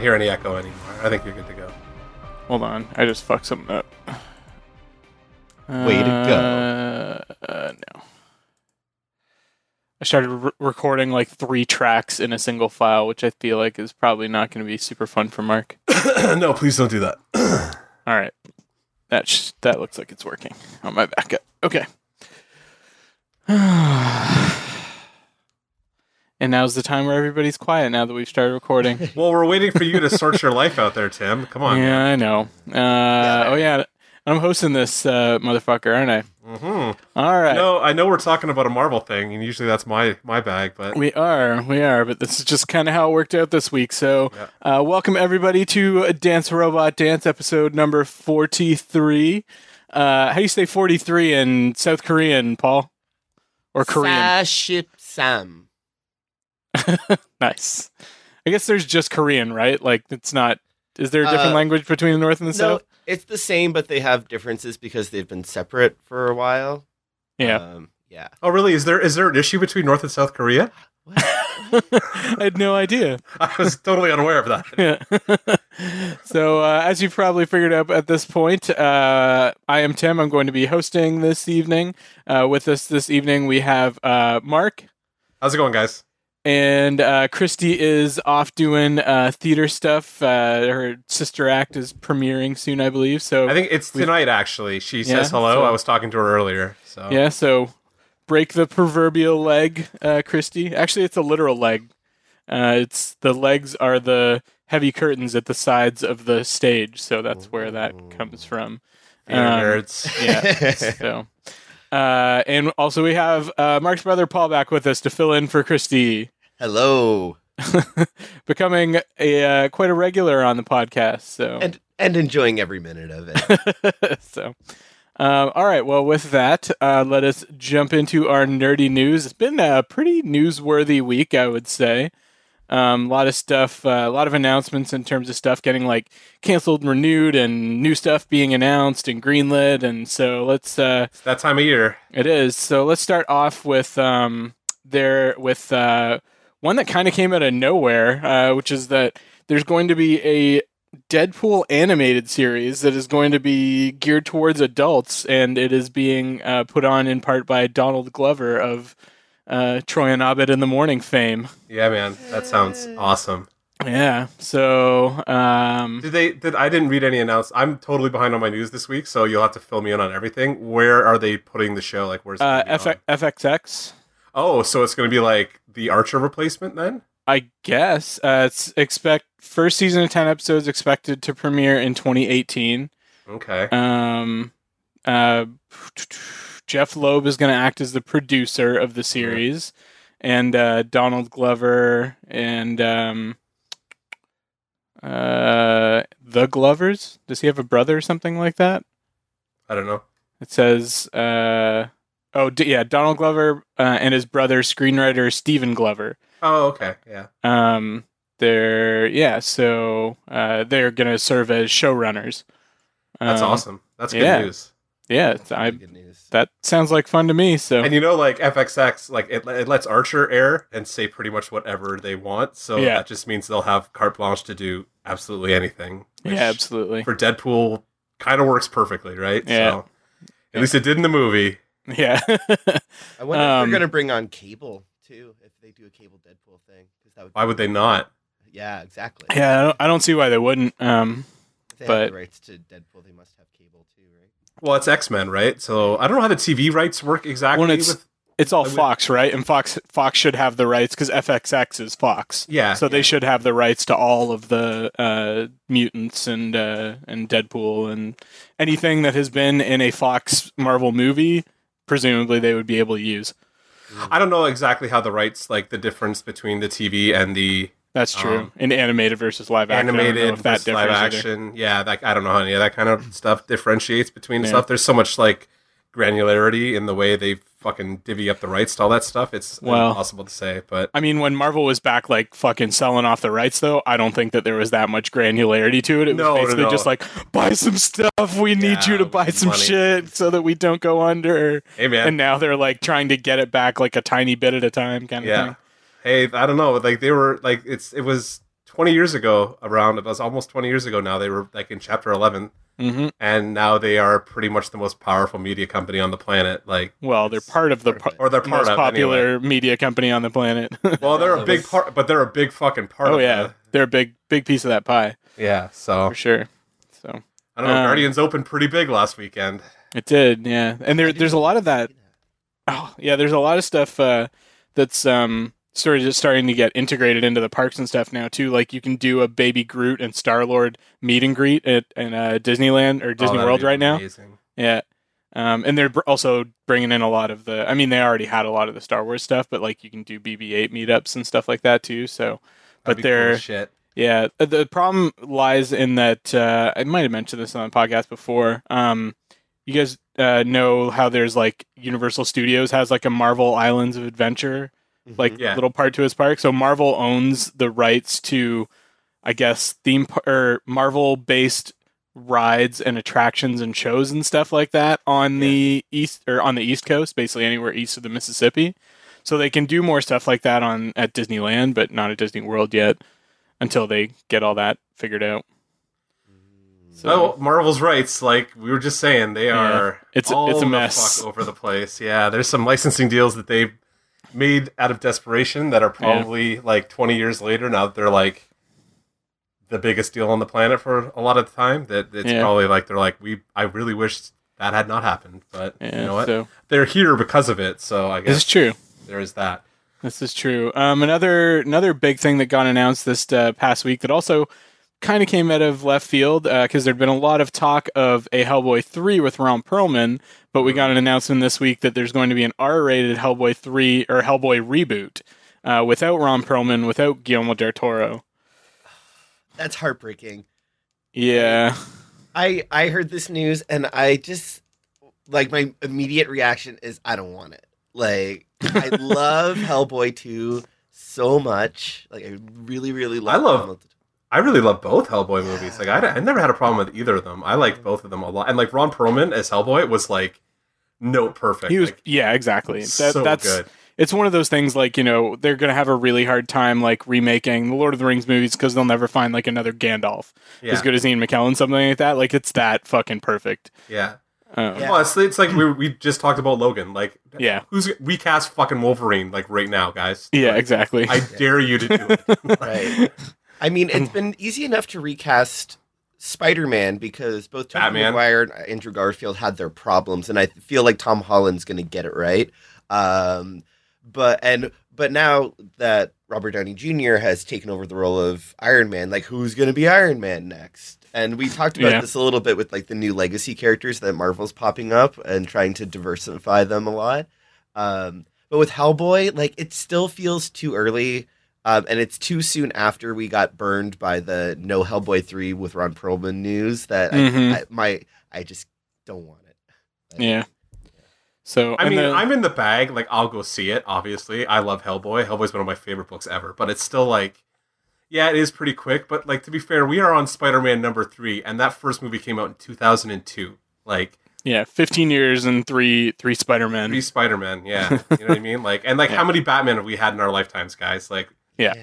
I don't hear any echo anymore. I think you're good to go. Hold on, I just fucked something up. Way to go. Uh, uh, no. I started re- recording like three tracks in a single file, which I feel like is probably not going to be super fun for Mark. no, please don't do that. All right, that sh- that looks like it's working on my backup. Okay. and now's the time where everybody's quiet now that we've started recording. well, we're waiting for you to sort your life out there, Tim. Come on. yeah, I know. Uh, Oh yeah, I'm hosting this uh, motherfucker, aren't I? Mm-hmm. All right. No, I know we're talking about a Marvel thing, and usually that's my my bag, but We are, we are, but this is just kind of how it worked out this week. So, uh, welcome everybody to Dance Robot Dance episode number 43. Uh, how do you say 43 in South Korean, Paul? Or Korean? Saship Sam. nice. I guess there's just Korean, right? Like, it's not. Is there a different Uh, language between the North and the No, South? it's the same, but they have differences because they've been separate for a while. Yeah. Um, yeah. oh, really? Is there is there an issue between North and South Korea? I had no idea. I was totally unaware of that. Yeah. so, uh, as you've probably figured out at this point, uh, I am Tim. I'm going to be hosting this evening. Uh, with us this evening, we have uh, Mark, How's it going, guys? And uh, Christy is off doing uh, theater stuff. Uh, her sister act is premiering soon, I believe. So, I think it's tonight. Actually, she Yeah, says hello. so- I was talking to her earlier. So yeah. So, break the proverbial leg, uh, Christy. Actually, it's a literal leg. Uh, it's the legs are the heavy curtains at the sides of the stage, so that's where that comes from. Um, nerds. yeah. so, uh, and also we have uh, Mark's brother Paul back with us to fill in for Christy, Hello. becoming a uh, quite a regular on the podcast. So, And and enjoying every minute of it. so. Um, all right. Well, with that, uh, let us jump into our nerdy news. It's been a pretty newsworthy week, I would say. Um, a lot of stuff, uh, a lot of announcements in terms of stuff getting like canceled and renewed, and new stuff being announced and greenlit. And so let's uh, It's that time of year. It is. So let's start off with um there with uh one that kind of came out of nowhere, uh, which is that there's going to be a Deadpool animated series that is going to be geared towards adults, and it is being uh, put on in part by Donald Glover of uh, Troy and Abed in the Morning fame. Yeah, man, that sounds awesome. Yeah. So um, Did they? Did I didn't read any announce? I'm totally behind on my news this week, so you'll have to fill me in on everything. Where are they putting the show? Like, where's uh, gonna F- FXX. Oh, so it's going to be like the Archer replacement then? I guess uh, it's expect first season of ten episodes expected to premiere in 2018. Okay. Um, uh, Jeph Loeb is going to act as the producer of the series, and uh, Donald Glover and um, uh, the Glovers. Does he have a brother or something like that? I don't know. It says, uh, oh d- yeah, Donald Glover uh, and his brother, screenwriter Stephen Glover. Oh, okay. Yeah. Um, they're yeah, so uh, they're gonna serve as showrunners. That's Um, awesome. That's good yeah. news. Yeah, it's- I Good news. that sounds like fun to me. So And you know, like FXX, like it, it lets Archer air and say pretty much whatever they want. So Yeah. that just means they'll have carte blanche to do absolutely anything. which yeah, absolutely. For Deadpool, kind of works perfectly, right? Yeah. So, at least it did in the movie. Yeah, I wonder if Um, they're gonna bring on cable too, if they do a cable Deadpool thing. 'cause that would Why would they not? Yeah, exactly. yeah. I don't, I don't see why they wouldn't. Um, If they but- have the rights to Deadpool, they must have cable too, right? Well, it's X Men, right? So I don't know how the TV rights work exactly. When it's- with it's all I Fox, right? And Fox Fox should have the rights because FXX is Fox. yeah, So they should have the rights to all of the uh, mutants and uh, and Deadpool and anything that has been in a Fox Marvel movie. Presumably, they would be able to use. I don't know exactly how the rights, like the difference between the TV and the That's true. Um, in animated versus live action, animated versus live differs either. action. Yeah, like I don't know how any of that kind of stuff differentiates between Yeah. stuff. There's so much like granularity in the way they fucking divvy up the rights to all that stuff. It's Well- impossible to say, but I mean, when Marvel was back, like fucking selling off the rights, though, I don't think that there was that much granularity to it. It was No, no, basically no. just like, buy some stuff. We need Yeah, you to buy some money. shit so that we don't go under. hey And now they're like trying to get it back like a tiny bit at a time, kind of yeah. thing. Hey, I don't know. Like they were like it's it was 20 years ago, around it was almost 20 years ago now. They were like in chapter 11, hmm and now they are pretty much the most powerful media company on the planet. Like, Well, they're part of the Part or they're part most of popular Anyway. media company on the planet. Well, they're a big part, but they're a big fucking part. oh of yeah, the- they're a big big piece of that pie yeah. So for sure. So I don't know. Um, Guardians opened pretty big last weekend. it did, yeah. And there there's a lot of that Oh, yeah, there's a lot of stuff uh, that's um, sort of just starting to get integrated into the parks and stuff now too. Like you can do a Baby Groot and Star Lord meet and greet at in uh, Disneyland or Disney Oh, World right now. Yeah, um, and they're br- also bringing in a lot of the. I mean, they already had a lot of the Star Wars stuff, but like you can do BB-8 meetups and stuff like that too. So, but That'd cool they're shit. yeah, uh, the problem lies in that uh, I might have mentioned this on the podcast before. Um, you guys uh, know how there's like Universal Studios has like a Marvel Islands of Adventure. Mm-hmm. like Yeah. little part to his park. So Marvel owns the rights to, I guess, theme par- or Marvel based rides and attractions and shows and stuff like that on the east or on the east coast, basically anywhere east of the Mississippi. So they can do more stuff like that on at Disneyland, but not at Disney World yet until they get all that figured out. Mm. So Oh, Marvel's rights, like we were just saying, they Yeah. are It's a- all it's a the mess. fuck over the place. Yeah, there's some licensing deals that they made out of desperation that are probably like 20 years later now that they're like the biggest deal on the planet for a lot of the time. That it's Yeah. probably like they're like we. I really wish that had not happened, but yeah, you know what? so they're here because of it. So I guess true. there is that. This is true. Um, another another big thing that got announced this uh, past week that also kind of came out of left field because there'd been a lot of talk of a Hellboy three with Ron Perlman, but we got an announcement this week that there's going to be an R-rated Hellboy three or Hellboy reboot uh, without Ron Perlman, without Guillermo del Toro. That's heartbreaking. Yeah, I I heard this news and I just like my immediate reaction is I don't want it. Like I love Hellboy 2 so much. Like I really really love I love- them. I really love both Hellboy movies. Like I, I never had a problem with either of them. I liked both of them a lot. And like Ron Perlman as Hellboy was like note perfect. he was. Like, yeah, exactly. That, so that's good. it's one of those things like you know they're gonna have a really hard time like remaking the Lord of the Rings movies because they'll never find like another Gandalf. Yeah, as good as Ian McKellen, something like that. Like it's that fucking perfect. yeah. Um, Yeah. Well, it's, it's like we, we just talked about Logan. Like, Yeah. who's we cast fucking Wolverine like right now, guys? yeah, Like, exactly. I dare you to do it. Right. I mean, it's been easy enough to recast Spider-Man because both Tobey Batman. Maguire and Andrew Garfield had their problems, and I feel like Tom Holland's going to get it right. Um, but and but now that Robert Downey Jr. has taken over the role of Iron Man, like who's going to be Iron Man next? And we talked about Yeah. this a little bit with like the new legacy characters that Marvel's popping up and trying to diversify them a lot. Um, but with Hellboy, like it still feels too early. Um, and it's too soon after we got burned by the no Hellboy three with Ron Perlman news that Mhm. I, I my I just don't want it. Like, yeah. So I mean, the- I'm in the bag. Like, I'll go see it. Obviously, I love Hellboy. Hellboy's one of my favorite books ever. But it's still like, yeah, it is pretty quick. But like, to be fair, we are on Spider-Man number three, and that first movie came out in 2002. Like, yeah, 15 years and three three Spider Men. three Spider-Man. Yeah, you know what I mean. Like, and like, Yeah. how many Batman have we had in our lifetimes, guys? Like, Yeah.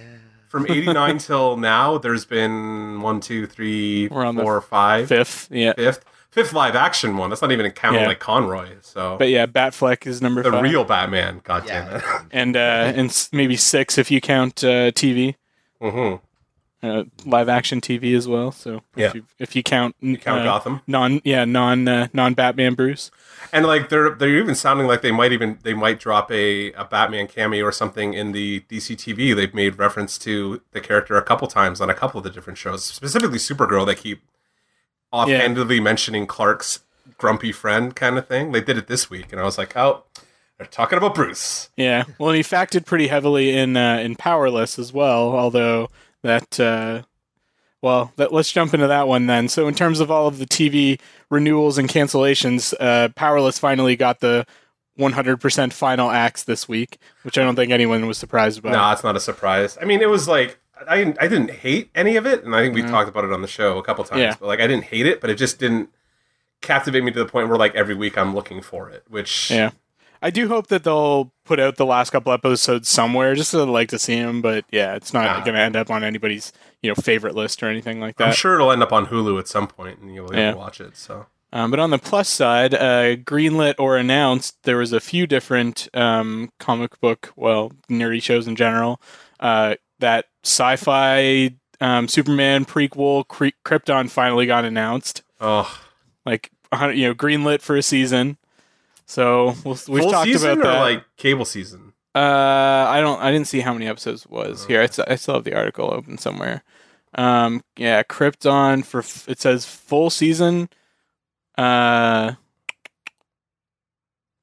from 89 till now, there's been one, two, three, We're on four, five, Fifth, yeah. fifth, fifth live action one. That's not even counting Yeah. like Conroy. So But yeah, Batfleck is number the five, real Batman. God damn it. And uh, and maybe six if you count uh, TV, hmm uh, live action TV as well. So Yeah. if you, if you count, Count uh, Gotham. non yeah non uh, non Batman Bruce. And like they're they're even sounding like they might even they might drop a, a Batman cameo or something in the DC TV. They've made reference to the character a couple times on a couple of the different shows, specifically Supergirl. They keep offhandedly mentioning Clark's grumpy friend kind of thing. They did it this week, and I was like, oh, they're talking about Bruce. Yeah, well, he factored pretty heavily in uh, in Powerless as well. Although that, uh, well, that, let's jump into that one then. So, in terms of all of the TV renewals and cancellations, uh, Powerless finally got the 100% final axe this week, which I don't think anyone was surprised about. No, it's not a surprise. I mean, it was like I didn't, I didn't hate any of it, and I think we Mhm. talked about it on the show a couple times. Yeah. But like, I didn't hate it, but it just didn't captivate me to the point where like every week I'm looking for it. Which Yeah. I do hope that they'll put out the last couple episodes somewhere, just so I'd like to see them. But yeah, it's not Nah. going to end up on anybody's you know favorite list or anything like that. I'm sure it'll end up on Hulu at some point, and you'll be Yeah. able to watch it. So Um, but on the plus side, uh, greenlit or announced, there was a few different um, comic book, well, nerdy shows in general. Uh, that sci-fi um, Superman prequel, Krypton, finally got announced. oh, Like, you know, greenlit for a season. So we'll, we've full talked about or that. like cable season. Uh, I don't. I didn't see how many episodes it was here. I still have the article open somewhere. Um, yeah, Krypton for f- it says full season. Uh,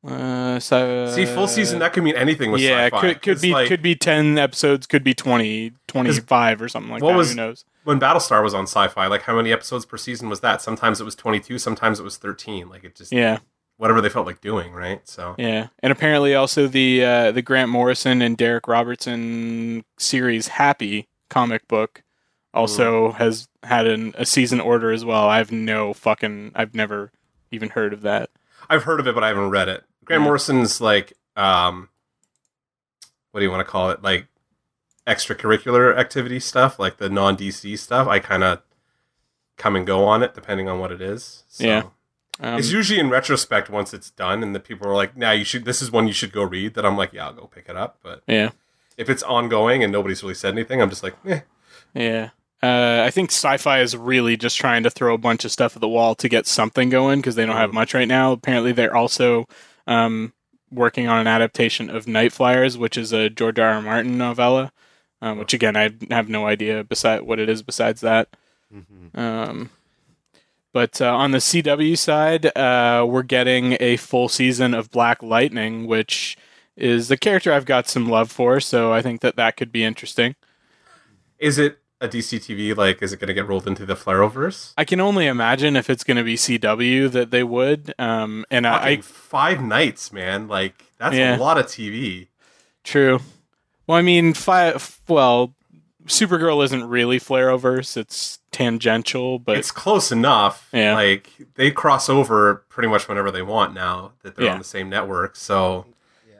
uh, so, See, full season that could mean anything with yeah, sci-fi. could could It's be like, could be ten episodes, could be 20, 25 or something like what that. was- Who knows? when Battlestar was on sci-fi. Like how many episodes per season was that? Sometimes it was 22, sometimes it was 13. Like it just Yeah, whatever they felt like doing, right? So yeah, and apparently also the uh, the Grant Morrison and Darick Robertson series Happy comic book also has had an, a season order as well. I have no fucking. I've never even heard of that. I've heard of it, but I haven't read it. Grant Yeah. Morrison's like, um, what do you want to call it? Like extracurricular activity stuff, like the non DC stuff. I kind of come and go on it depending on what it is. So. Yeah. Um, it's usually in retrospect once it's done, and the people are like, "Now you should. This is one you should go read." That I'm like, "Yeah, I'll go pick it up." But yeah, if it's ongoing and nobody's really said anything, I'm just like, eh. yeah. Uh, I think sci-fi is really just trying to throw a bunch of stuff at the wall to get something going because they don't have Mhm. much right now. Apparently, they're also um, working on an adaptation of Night Flyers, which is a George R. R. Martin novella. Um, which again, I have no idea beside what it is besides that. Mhm. Um, but uh, on the CW side, uh, we're getting a full season of Black Lightning, which is the character I've got some love for. So I think that that could be interesting. Is it a DC TV? Like, is it going to get rolled into the Flarrowverse? I can only imagine if it's going to be CW that they would. Um, and I, I five nights, man. Like that's Yeah. a lot of TV. true. Well, I mean, five. Well, Supergirl isn't really Flarrowverse; it's tangential, but it's close enough. Yeah. Like they cross over pretty much whenever they want now that they're Yeah. on the same network. So Yeah.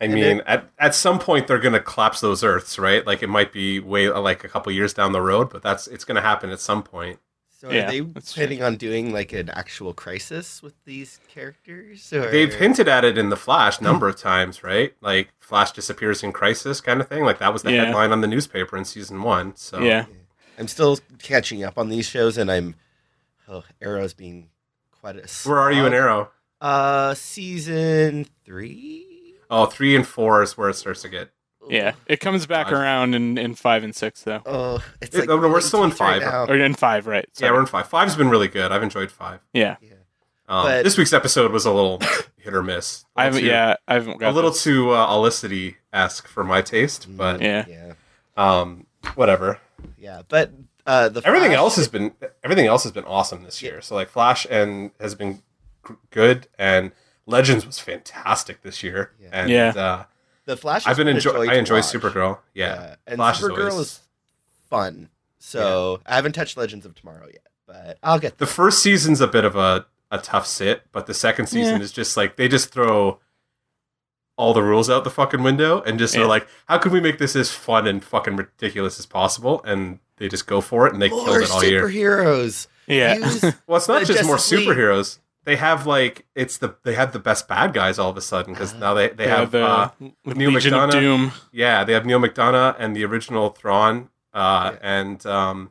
I And mean, then- at at some point they're going to collapse those Earths, right? Like it might be way like a couple years down the road, but that's it's going to happen at some point. So Yeah, are they that's true. planning on doing like an actual crisis with these characters? Or... They've hinted at it in the Flash number of times, right? Like Flash disappears in crisis, kind of thing. Like that was the Yeah. headline on the newspaper in season one. So yeah, I'm still catching up on these shows, and I'm oh, Arrow's being quite a. where are you in. Arrow? Uh, season three. Oh, three and four is where it starts to get. Yeah. It comes back God. around in, in five and six though, Oh, it's Yeah, like no, no, we're still in teeth right five. now. or in five, right? Yeah, we're in five. Five's been really good. I've enjoyed five. yeah. Yeah. Um, But- this week's episode was a little hit or miss. A I little haven't. too- Yeah, I haven't got a little this. too uh, Olicity esque for my taste, but Yeah. yeah, um, whatever. yeah. But uh, the Everything Flash- else has been everything else has been awesome this year. So like Flash and has been g- good, and Legends was fantastic this year. Yeah. And Yeah. uh, The Flash. I've been a enjoy I enjoy watch. Supergirl. Yeah, and Flash is Supergirl always- is fun. So I haven't touched Legends of Tomorrow yet, but I'll get the first season's a bit of a a tough sit, but the second season Yeah. is just like they just throw all the rules out the fucking window and just Yeah. are like, how can we make this as fun and fucking ridiculous as possible? And they just go for it and they More killed it all year. superheroes. Yeah. Use- Well, it's not The just more superheroes. League. Superheroes. They have like it's the they have the best bad guys all of a sudden because now they they Yeah, have the uh, Neal Legion McDonough. Doom. yeah they have Neal McDonough and the original Thawne uh, Yeah. and um,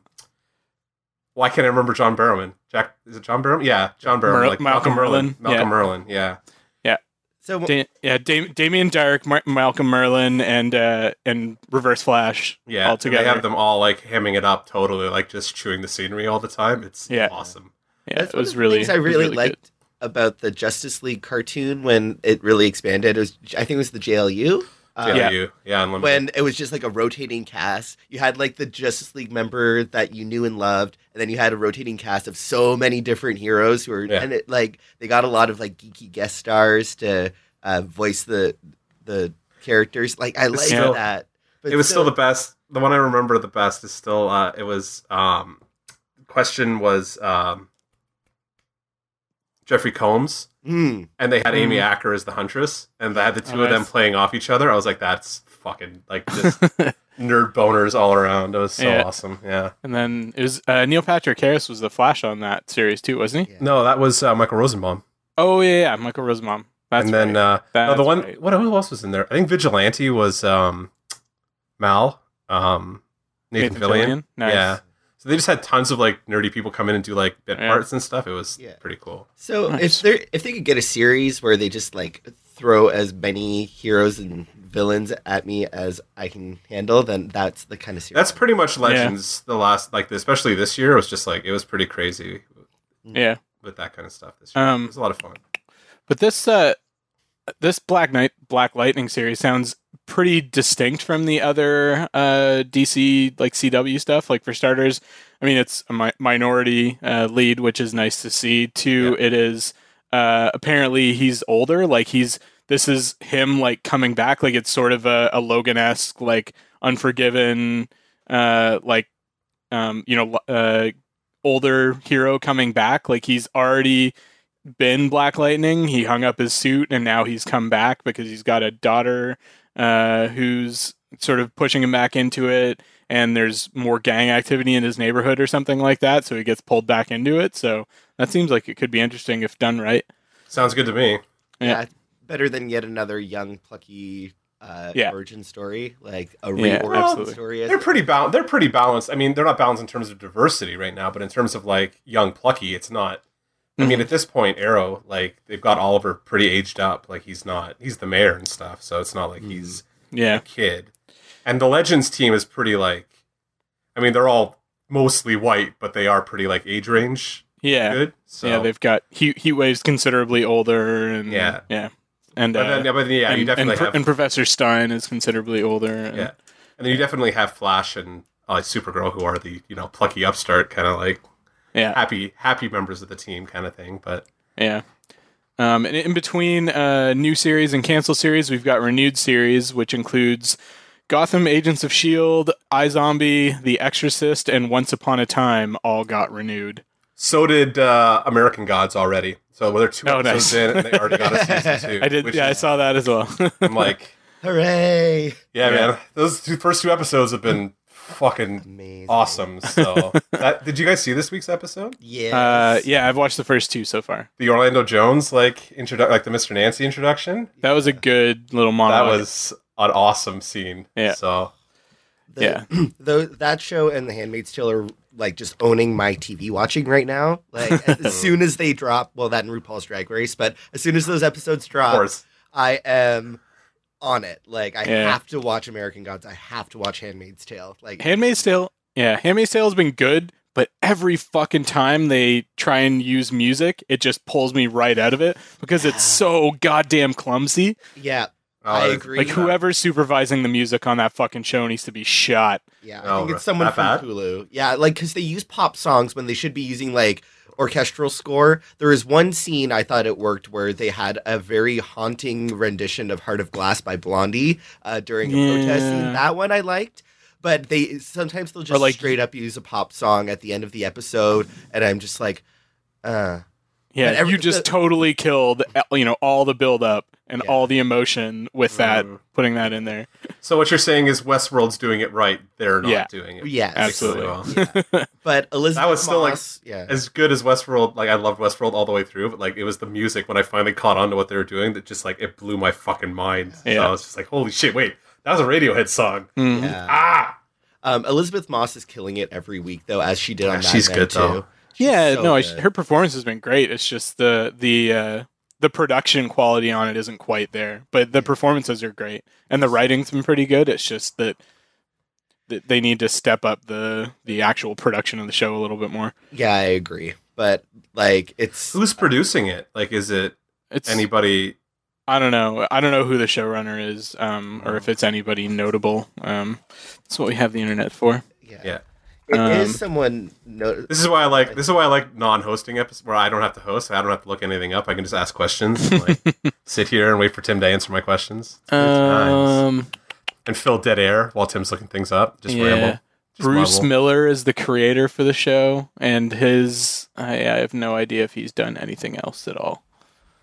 why can't I remember John Barrowman? Jack is it John Barrowman? Yeah, John Barrowman. Mer- like Malcolm Merlyn, Malcolm yeah. Merlyn. Yeah. Yeah. So Da- yeah, Dam- Damien Darhk, Mar- Malcolm Merlyn, and uh, and Reverse Flash. Yeah, all together. they have them all like hamming it up totally, like just chewing the scenery all the time. It's Yeah. awesome. Yeah, That's it one was of the really. things I it was really, good. liked about the Justice League cartoon when it really expanded. It was I think it was the JLU. Uh, Yeah, Yeah. you, yeah, Unlimited. When it was just like a rotating cast, you had like the Justice League member that you knew and loved, and then you had a rotating cast of so many different heroes who were, Yeah. and it like they got a lot of like geeky guest stars to uh, voice the the characters. Like I like still- that. But it was still the best. The one I remember the best is still. Uh, it was. Um, question was. Um, Jeffrey Combs, Mm. and they had Amy Mm. Acker as the huntress, and they had the two Oh, of them playing off each other. I was like, that's fucking like just nerd boners all around. It was so Yeah. awesome. Yeah. and then it was uh, Neil Patrick Harris was the Flash on that series too, wasn't he? Yeah. No, that was uh, Michael Rosenbaum. Oh yeah, yeah, Michael Rosenbaum. That's and then right. uh, no, the one. right. What who else was in there? I think Vigilante was um, Mal, um, Nathan, Fillion. Nice. Yeah. So they just had tons of like nerdy people come in and do like bit Yeah. parts and stuff. It was Yeah. pretty cool. So Nice. if they if they could get a series where they just like throw as many heroes and villains at me as I can handle, then that's the kind of series. That's pretty much Legends. The last like especially this year was just like it was pretty crazy Yeah. with that kind of stuff. This year Um, it was a lot of fun. But this uh this Black Knight Black Lightning series sounds pretty distinct from the other uh DC like CW stuff. Like for starters, I mean it's a mi- minority uh, lead, which is nice to see. Two, it is uh apparently he's older. Like he's this is him like coming back. Like it's sort of a, a Logan esque like Unforgiven uh like um you know uh older hero coming back. Like he's already been Black Lightning. He hung up his suit and now he's come back because he's got a daughter uh, who's sort of pushing him back into it. And there's more gang activity in his neighborhood or something like that. So he gets pulled back into it. So that seems like it could be interesting if done right. Sounds good to me. yeah. better than yet another young plucky uh, Yeah. origin story, like a Yeah, reorigin absolutely. story. They're pretty bal- They're pretty balanced. I mean, they're not balanced in terms of diversity right now, but in terms of like young plucky, it's not. I Mm-hmm. mean, at this point, Arrow like they've got Oliver pretty aged up. Like he's not. He's the mayor and stuff. So it's not like he's Yeah. a kid. And the Legends team is pretty like. I mean, they're all mostly white, but they are pretty like age range Yeah. good. So Yeah. They've got Heat, Heat Wave's considerably older. And Yeah. Yeah. And, But uh, then, yeah, but yeah, and, you definitely and, have. and Professor Stein is considerably older. and- yeah, and then you definitely have Flash and uh, Supergirl, who are the you know plucky upstart kind of like Yeah. happy happy members of the team kind of thing. But Yeah. Um, and in between uh, new series and cancel series, we've got renewed series, which includes Gotham, Agents of S.H.I.E.L.D., iZombie, The Exorcist, and Once Upon a Time all got renewed. so did uh, American Gods already. So they're two Oh, episodes nice. in, and they already got a season two. I did, which yeah, I saw that as well. I'm like, Hooray! yeah, Yeah. man, those two, first two episodes have been fucking Amazing. awesome. So, that, did you guys see this week's episode? Yeah, uh, yeah, I've watched the first two so far. The Orlando Jones like introdu- like the Mr. Nancy introduction. That was a good little monologue. That was an awesome scene. Yeah. So The- yeah. though that show and The Handmaid's Tale are like just owning my TV watching right now. Like as soon as they drop, well, that and RuPaul's Drag Race, but as soon as those episodes of drop, course, I am on it. Like I Yeah. have to watch American Gods. I have to watch Handmaid's Tale. Like Handmaid's Tale, yeah, Handmaid's Tale has been good, but every fucking time they try and use music, it just pulls me right out of it because it's so goddamn clumsy. yeah, Oh, I agree. Like whoever's supervising the music on that fucking show needs to be shot. Yeah, I Oh, think it's someone that from bad? Hulu. Yeah, like because they use pop songs when they should be using like orchestral score. There is one scene I thought it worked where they had a very haunting rendition of "Heart of Glass" by Blondie uh, during a protest Yeah. scene. That one I liked. But they sometimes they'll just like- straight up use a pop song at the end of the episode, and I'm just like, uh, Yeah, every- you just the- totally killed, uh, you know, all the build up and Yeah. all the emotion with that, Mm. putting that in there. So what you're saying is Westworld's doing it right. They're not Yeah. doing it. yes, Absolutely. well. But Elisabeth That was still, like, yeah, As good as Westworld, like I loved Westworld all the way through, but like it was the music when I finally caught on to what they were doing that just like it blew my fucking mind. So Yeah. I was just like, holy shit, wait, that was a Radiohead song. Mhm. yeah. Ah, Um, Elisabeth Moss is killing it every week though, as she did on Yeah, Mad she's Men, good, too. though. She's Yeah, so no, I, good. her performance has been great. It's just the the uh, the production quality on it isn't quite there, but the performances are great and the writing's been pretty good. It's just that that they need to step up the the actual production of the show a little bit more. Yeah, I agree. But like it's who's producing it? Like, is it It's anybody? I don't know. I don't know who the showrunner is, um, or if it's anybody notable. Um, that's what we have the internet for. yeah. Yeah. It is Um, someone no This is why I like. This is why I like non-hosting episodes where I don't have to host. I don't have to look anything up. I can just ask questions, and, like sit here and wait for Tim to answer my questions. It's good times. Um, and fill dead air while Tim's looking things up. Just yeah. ramble. Bruce Marvel. Miller is the creator for the show, and his I, I have no idea if he's done anything else at all.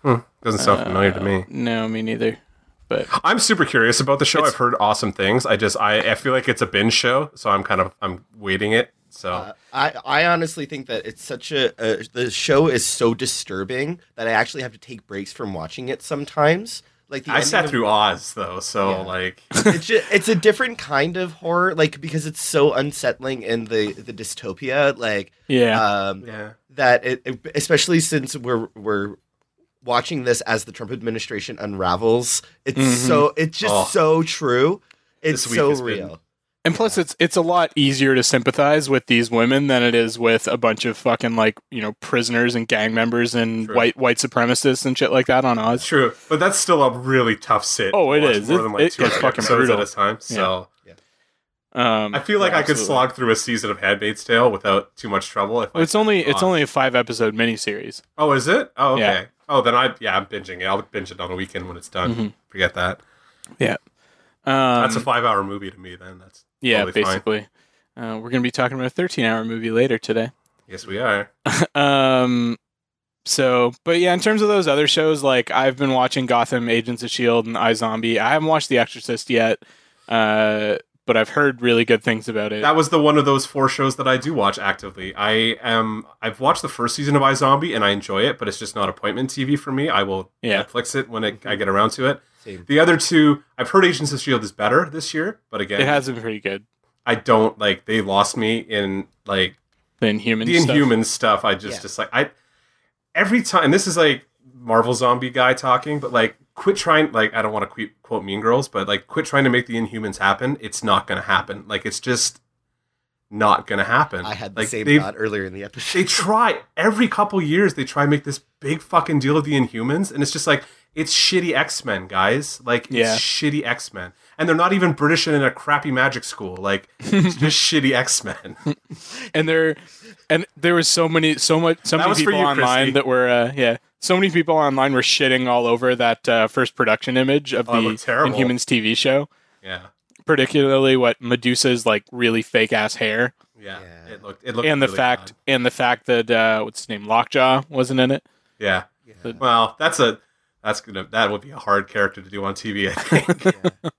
Hmm, doesn't sound familiar to Uh, me. No, me neither. But I'm super curious about the show. I've heard awesome things. I just I, I feel like it's a binge show, so I'm kind of I'm waiting it. So Uh, I, I honestly think that it's such a, a the show is so disturbing that I actually have to take breaks from watching it sometimes. Like the I sat of- through Oz though, so Yeah. like it's just, it's a different kind of horror, like because it's so unsettling in the the dystopia, like yeah, um, yeah. that it, it- especially since we're we're watching this as the Trump administration unravels. It's Mhm. so it's just Oh. so true. It's so has been- real. and plus it's it's a lot easier to sympathize with these women than it is with a bunch of fucking like you know prisoners and gang members and True. white white supremacists and shit like that on It's Oz. true, but that's still a really tough sit. Oh, it to watch is. More It- than like it two gets fucking episodes brutal. at a time. So Um, I feel like yeah, I could absolutely. slog through a season of Handmaid's Tale without too much trouble. If I It's only it's Oz. only a five episode miniseries. Oh, is it? Oh, okay. Yeah. Oh, then I yeah, I'm binging it. I'll binge it on a weekend when it's done. Mhm. Forget that. Yeah, um, That's a five hour movie to me. Then that's yeah, totally basically. Uh, we're gonna be talking about a thirteen hour movie later today. yes, we are. um so but yeah in terms of those other shows like i've been watching gotham agents of shield and izombie i haven't watched the exorcist yet uh but i've heard really good things about it That was the one of those four shows that I do watch actively. I am I've watched the first season of iZombie and I enjoy it, but it's just not appointment TV for me. I will Yeah. Netflix it when it, I get around to it. Same. The other two, I've heard Agents of Shield is better this year, but again, it has been pretty good I don't like they lost me in like the inhuman the stuff. Inhuman stuff. I just Yeah. just like I every time. And this is like Marvel zombie guy talking, but like quit trying. Like I don't want to quote, quote Mean Girls, but like quit trying to make the Inhumans happen. It's not going to happen. Like it's just not going to happen. I had the like, same they- thought earlier in the episode. They try every couple years. They try and make this big fucking deal of the Inhumans, and it's just like it's shitty X Men, guys. Like it's Yeah. shitty X Men, and they're not even British and in a crappy magic school. Like it's just shitty X Men. and there and there was so many so much so That many people you, online Christy. that were uh, yeah so many people online were shitting all over that uh, first production image of Oh, the looked inhumans tv show Yeah, particularly what medusa's like really fake ass hair yeah. Yeah. It looked. It looked. and the fact bad. and the fact that uh, what's his name lockjaw wasn't in it Yeah. Yeah. Well, that's a that's gonna that would be a hard character to do on TV. I think. Yeah.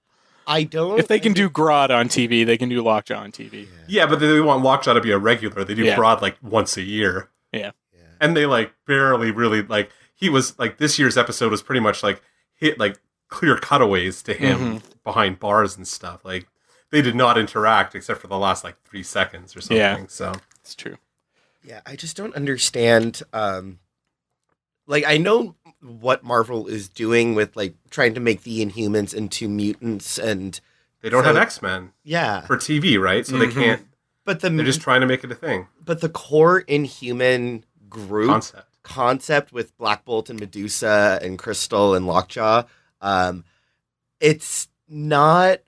I don't. if they can do grodd on tv they can do lockjaw on tv yeah, but they want Lockjaw to be a regular. They do Yeah. Grodd like once a year, Yeah. and they like barely really like he was like this year's episode was pretty much like hit like clear cutaways to him Mm-hmm. behind bars and stuff. Like they did not interact except for the last like three seconds or something. Yeah. So it's true Yeah, I just don't understand. Um, like, I know what Marvel is doing with like trying to make the Inhumans into mutants, and they don't So- have X Men yeah, for TV, right? So they Mhm. can't. but the They're just trying to make it a thing but the core Inhuman group concept. concept with Black Bolt and Medusa and Crystal and Lockjaw, um, it's not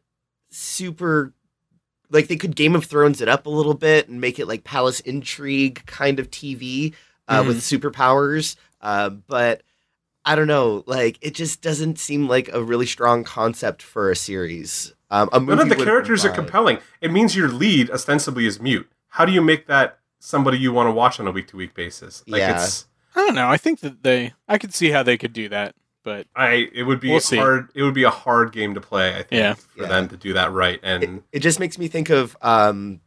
super. Like they could Game of Thrones it up a little bit and make it like Palace Intrigue kind of TV uh, Mhm. with superpowers, uh, but I don't know. Like it just doesn't seem like a really strong concept for a series. Um, a movie None of the would characters are compelling. It means your lead ostensibly is mute. How do you make that somebody you want to watch on a week to week basis? Like Yeah. it's i don't know i think that they i could see how they could do that but I it would be We'll see. hard it would be a hard game to play, I think, Yeah. for Yeah. them to do that right. It, And it just makes me think of um,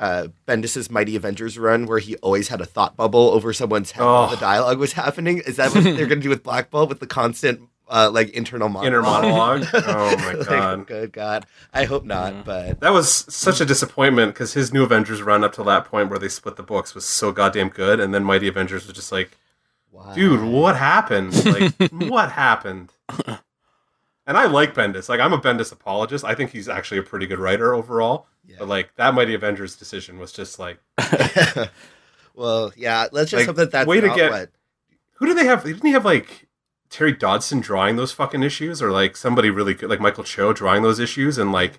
uh, Bendis's Mighty Avengers run, where he always had a thought bubble over someone's head while Oh. the dialogue was happening. Is that what they're going to do with Black Bolt with the constant uh, like internal monologue? inner monologue. oh my Like, god. good God! I hope not, Yeah. but That was such a disappointment because his new Avengers run up to that point where they split the books was so goddamn good, and then Mighty Avengers was just like, wow. dude, what happened? Like, what happened? And I like Bendis. Like, I'm a Bendis apologist. I think he's actually a pretty good writer overall. Yeah. But like that Mighty Avengers decision was just like, well, yeah. Let's just Like, hope that that's way to get- what. who do they have? Didn't he have like Terry Dodson drawing those fucking issues, or like somebody really good, like Michael Cho drawing those issues, and like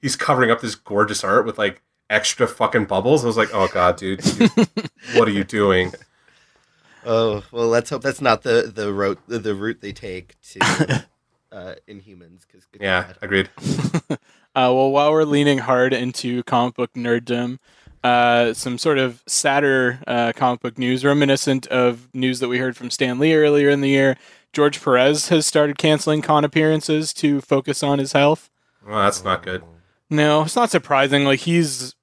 he's covering up this gorgeous art with like extra fucking bubbles. I was like, oh god, dude, you- what are you doing? Oh well, let's hope that's not the the route the, the route they take to uh, Inhumans. Because Yeah, agreed. Uh, well, while we're leaning hard into comic book nerddom, uh, some sort of sadder uh, comic book news, reminiscent of news that we heard from Stan Lee earlier in the year. George Perez has started canceling con appearances to focus on his health. Well, that's not good. No, it's not surprising. Like he's,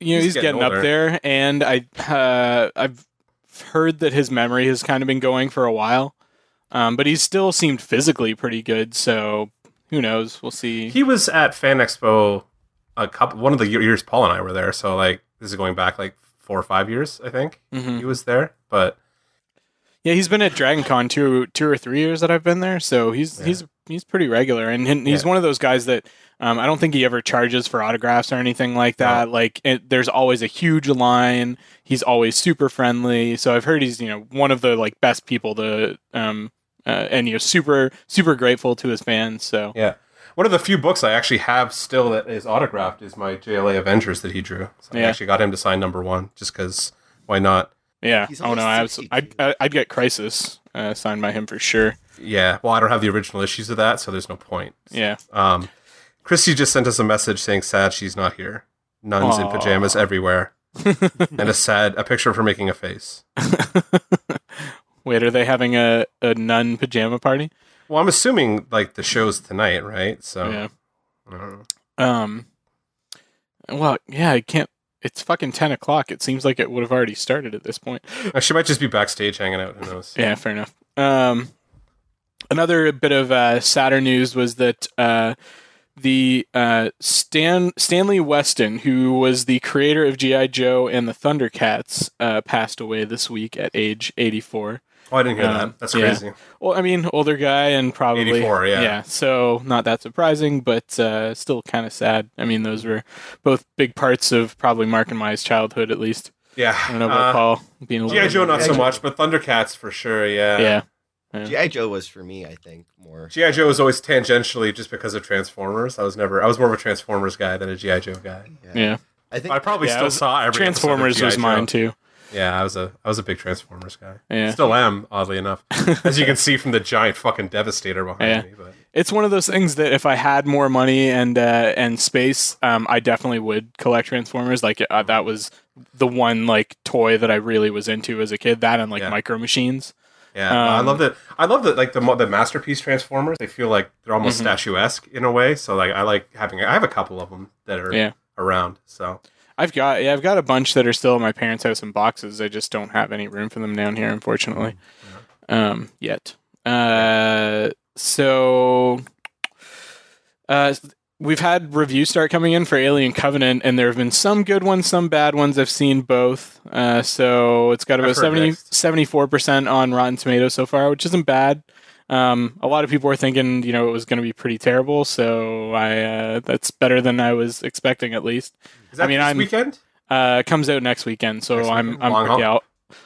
you know, He's he's, getting getting, up there, and I, uh, I've heard that his memory has kind of been going for a while, um, but he still seemed physically pretty good. So who knows? We'll see. He was at Fan Expo a couple one of the years Paul and I were there. So like this is going back like four or five years, I think Mhm. he was there. But Yeah, he's been at Dragon Con two, two or three years that I've been there, so he's Yeah. he's he's pretty regular, and he- he's Yeah. one of those guys that um, I don't think he ever charges for autographs or anything like No. that. Like, it, there's always a huge line. He's always super friendly. So I've heard he's you know one of the like best people to um uh, and you know super super grateful to his fans. So yeah, one of the few books I actually have still that is autographed is my JLA Avengers that he drew. So I actually got him to sign number one just because why not? yeah, He's oh no, I sixty I'd. I'd I'd get Crisis uh, signed by him for sure. Yeah, well, I don't have the original issues of that, so there's no point. Yeah. Um, Christy just sent us a message saying sad she's not here. Nuns in pajamas everywhere, and a sad a picture of her making a face. Wait, are they having a, a nun pajama party? Well, I'm assuming like the show's tonight, right? So Yeah. Um. Well, yeah, I can't. It's fucking ten o'clock. It seems like it would have already started at this point. Uh, She might just be backstage hanging out. Who knows? Yeah, fair enough. Um, another bit of uh, sadder news was that uh, the uh, Stan Stanley Weston, who was the creator of GI Joe and the Thundercats, uh, passed away this week at age eighty four. Oh, I didn't hear Um, that. That's yeah. crazy. Well, I mean, older guy and probably 84, yeah. yeah. So not that surprising, but uh, still kind of sad. I mean, those were both big parts of probably Mark and my childhood, at least. Yeah. I don't know about Uh, Paul being a little. GI Joe, not G.I. so Joe. much, but Thundercats for sure. Yeah. Yeah. GI Joe was for me, I think, more. GI Joe was always tangentially just because of Transformers. I was never. I was more of a Transformers guy than a GI Joe guy. Yeah. I think I probably Yeah, I still was- saw every Transformers of was mine too. Yeah, I was a I was a big Transformers guy. Yeah. Still am, oddly enough, as you can see from the giant fucking Devastator behind Yeah. me. But It's one of those things that if I had more money and uh, and space, um, I definitely would collect Transformers. Like uh, that was the one like toy that I really was into as a kid. That and like Yeah. Micro Machines. yeah, I Um, love that. I love that. Like the the masterpiece Transformers, they feel like they're almost Mhm. statuesque in a way. So like I like having. I have a couple of them that are Yeah. around. So I've got yeah, I've got a bunch that are still at my parents' house in boxes. I just don't have any room for them down here, unfortunately. Um, yet. Uh, so uh, we've had reviews start coming in for Alien Covenant, and there have been some good ones, some bad ones. I've seen both. Uh, so it's got about I've heard 70, mixed. 74% on Rotten Tomatoes so far, which isn't bad. Um, a lot of people were thinking, you know, it was going to be pretty terrible. So I, uh, that's better than I was expecting, at least. is that I mean, this I'm- weekend? Uh, comes out next weekend, so Next I'm weekend? I'm Long haul? yeah, I'll,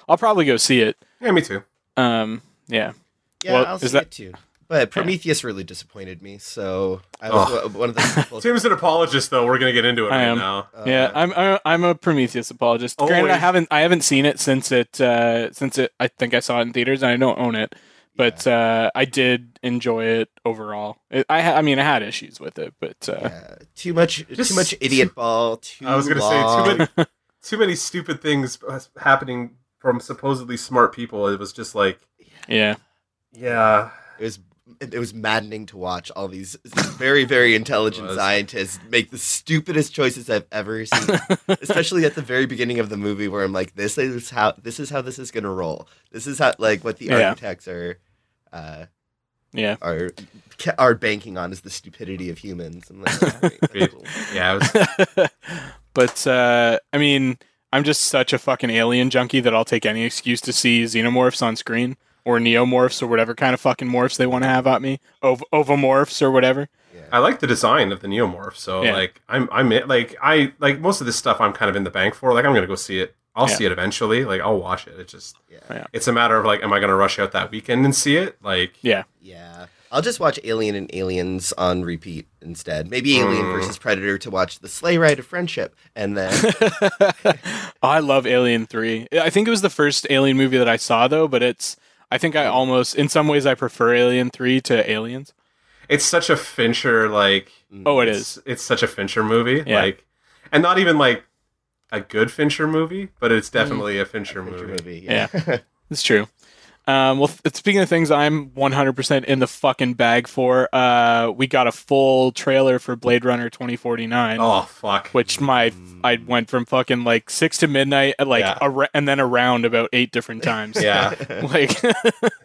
I'll probably go see it. Yeah, me too. Um, yeah, Yeah, Well, I'll is see that- it too. But Prometheus really disappointed me, so I was Oh. one of the people. Tim's an apologist, though. We're gonna get into it I right am. now. uh, yeah. I'm I'm I'm a Prometheus apologist. Granted, I haven't I haven't seen it since it uh since it I think I saw it in theaters and I don't own it, but uh I did enjoy it overall. It, I I mean I had issues with it, but uh, yeah, too much, Just too much idiot ball. Too I was gonna say too many, too many stupid things happening from supposedly smart people. It was just like, yeah, yeah, It was it was maddening to watch all these very very intelligent scientists make the stupidest choices I've ever seen. Especially at the very beginning of the movie, where I'm like, "This is how this is how this is gonna roll. This is how like what the Yeah. architects are uh, yeah. are are banking on is the stupidity of humans." I'm like, "Oh, great, cool." yeah. Was, but uh, I mean, I'm just such a fucking alien junkie that I'll take any excuse to see xenomorphs on screen or neomorphs or whatever kind of fucking morphs they want to have at me, Ov- ovomorphs or whatever. Yeah. I like the design of the neomorph. So Yeah. like, I'm I'm like I like most of this stuff. I'm kind of in the bank for. Like, I'm gonna go see it. I'll Yeah. see it eventually. Like, I'll watch it. It's just, yeah. Yeah. it's a matter of like, am I gonna rush out that weekend and see it? Like, Yeah, Yeah. I'll just watch Alien and Aliens on repeat instead. Maybe Alien Mm. versus Predator to watch the sleigh ride of friendship, and then oh, I love Alien Three. I think it was the first Alien movie that I saw though, but it's. I think I almost, in some ways, I prefer Alien Three to Aliens. it's such a Fincher like. Oh, it it's, is. It's such a Fincher movie, Yeah. like, and not even like a good Fincher movie, but it's Mm-hmm. definitely a Fincher, Fincher movie. movie. Yeah. It's true. Um, well, th- speaking of things I'm 100% in the fucking bag for, uh, we got a full trailer for Blade Runner 2049, Oh fuck! which my I went from fucking like six to midnight, uh, like Yeah. ar- and then around about eight different times. Yeah, like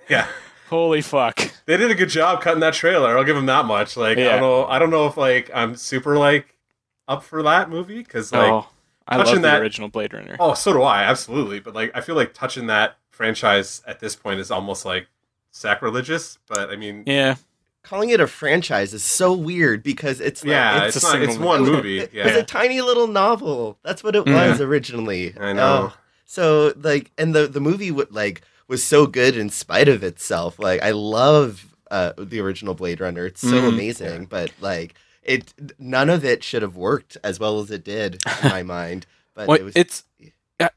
yeah. holy fuck. They did a good job cutting that trailer. I'll give them that much. Like I don't know. I don't know if like I'm super like up for that movie because like oh, I love touching the that- original Blade Runner. oh so do I absolutely. But like I feel like touching that franchise at this point is almost like sacrilegious. But I mean, yeah, Yeah, Calling it a franchise is so weird because it's like, it's, it's a not. It's one movie. movie. It was Yeah, a tiny little novel. That's what it Yeah. was originally. I know. Oh, so like, and the the movie would like was so good in spite of itself. Like, I love uh, the original Blade Runner. It's so Mhm. amazing, but like, it none of it should have worked as well as it did in my mind. But Well, it was it's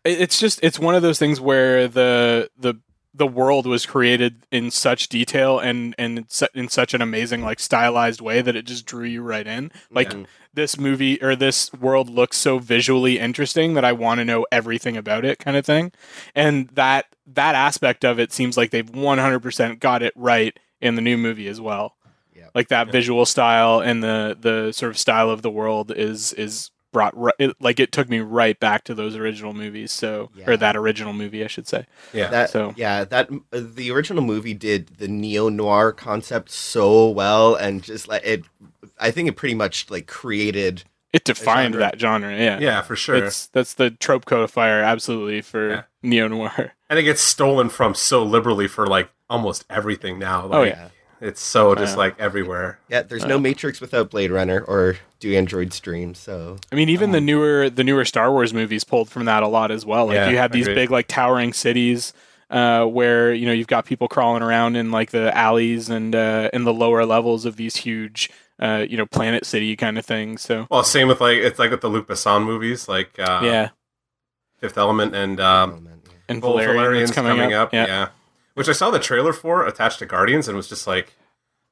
it's just it's one of those things where the the the world was created in such detail and and in such an amazing like stylized way that it just drew you right in. Like Mhm. this movie or this world looks so visually interesting that I want to know everything about it, kind of thing. And that that aspect of it seems like they've 100% got it right in the new movie as well. Yep. Like that Yeah. visual style and the the sort of style of the world is is brought right, it, like it took me right back to those original movies. So Yeah. or that original movie, I should say. yeah. that so- yeah that uh, the original movie did the neo noir concept so well and just like it i think it pretty much like created It defined genre. that genre. Yeah. yeah, for sure. It's that's the trope codifier absolutely for Yeah. neo noir. and it gets stolen from so liberally for like almost everything now. Like, Oh, yeah. It's so just like everywhere. yeah there's Uh. no matrix without blade runner or do androids dream so I mean, even the Um, newer the newer Star Wars movies pulled from that a lot as well. Like Yeah, you have these agreed. big like towering cities uh, where you know you've got people crawling around in like the alleys and uh, in the lower levels of these huge uh, you know planet city kind of things. So Well, same with like it's like with the Luc Besson movies, like uh, yeah, Fifth Element and um, man, yeah. and Well, Valerian Valerian's that's coming, up. Yeah. Yeah. which I saw the trailer for attached to Guardians and was just like,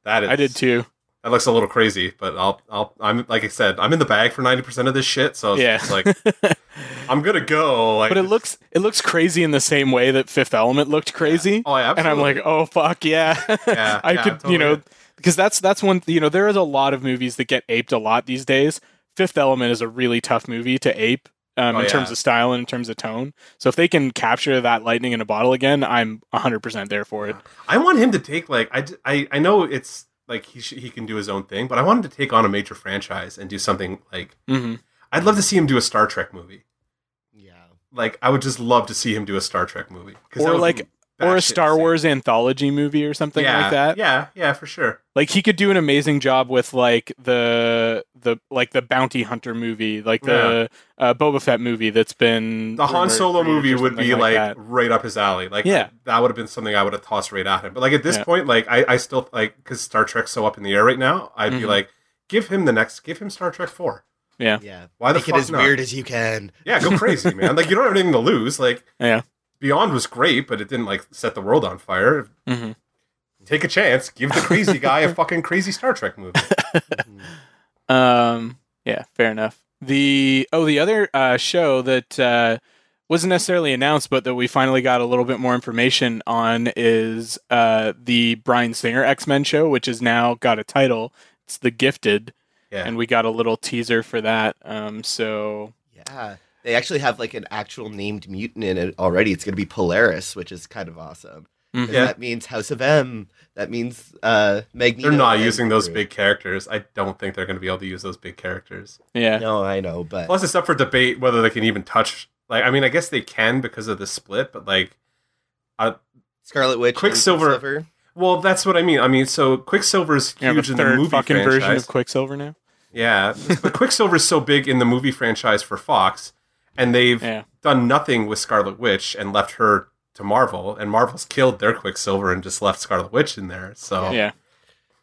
that is. I did too. That looks a little crazy, but I'll, I'll, I'm like I said, I'm in the bag for ninety percent of this shit, so Yeah, just like I'm gonna go. Like, but it looks it looks crazy in the same way that Fifth Element looked crazy. Oh, yeah, and I'm like, oh fuck yeah, Yeah, I yeah, could you know because that's that's one you know there is a lot of movies that get aped a lot these days. Fifth Element is a really tough movie to ape um, Oh, in yeah. terms of style and in terms of tone. So if they can capture that lightning in a bottle again, I'm 100 percent there for it. I want him to take like I I know it's like he sh- he can do his own thing, but I want him to take on a major franchise and do something like hmm I'd love to see him do a Star Trek movie. yeah Like I would just love to see him do a Star Trek movie 'Cause Or like- Or a Star insane. Wars anthology movie or something yeah, like that. Yeah, yeah, for sure. Like he could do an amazing job with like the the like the bounty hunter movie, like the uh, Boba Fett movie that's been The Han Solo movie would be something like, right up his alley. Like, Yeah. that would have been something I would have tossed right at him. But like at this Yeah. point, like I, I still like because Star Trek's so up in the air right now. I'd be Mhm. like, give him the next, give him Star Trek Four. yeah, yeah Why the make it fuck as not? weird as you can Yeah, go crazy, man. Like you don't have anything to lose. Like yeah. Beyond was great, but it didn't like set the world on fire. hmm Take a chance. Give the crazy guy a fucking crazy Star Trek movie. Um, yeah, fair enough. The oh, the other uh, show that uh, wasn't necessarily announced, but that we finally got a little bit more information on is uh, the Bryan Singer X Men show, which has now got a title. It's The Gifted, Yeah. and we got a little teaser for that. Um, so yeah they actually have like an actual named mutant in it already it's going to be polaris which is kind of awesome 'Cause mhm. Yeah. that means house of m that means uh magneto They're not using those big characters. I don't think they're going to be able to use those big characters. yeah, no i know but Plus, it's up for debate whether they can even touch. Like, I mean, I guess they can because of the split, but like, Scarlet Witch, and Quicksilver- Quicksilver. well, that's what I mean. I mean, so Quicksilver's you have huge a in the movie fucking franchise. version of Quicksilver now. yeah, but Quicksilver's so big in the movie franchise for Fox, and they've Yeah, done nothing with Scarlet Witch and left her to Marvel, and Marvel's killed their Quicksilver and just left Scarlet Witch in there. So yeah,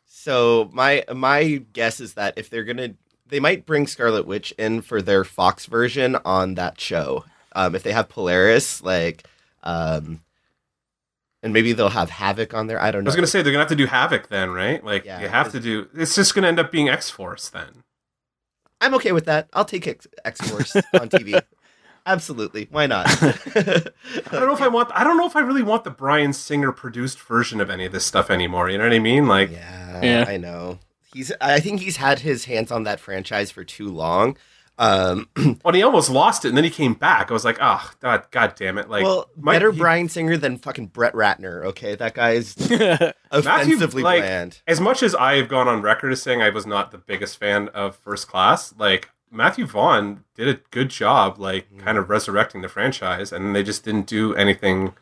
So my my guess is that if they're gonna, they might bring Scarlet Witch in for their Fox version on that show. Um, if they have Polaris, like, um, and maybe they'll have Havoc on there. I don't know. I was gonna say they're gonna have to do Havoc then, right? Like Yeah, you have to do. It's just gonna end up being X Force then. I'm okay with that. I'll take X, X Force on TV. Absolutely, why not? I don't know if I want. I don't know if I really want the Bryan Singer produced version of any of this stuff anymore. You know what I mean? Like, yeah, Yeah. I know. He's. I think he's had his hands on that franchise for too long. Um, when he almost lost it and then he came back, I was like, oh, god, god damn it! Like, well, my- better he- Bryan Singer than fucking Brett Ratner. Okay, that guy's yeah, offensively like, bland. As much as I have gone on record as saying I was not the biggest fan of First Class, like Matthew Vaughn did a good job, like Mm. kind of resurrecting the franchise, and they just didn't do anything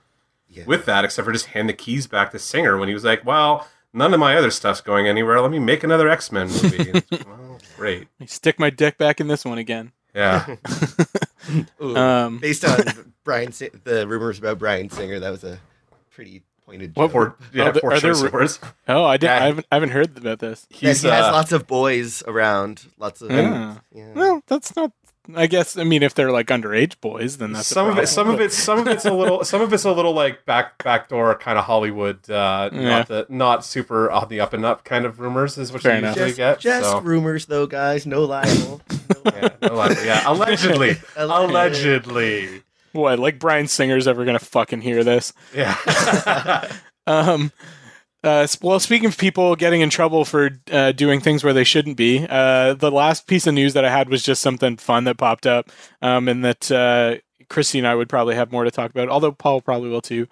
Yeah. with that except for just hand the keys back to Singer when he was like, well. None of my other stuff's going anywhere. Let me make another X Men movie. Like, well, great. stick my dick back in this one again. Yeah. Ooh, Um, based on Bryan, the rumors about Bryan Singer, that was a pretty pointed. What joke. were yeah, Are there- poor are there choice oh, I didn't. Yeah. I haven't. I haven't heard about this. He's he has uh, lots of boys around. Lots of. Ah. yeah. Well, that's not. I guess. I mean, if they're like underage boys, then that's a some of it some of it some of it's a little some of it's a little like back backdoor kind of Hollywood uh Yeah. not the not super on the up and up kind of rumors is what Fair you enough. usually Just, get. just so. rumors, though, guys. No libel. No yeah, no lie- yeah, allegedly. Allegedly. allegedly. What? Like Bryan Singer's ever gonna fucking hear this? Yeah. Um, uh, well, speaking of people getting in trouble for uh, doing things where they shouldn't be, uh, the last piece of news that I had was just something fun that popped up, um, and that uh, Christy and I would probably have more to talk about, although Paul probably will too.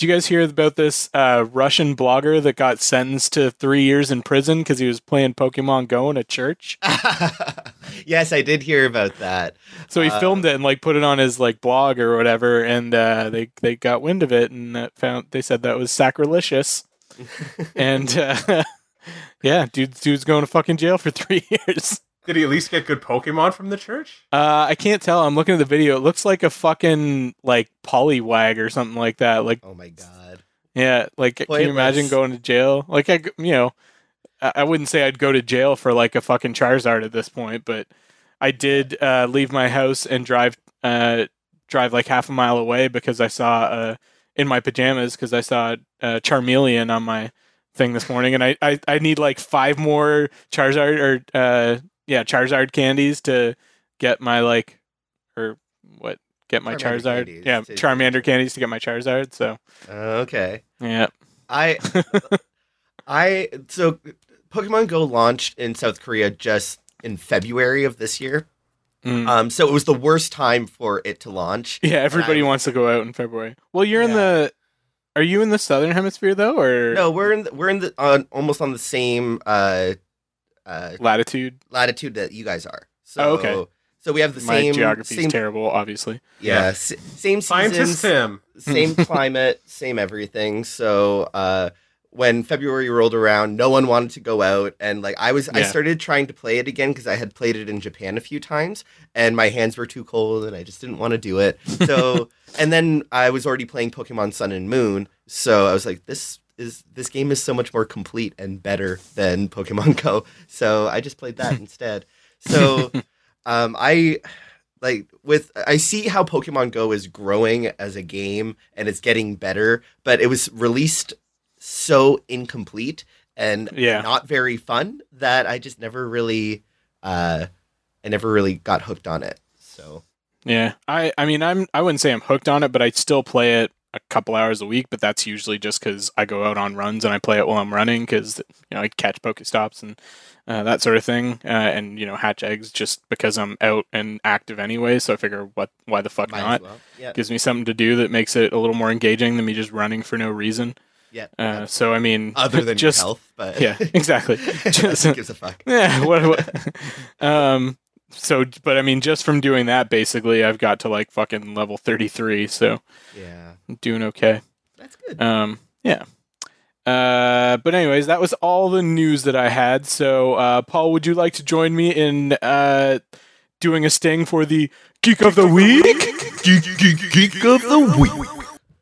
Did you guys hear about this uh, Russian blogger that got sentenced to three years in prison because he was playing Pokemon Go in a church? yes, I did hear about that. So he Uh, filmed it and like put it on his like blog or whatever, and uh, they they got wind of it and found they said that was sacrilegious, and uh, yeah, dude, dude's going to fucking jail for three years. Did he at least get good Pokemon from the church? Uh, I can't tell. I'm looking at the video. It looks like a fucking like Poliwag or something like that. Like Oh my god. yeah, like can you imagine going to jail? Like I, g- you know, I I wouldn't say I'd go to jail for like a fucking Charizard at this point, but I did uh, leave my house and drive uh, drive like half a mile away because I saw uh, in my pajamas because I saw uh, Charmeleon on my thing this morning, and I, I I need like five more Charizard or uh, yeah Charizard candies to get my like or what get my Charmander Charizard candies yeah to- Charmander candies to get my Charizard. So Uh, okay. yeah. I I so Pokemon Go launched in South Korea just in February of this year. Mm. Um, so it was the worst time for it to launch. Yeah, everybody I- wants to go out in February. Well, you're in the. Are you in the southern hemisphere though, or No, we're in the, we're in the on almost on the same uh, uh, latitude? latitude that you guys are. So Oh, okay. So we have the My same geography's same terrible, obviously. yeah, Yeah. s- same Scientist Tim. same climate, same everything. So uh, when February rolled around, no one wanted to go out, and like I was, I started trying to play it again because I had played it in Japan a few times, and my hands were too cold, and I just didn't want to do it. So, and then I was already playing Pokemon Sun and Moon, so I was like, this is this game is so much more complete and better than Pokemon Go. So I just played that instead. So, um, I like with I see how Pokemon Go is growing as a game and it's getting better, but it was released so incomplete and Yeah. not very fun that I just never really uh I never really got hooked on it. So Yeah, I I mean I'm I wouldn't say I'm hooked on it, but I still play it a couple hours a week. But that's usually just because I go out on runs and I play it while I'm running because you know I catch Pokestops and uh, that sort of thing, uh, and you know hatch eggs just because I'm out and active anyway. So I figure what why the fuck might not? well. Yeah. Gives me something to do that makes it a little more engaging than me just running for no reason. Yeah. Uh, so I mean, Other than just health, but yeah, exactly. Just- gives a fuck. yeah what, what um so but i mean just from doing that basically i've got to like fucking level 33 so Yeah. I'm doing okay That's good. um yeah uh but anyways that was all the news that i had so uh paul would you like to join me in uh doing a sting for the geek of the week Geek, geek, geek of the week.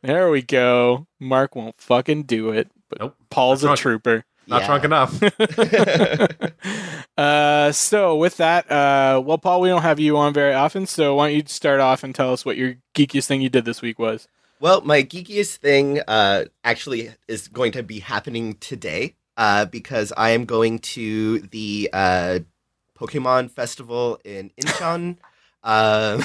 there we go mark won't fucking do it but Nope. paul's a Not drunk. trooper Not Yeah. drunk enough. uh, so with that, uh, well, Paul, we don't have you on very often, so why don't you start off and tell us what your geekiest thing you did this week was? Well, my geekiest thing uh, actually is going to be happening today uh, because I am going to the uh, Pokemon Festival in Incheon. um,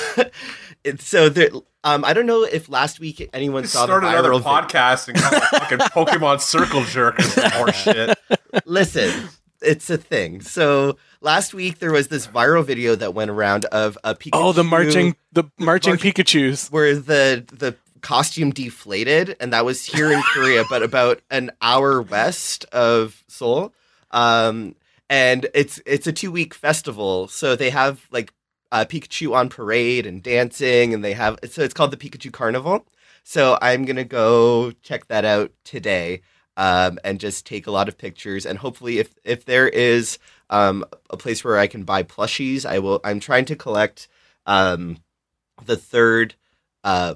it- so there, um, I don't know if last week anyone Just saw the start another viral vi- podcast and call it fucking Pokemon Circle Jerk or more shit. Listen, it's a thing. So last week there was this viral video that went around of a Pikachu. Oh, the marching, the marching marching- Pikachu's. where the the costume deflated, and that was here in Korea, but about an hour west of Seoul. Um, and it's it's a two week festival, so they have like uh, Pikachu on parade and dancing, and they have so it's called the Pikachu Carnival. So I'm gonna go check that out today. Um, and just take a lot of pictures, and hopefully, if if there is um, a place where I can buy plushies, I will. I'm trying to collect um, the third uh,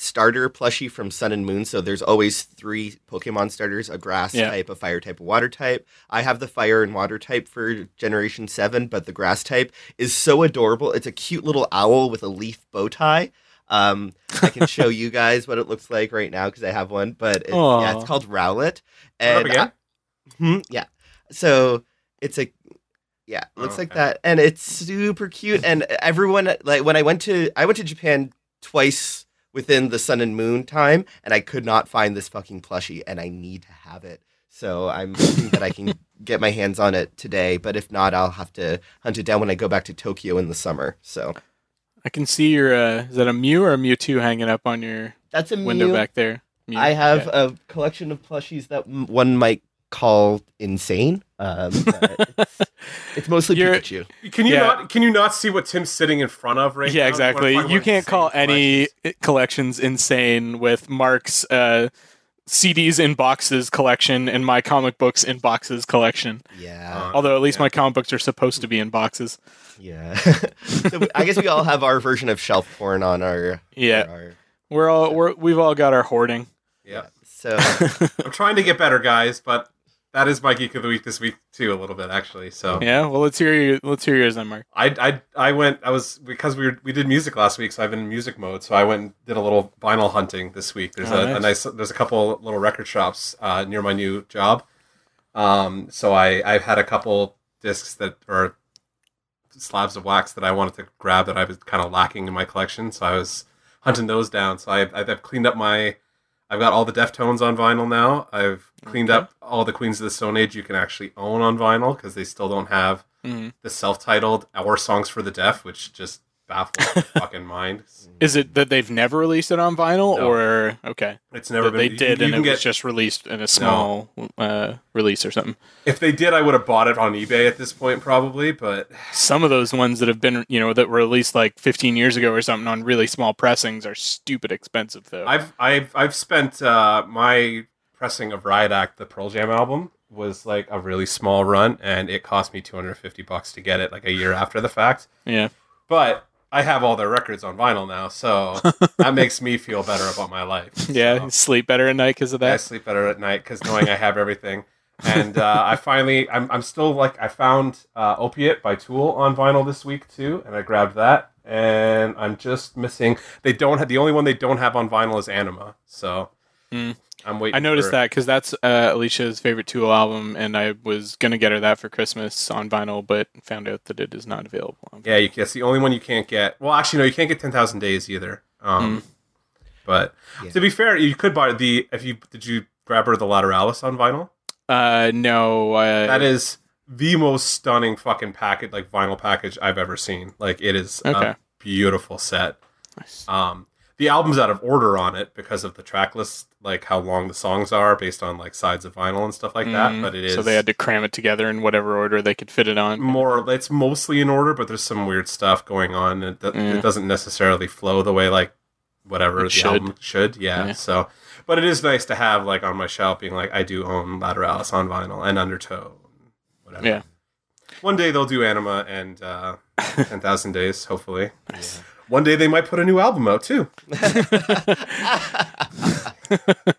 starter plushie from Sun and Moon. So there's always three Pokemon starters: a grass Yeah. type, a fire type, a water type. I have the fire and water type for Generation Seven, but the grass type is so adorable. It's a cute little owl with a leaf bow tie. Um, I can show you guys what it looks like right now because I have one. But it's, yeah, it's called Rowlet. And again? Hmm, yeah. So it's a yeah, it looks like Okay. that, and it's super cute. And everyone like when I went to I went to Japan twice within the Sun and Moon time, and I could not find this fucking plushie, and I need to have it. So I'm hoping that I can get my hands on it today. But if not, I'll have to hunt it down when I go back to Tokyo in the summer. So I can see your. Uh, is that a Mew or a Mewtwo hanging up on your that's a window Mew. back there? Mew. I have Yeah. a collection of plushies that one might call insane. Um, it's, it's mostly You're- Pikachu. Can you Yeah. not? Can you not see what Tim's sitting in front of right yeah, We're exactly. talking You can't insane call any collections. collections insane with Mark's uh, CDs in boxes collection and my comic books in boxes collection. Yeah. Uh, Although at least yeah. my comic books are supposed to be in boxes. Yeah. so I guess we all have our version of shelf porn on our. Yeah, Our, we're all we're we've all got our hoarding. Yeah, so I'm trying to get better, guys, but that is my geek of the week this week too, a little bit actually. So Yeah, well let's hear you. Let's hear yours then, Mark. I, I I went I was because we were, we did music last week, so I've been in music mode. So I went and did a little vinyl hunting this week. There's Oh, a, a nice. nice there's a couple little record shops uh, near my new job. Um, so I I've had a couple discs that are slabs of wax that I wanted to grab that I was kind of lacking in my collection. So I was hunting those down. So I I've cleaned up my I've got all the Deftones on vinyl now. I've cleaned Okay. up all the Queens of the Stone Age you can actually own on vinyl because they still don't have Mhm. the self-titled "Our Songs for the Deaf," which just baffles my fucking mind. Is it that they've never released it on vinyl, No. or okay, It's never that been. they did you and can it was just released in a small uh, release or something? if they did, I would have bought it on eBay at this point, probably. But Some of those ones that have been, you know, that were released like 15 years ago or something on really small pressings are stupid expensive though. I've I've I've spent uh, my pressing of Riot Act, the Pearl Jam album, was like a really small run, and it cost me 250 bucks to get it, like a year after the fact. yeah, But I have all their records on vinyl now, so that makes me feel better about my life. yeah, So- sleep better at night because of that. I sleep better at night because knowing I have everything. And uh, I finally, I'm, I'm still like, I found uh, Opiate by Tool on vinyl this week too, and I grabbed that. And I'm just missing. They don't have the only one they don't have on vinyl is Ænima. So Hmm. I'm waiting. I noticed for- that because that's uh, Alicia's favorite Tool album, and I was gonna get her that for Christmas on vinyl, but found out that it is not available. On Yeah, you, that's the only one you can't get. Well, actually, no, you can't get Ten Thousand Days either. Um, But Yeah. to be fair, you could buy the. If you did you grab her the Lateralus on vinyl? Uh, no, uh, That is the most stunning fucking packet like vinyl package I've ever seen. Like it is Okay. a beautiful set. nice. Um, the album's out of order on it because of the track list, like how long the songs are based on like sides of vinyl and stuff like that. Mm, But it is so they had to cram it together in whatever order they could fit it on. more. It's mostly in order, but there's some weird stuff going on. It, do- Mm. it doesn't necessarily flow the way like whatever It the should. album should. Yeah, Yeah. So, but it is nice to have like on my shelf, being like I do own Lateralus on vinyl and Undertow, whatever. Yeah. One day they'll do Ænima and uh, Ten Thousand Days. Hopefully, Nice. One day they might put a new album out too.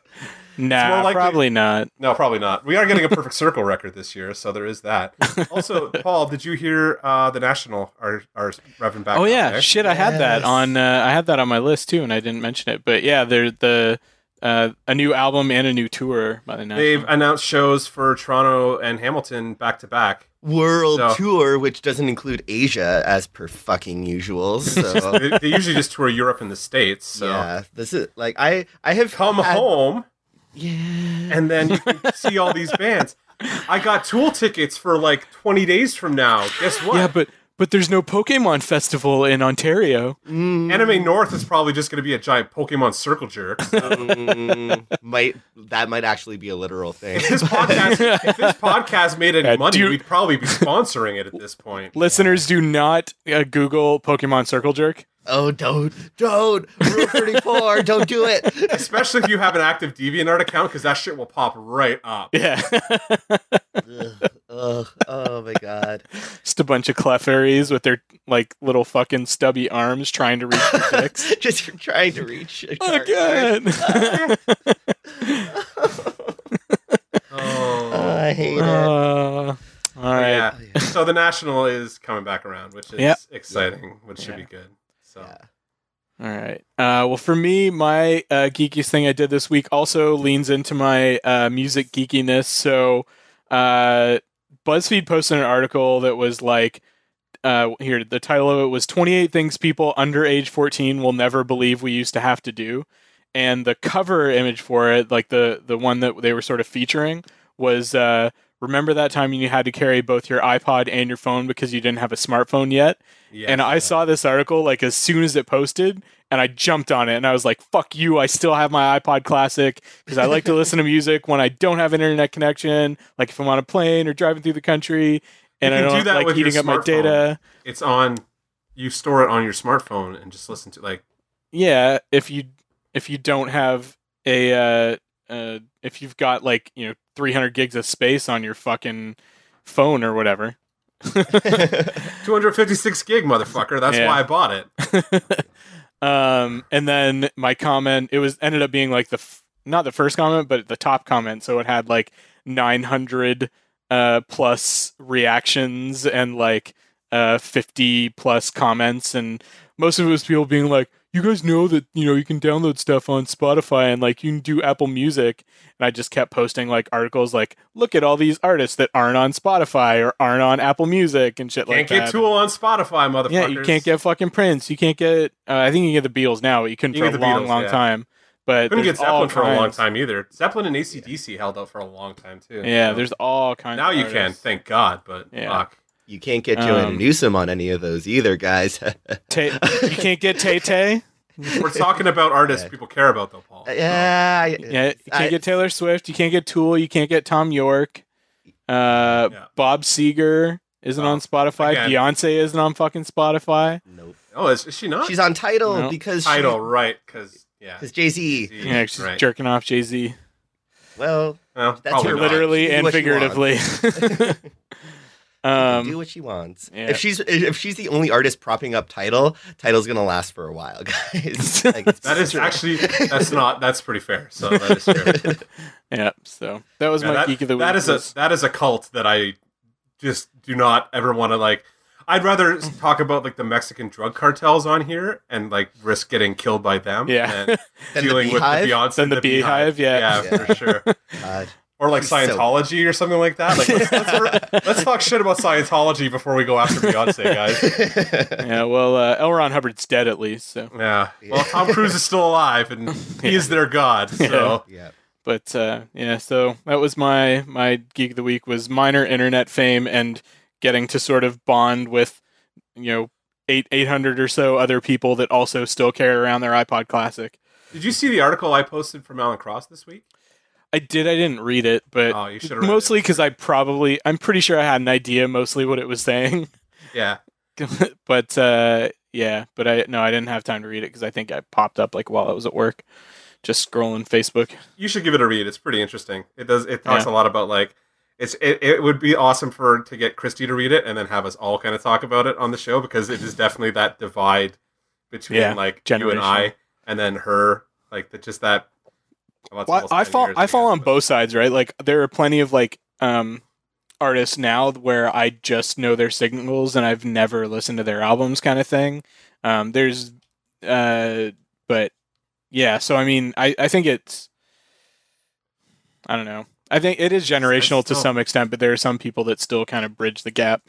Nah, likely- probably not. No, probably not. We are getting a perfect circle record this year, so there is that. Also, Paul, did you hear uh, the National are are revving back? oh yeah, there? shit! I had that on. Uh, I had that on my list too, and I didn't mention it. But yeah, they're the uh, a new album and a new tour by the National. They've announced shows for Toronto and Hamilton back to back. World So- tour, which doesn't include Asia as per fucking usual. So They, they usually just tour Europe and the States. So yeah, this is like I I have come had- home, Yeah, and then you can see all these bands. I got Tool tickets for like 20 days from now. Guess what? yeah, but but there's no Pokemon festival in Ontario. Mm, Anime North is probably just going to be a giant Pokemon circle jerk. mm, might that might actually be a literal thing. If this podcast, if this podcast made any Yeah, money, do- we'd probably be sponsoring it at this point. Listeners, do not uh, Google Pokemon Circle Jerk. oh, don't, don't, Rule Thirty Four, don't do it. Especially if you have an active DeviantArt account, because that shit will pop right up. Yeah, Ugh, ugh, oh my god. just a bunch of Clefairies with their like little fucking stubby arms trying to reach the dicks. Just trying to reach. a card. Again. Oh, I hate it. Uh, all right. yeah. So the national is coming back around, which is Yeah. exciting, which should Yeah. be good. So Yeah. All right. Uh, well, for me, my uh, geekiest thing I did this week also leans into my uh, music geekiness. So, uh, BuzzFeed posted an article that was like, uh, here, the title of it was 28 Things People Under Age 14 Will Never Believe We Used to Have to Do. And the cover image for it, like the, the one that they were sort of featuring, was uh, remember that time you had to carry both your iPod and your phone because you didn't have a smartphone yet? yeah. and I saw this article like as soon as it posted, and I jumped on it, and I was like, "Fuck you! I still have my iPod Classic because I like to listen to music when I don't have an internet connection, like if I'm on a plane or driving through the country, and I do don't that like heating up my data." it's on. You store it on your smartphone and just listen to like. Yeah, if you if you don't have a uh, uh, if you've got like you know 300 gigs of space on your fucking phone or whatever. 256 gig, motherfucker. That's Yeah. why I bought it. um, and then my comment, it was ended up being like the f- not the first comment, but the top comment. So it had like 900 uh, plus reactions and like uh, 50 plus comments, and most of it was people being like, "You guys know that you know you can download stuff on Spotify and like you can do Apple Music." And I just kept posting like articles like, "Look at all these artists that aren't on Spotify or aren't on Apple Music and shit Can't like that can't get that." Tool on Spotify, motherfuckers. Yeah, you can't get fucking Prince. You can't get. Uh, I think you can get the Beatles now. But you couldn't You for a get the long, Beatles, long yeah. time. But Couldn't get Zeppelin for a long time either. Zeppelin and ACDC held out for a long time too. Yeah, So there's all kinds. now you can, thank God. But Yeah. fuck. You can't get Joanna Um, Newsom on any of those either, guys. Tay- you can't get Tay Tay. We're talking about artists Okay. people care about, though, Paul. yeah, I- Yeah, you can't I- get Taylor Swift. You can't get Tool. You can't get Thom Yorke. Uh, Yeah. Bob Seger isn't Oh, on Spotify. again. Beyonce isn't on fucking Spotify. Nope. Oh, is, is she not? She's on Tidal No. because Tidal, right? Because yeah, because Jay Z. Yeah, she's right. jerking off Jay Z, Well, Well, That's her literally and do what she figuratively. do um, what she wants. yeah. If she's if she's the only artist propping up Tidal, Tidal's gonna last for a while, guys. Like, That is true. actually that's not that's pretty fair. So that is fair. yeah. So that was Yeah, my that, geek of the week. that is a that is a cult that I just do not ever want to like. I'd rather talk about like the Mexican drug cartels on here and like risk getting killed by them. Yeah. than Than the dealing with the Beehive? Beyonce. Than the Beehive, yeah. yeah, for sure. God. Or like So- Scientology or something like that. Like let's, let's, let's talk shit about Scientology before we go after Beyonce, guys. yeah. Well, uh, L. Ron Hubbard's dead at least. So. Yeah. Well, Tom Cruise is still alive and he is their god. So yeah. but uh, yeah, so that was my my geek of the week was minor internet fame and getting to sort of bond with you know eight eight hundred or so other people that also still carry around their iPod Classic. did you see the article I posted from Alan Cross this week? I did. I didn't read it, but Oh, you should have read mostly because I probably I'm pretty sure I had an idea mostly what it was saying, Yeah. but uh, yeah, but I no I didn't have time to read it because I think I popped up like while I was at work, just scrolling Facebook. You should give it a read. It's pretty interesting. It does it talks Yeah. a lot about like it's it, it would be awesome for to get Christy to read it and then have us all kind of talk about it on the show because it is definitely that divide between Yeah, like you and I and then her like the, just that Well, it's Well, almost I fall I fall guess, on but- both sides, right? Like there are plenty of like um artists now where I just know their singles and I've never listened to their albums kind of thing. Um there's uh but yeah, so I mean I I think it's I don't know. I think it is generational to some extent, but there are some people that still kind of bridge the gap.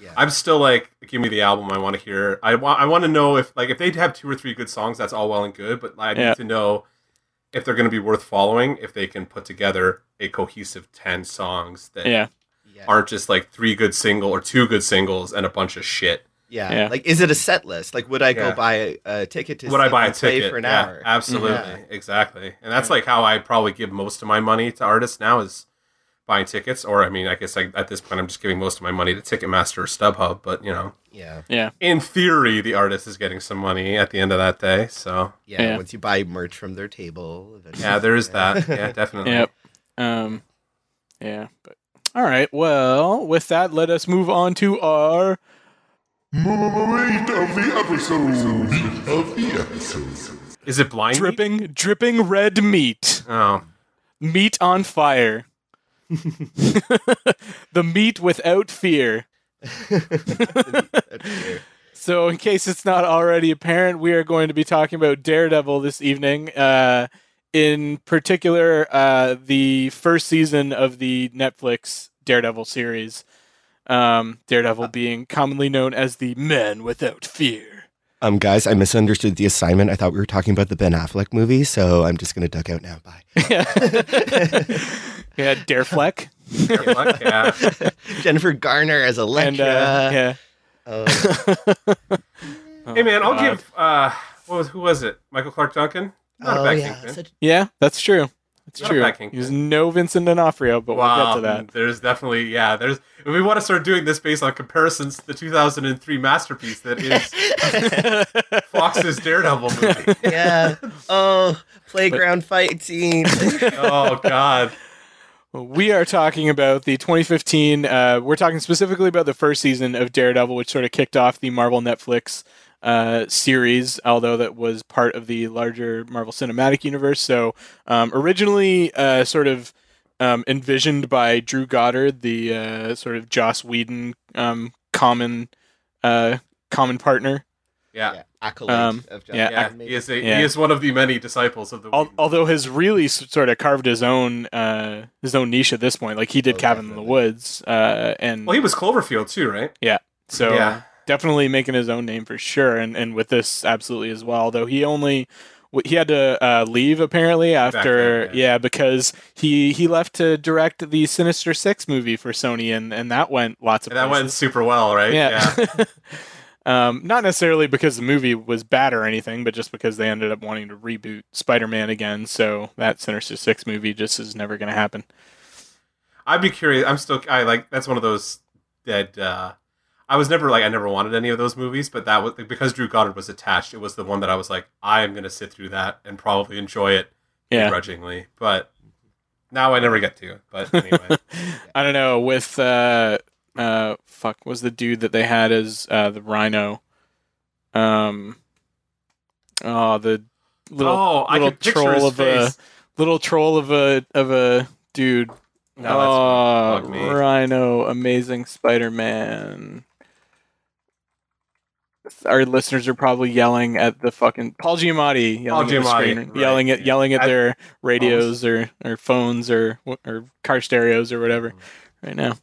Yeah. I'm still like, give me the album I want to hear. I want I want to know if like if they have two or three good songs, that's all well and good. But I Yeah. need to know if they're going to be worth following. If they can put together a cohesive ten songs that Yeah. yeah. aren't just like three good single or two good singles and a bunch of shit. Yeah. Yeah. Like, is it a set list? Like, would I go Yeah. buy a, a ticket to Would I buy a and play ticket for an Yeah, hour? Absolutely, Yeah. exactly. And that's Yeah. like how I probably give most of my money to artists now is buying tickets. Or I mean, I guess I, at this point I'm just giving most of my money to Ticketmaster or StubHub. But you know, Yeah. Yeah. In theory, the artist is getting some money at the end of that day. So yeah. Yeah. Once you buy merch from their table. eventually- yeah, there is that. Yeah, definitely. Yep. Um yeah, but all right. Well, with that, let us move on to our Rate of the episode. Of the episode. Is it blind? meat? dripping dripping red meat. Oh, Meat on fire. the meat without fear. So, in case it's not already apparent, we are going to be talking about Daredevil this evening. Uh, in particular, uh, the first season of the Netflix Daredevil series. Um, Daredevil being commonly known as the Man Without Fear. Um, guys, I misunderstood the assignment. I thought we were talking about the Ben Affleck movie, so I'm just going to duck out now. Bye. yeah, yeah Darefleck. fuck yeah. Jennifer Garner as Elektra. and uh, yeah. Uh, Hey man, I'll God. give. uh what was, Who was it? Michael Clarke Duncan. Not a oh, bad yeah. Such- Yeah, that's true. That's Not a true. There's no Vincent D'Onofrio, but we'll get to that. There's definitely yeah. There's if we want to start doing this based on comparisons to the 2003 masterpiece that is Fox's Daredevil movie. yeah. Oh, playground fight scene. oh God. We are talking about the 2015. Uh, we're talking specifically about the first season of Daredevil, which sort of kicked off the Marvel Netflix uh, series, although that was part of the larger Marvel Cinematic Universe. So, um, originally, uh, sort of um, envisioned by Drew Goddard, the uh, sort of Joss Whedon um, common uh, common partner. Yeah. yeah. Accolade Um, of John yeah, Yeah, he is a, Yeah. he is one of the many disciples of the. Al- although has really sort of carved his own uh, his own niche at this point. Like he did Oh, Cabin in the. Woods, uh, and well, he was Cloverfield too, right? Yeah. So yeah. Definitely making his own name for sure. And and with this, absolutely as well. Though he only he had to uh, leave apparently after then, yeah. yeah. because he he left to direct the Sinister Six movie for Sony, and and that went lots of And that went super well, right? Yeah. um, not necessarily because the movie was bad or anything, but just because they ended up wanting to reboot Spider-Man again. So that Sinister Six movie just is never going to happen. I'd be curious. I'm still. I like. That's one of those that. uh I was never like. I never wanted any of those movies, but that was because Drew Goddard was attached. It was the one that I was like, I am going to sit through that and probably enjoy it Yeah. begrudgingly. But now I never get to. But anyway, I don't know. With uh, uh, fuck, was the dude that they had as uh, the Rhino? Um, oh, the little oh, I little troll of a little troll of a of a dude. No, oh. Rhino, Amazing Spider-Man. Our listeners are probably yelling at the fucking Paul Giamatti, yelling Paul at Giamatti, screen, right, yelling at yelling at I- their radios or, or phones or or car stereos or whatever right now.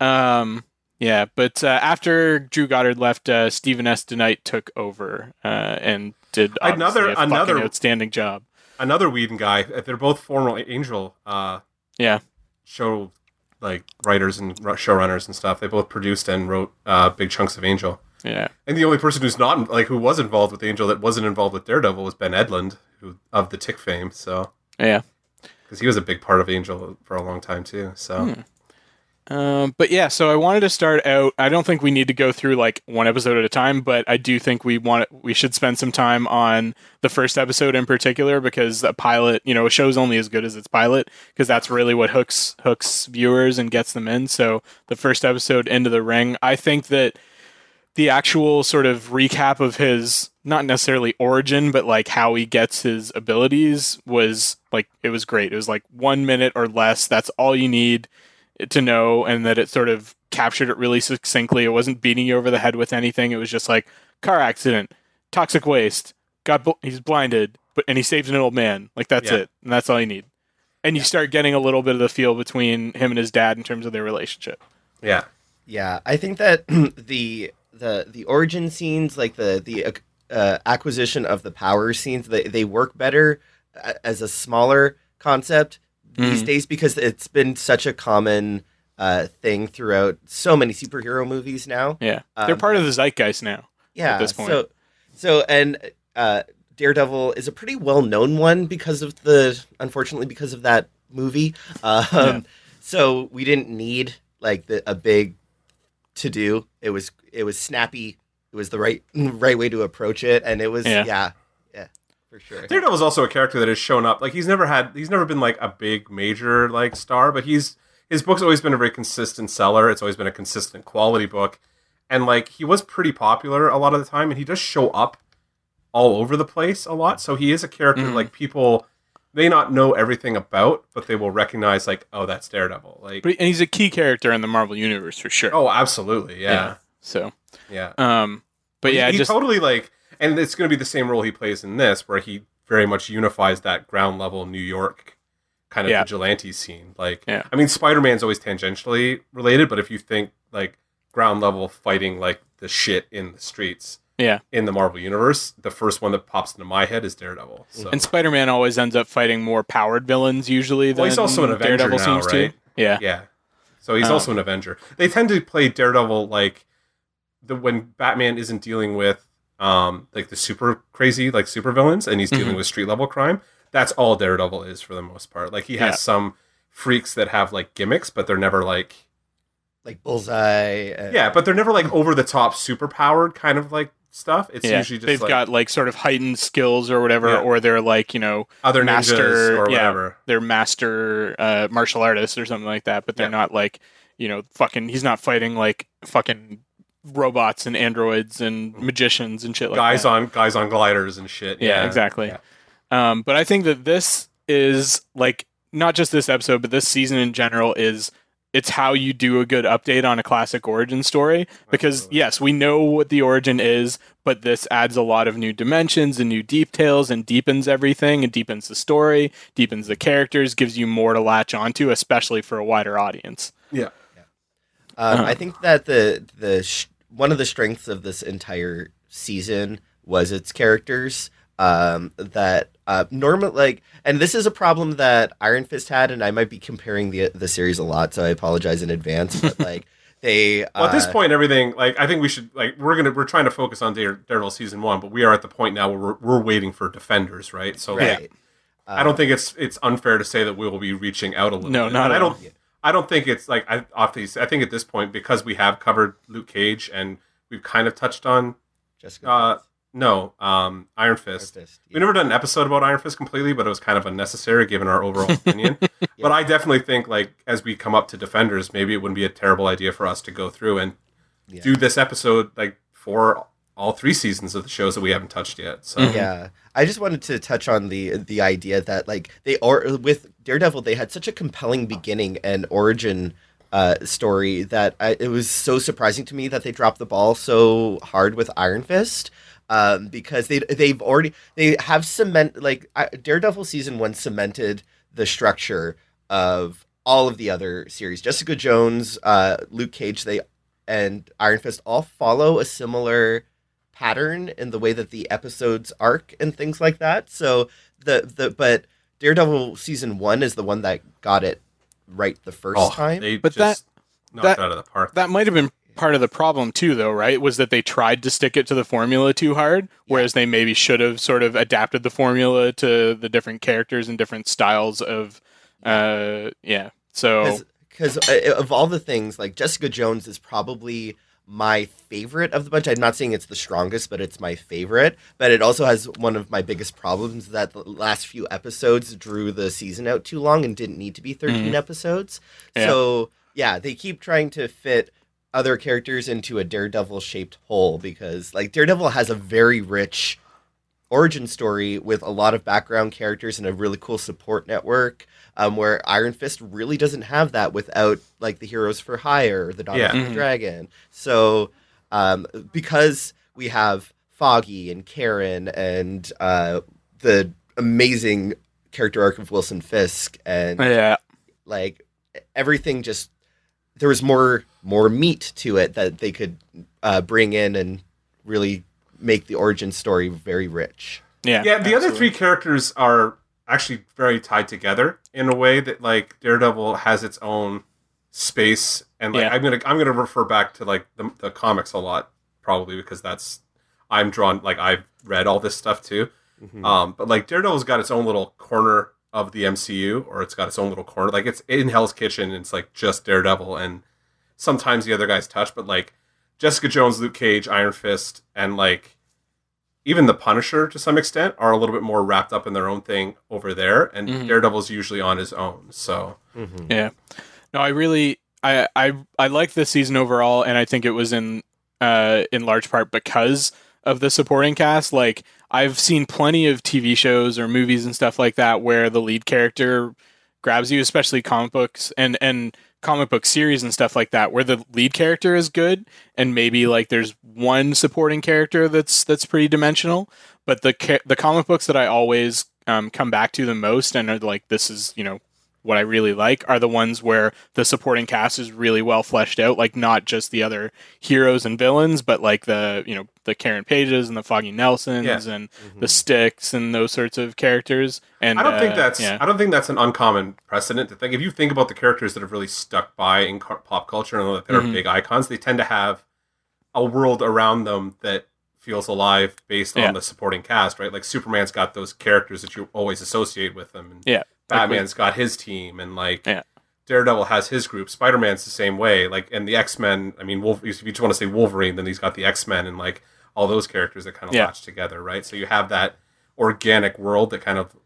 Um, yeah, but uh, after Drew Goddard left, uh, Steven S. DeKnight took over uh, and did Another- a another- outstanding job. Another Whedon guy. They're both former Angel. Uh, Yeah. Show like writers and showrunners and stuff. They both produced and wrote uh, big chunks of Angel. Yeah, And the only person who's not like who was involved with Angel that wasn't involved with Daredevil was Ben Edlund, who of the Tick fame. So yeah. because he was a big part of Angel for a long time too. So Hmm. Um, but yeah, so I wanted to start out. I don't think we need to go through like one episode at a time, but I do think we want we should spend some time on the first episode in particular because a pilot, you know, a show's only as good as its pilot because that's really what hooks hooks viewers and gets them in. So the first episode, Into the Ring, I think that the actual sort of recap of his not necessarily origin, but like how he gets his abilities was like it was great. It was like one minute or less. That's all you need to know, and that it sort of captured it really succinctly. It wasn't beating you over the head with anything. It was just like car accident, toxic waste, got bl- he's blinded, but and he saves an old man. Like that's Yeah. it, and that's all you need. And you start getting a little bit of the feel between him and his dad in terms of their relationship. Yeah. Yeah, I think that the the the origin scenes, like the the uh, acquisition of the power scenes, they they work better uh, as a smaller concept these Mhm. days because it's been such a common uh, thing throughout so many superhero movies now. Yeah, they're Um, part of the zeitgeist now. Yeah. this point. So so and uh, Daredevil is a pretty well known one because of the unfortunately because of that movie. Um, Yeah. So we didn't need like the, a big to do. It was it was snappy. It was the right right way to approach it, and it was Yeah. yeah yeah, for sure. Daredevil's also a character that has shown up. Like he's never had, he's never been like a big major like star, but he's his book's always been a very consistent seller. It's always been a consistent quality book, and like he was pretty popular a lot of the time, and he does show up all over the place a lot. So he is a character Mhm. like people may not know everything about, but they will recognize like, oh, that's Daredevil. Like, But and he's a key character in the Marvel universe for sure. oh, absolutely, yeah, So, yeah. um, but yeah, he, he just totally like, and it's going to be the same role he plays in this, where he very much unifies that ground level New York kind of Yeah. vigilante scene. Like, Yeah. I mean, Spider Man's always tangentially related, but if you think like ground level fighting like the shit in the streets yeah. in the Marvel universe, the first one that pops into my head is Daredevil. So. And Spider Man always ends up fighting more powered villains usually. Well, he's also an Avenger Daredevil now, seems right? to. Yeah. Yeah. So he's Um, also an Avenger. They tend to play Daredevil like the when Batman isn't dealing with um like the super crazy like super villains and he's dealing Mhm. with street level crime. That's all Daredevil is for the most part. Like he has Yeah. some freaks that have like gimmicks, but they're never like like Bullseye. uh, yeah, but they're never like over the top super powered kind of like stuff. It's yeah. usually just They've like got like sort of heightened skills or whatever, Yeah. or they're like, you know, other master- or yeah. whatever. they're master uh, martial artists or something like that, but they're not like, you know, fucking, he's not fighting like fucking robots and androids and magicians and shit like guys that. on guys on gliders and shit. Yeah, exactly. Um, but I think that this is like not just this episode, but this season in general is it's how you do a good update on a classic origin story. Because Absolutely. yes, we know what the origin is, but this adds a lot of new dimensions and new details and deepens everything and deepens the story, deepens the characters, gives you more to latch onto, especially for a wider audience. Yeah. Um, Uh-huh. I think that the the sh- one of the strengths of this entire season was its characters. Um, that uh, normal like, and this is a problem that Iron Fist had, and I might be comparing the the series a lot, so I apologize in advance. But like, they Well, at this uh, point, everything like I think we should like we're gonna we're trying to focus on Dare, Daredevil season one, but we are at the point now where we're, we're waiting for defenders, right? So like, right. I don't think it's it's unfair to say that we will be reaching out a little. No, bit. not And I don't. all. I don't think it's like I off these. I think at this point because we have covered Luke Cage and we've kind of touched on Jessica uh, Jones, no um, Iron Iron Fist. Fist, We've never done an episode about Iron Fist completely, but it was kind of unnecessary given our overall opinion. But I definitely think like as we come up to Defenders, maybe it wouldn't be a terrible idea for us to go through and Yeah. do this episode like for all three seasons of the shows that we haven't touched yet. So Mhm. Yeah, I just wanted to touch on the the idea that like they are with Daredevil, they had such a compelling beginning and origin uh, story that I, it was so surprising to me that they dropped the ball so hard with Iron Fist. Um, because they they've already they have cement like I- Daredevil season one cemented the structure of all of the other series. Jessica Jones, uh, Luke Cage, they and Iron Fist all follow a similar pattern in the way that the episodes arc and things like that. So the the but Daredevil season one is the one that got it right the first oh, time. they But just knocked that- out of the park. That might have been part of the problem too though right was that they tried to stick it to the formula too hard whereas they maybe should have sort of adapted the formula to the different characters and different styles of uh yeah so because of all the things like Jessica Jones is probably my favorite of the bunch. I'm not saying it's the strongest, but it's my favorite. But it also has one of my biggest problems that the last few episodes drew the season out too long and didn't need to be 13 Mhm. episodes. Yeah. So yeah, they keep trying to fit other characters into a Daredevil shaped hole because like Daredevil has a very rich origin story with a lot of background characters and a really cool support network. Um, where Iron Fist really doesn't have that without like the Heroes for Hire, the Daughter Yeah. of the Mhm. Dragon. So um, because we have Foggy and Karen and uh, the amazing character arc of Wilson Fisk and Yeah. like everything just there was more more meat to it that they could uh, bring in and really make the origin story very rich. Yeah. Yeah, the other three characters are actually very tied together in a way that like Daredevil has its own space, and like Yeah. I'm gonna I'm gonna refer back to like the, the comics a lot probably because that's I'm drawn like I've read all this stuff too. Um, but like Daredevil's got its own little corner of the MCU, or it's got its own little corner. Like it's in Hell's Kitchen, and it's like just Daredevil, and sometimes the other guys touch. But like Jessica Jones, Luke Cage, Iron Fist, and like even the Punisher to some extent are a little bit more wrapped up in their own thing over there, and Mhm. Daredevil's usually on his own. So Mhm. Yeah. No, I really I I I like this season overall and I think it was in uh in large part because of the supporting cast. Like I've seen plenty of TV shows or movies and stuff like that where the lead character grabs you, especially comic books and and comic book series and stuff like that where the lead character is good and maybe like there's one supporting character that's that's pretty dimensional but the the comic books that I always um, come back to the most and are like this is you know what I really like are the ones where the supporting cast is really well fleshed out, like not just the other heroes and villains, but like the you know the Karen Pages and the Foggy Nelsons Yeah. and the Sticks and those sorts of characters. And I don't think uh, that's yeah, I don't think that's an uncommon precedent to think. If you think about the characters that have really stuck by in car- pop culture and that are Mhm. big icons, they tend to have a world around them that feels alive based on Yeah. the supporting cast, right? Like Superman's got those characters that you always associate with them. And Yeah. Batman's got his team, and like Yeah. Daredevil has his group. Spider Man's the same way. Like, and the X Men. I mean, Wolf, if you just want to say Wolverine, then he's got the X Men and like all those characters that kind of Yeah. latch together, right? So you have that organic world that kind of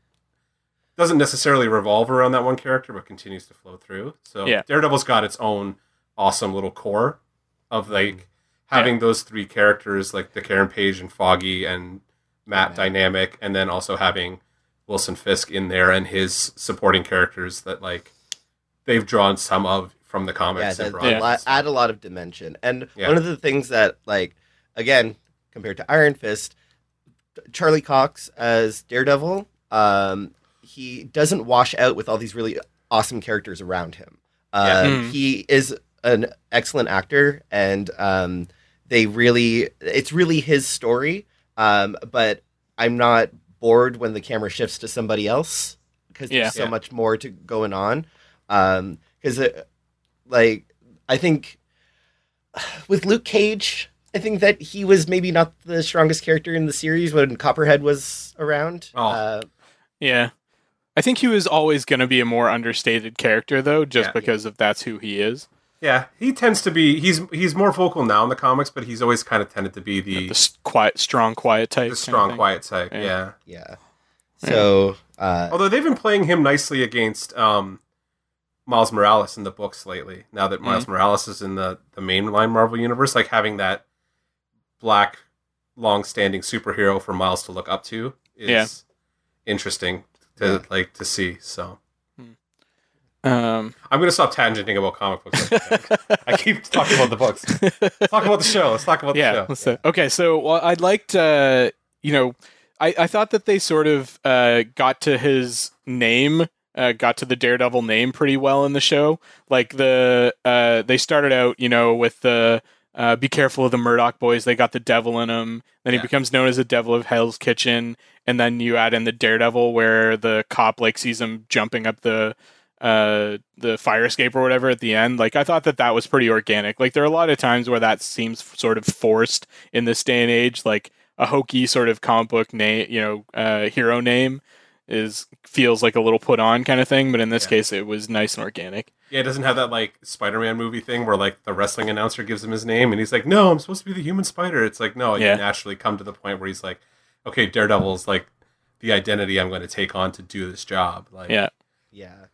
doesn't necessarily revolve around that one character, but continues to flow through. So Yeah. Daredevil's got its own awesome little core of like mm-hmm. having those three characters, like the Karen Page and Foggy and Matt Matt. dynamic, and then also having Wilson Fisk in there and his supporting characters that like they've drawn some of from the Yeah, comics that, and brought that in. li- add a lot of dimension. And Yeah. one of the things that, like, again, compared to Iron Fist, Charlie Cox as Daredevil, um, he doesn't wash out with all these really awesome characters around him. Um, Yeah. Mm. He is an excellent actor, and um, they really, it's really his story. Um, but I'm not bored when the camera shifts to somebody else because Yeah. there's so Yeah. much more to going on. Because it like I think with Luke Cage, I think that he was maybe not the strongest character in the series when Copperhead was around. Oh. Uh, yeah. I think he was always going to be a more understated character, though, just Yeah. because of that's who he is. Yeah, he tends to be. He's he's more vocal now in the comics, but he's always kind of tended to be the The quiet, strong, quiet type. the strong, quiet type. Yeah. yeah. yeah. So uh, Although they've been playing him nicely against um, Miles Morales in the books lately. Now that Miles Mm-hmm. Morales is in the the mainline Marvel universe, like having that black, long-standing superhero for Miles to look up to is Yeah. interesting to Yeah. like to see. So Um, I'm gonna stop tangenting about comic books. I keep talking about the books. Let's talk about the show. Let's talk about yeah. the show. say- okay, so well, I'd like to, you know, I, I thought that they sort of uh, got to his name, uh, got to the Daredevil name pretty well in the show. Like the uh, they started out, you know, with the uh, be careful of the Murdock boys. They got the devil in them. Then he Yeah. becomes known as the Devil of Hell's Kitchen, and then you add in the Daredevil, where the cop like sees him jumping up the uh the fire escape or whatever at the end like i thought that that was pretty organic like there are a lot of times where that seems sort of forced in this day and age like a hokey sort of comic book name you know uh hero name is feels like a little put on kind of thing but in this Yeah. case it was nice and organic Yeah, it doesn't have that like Spider-Man movie thing where like the wrestling announcer gives him his name and he's like, "No, I'm supposed to be the human spider." It's like, no, Yeah. you naturally come to the point where he's like, "Okay, Daredevil's like the identity I'm going to take on to do this job." Like, yeah yeah,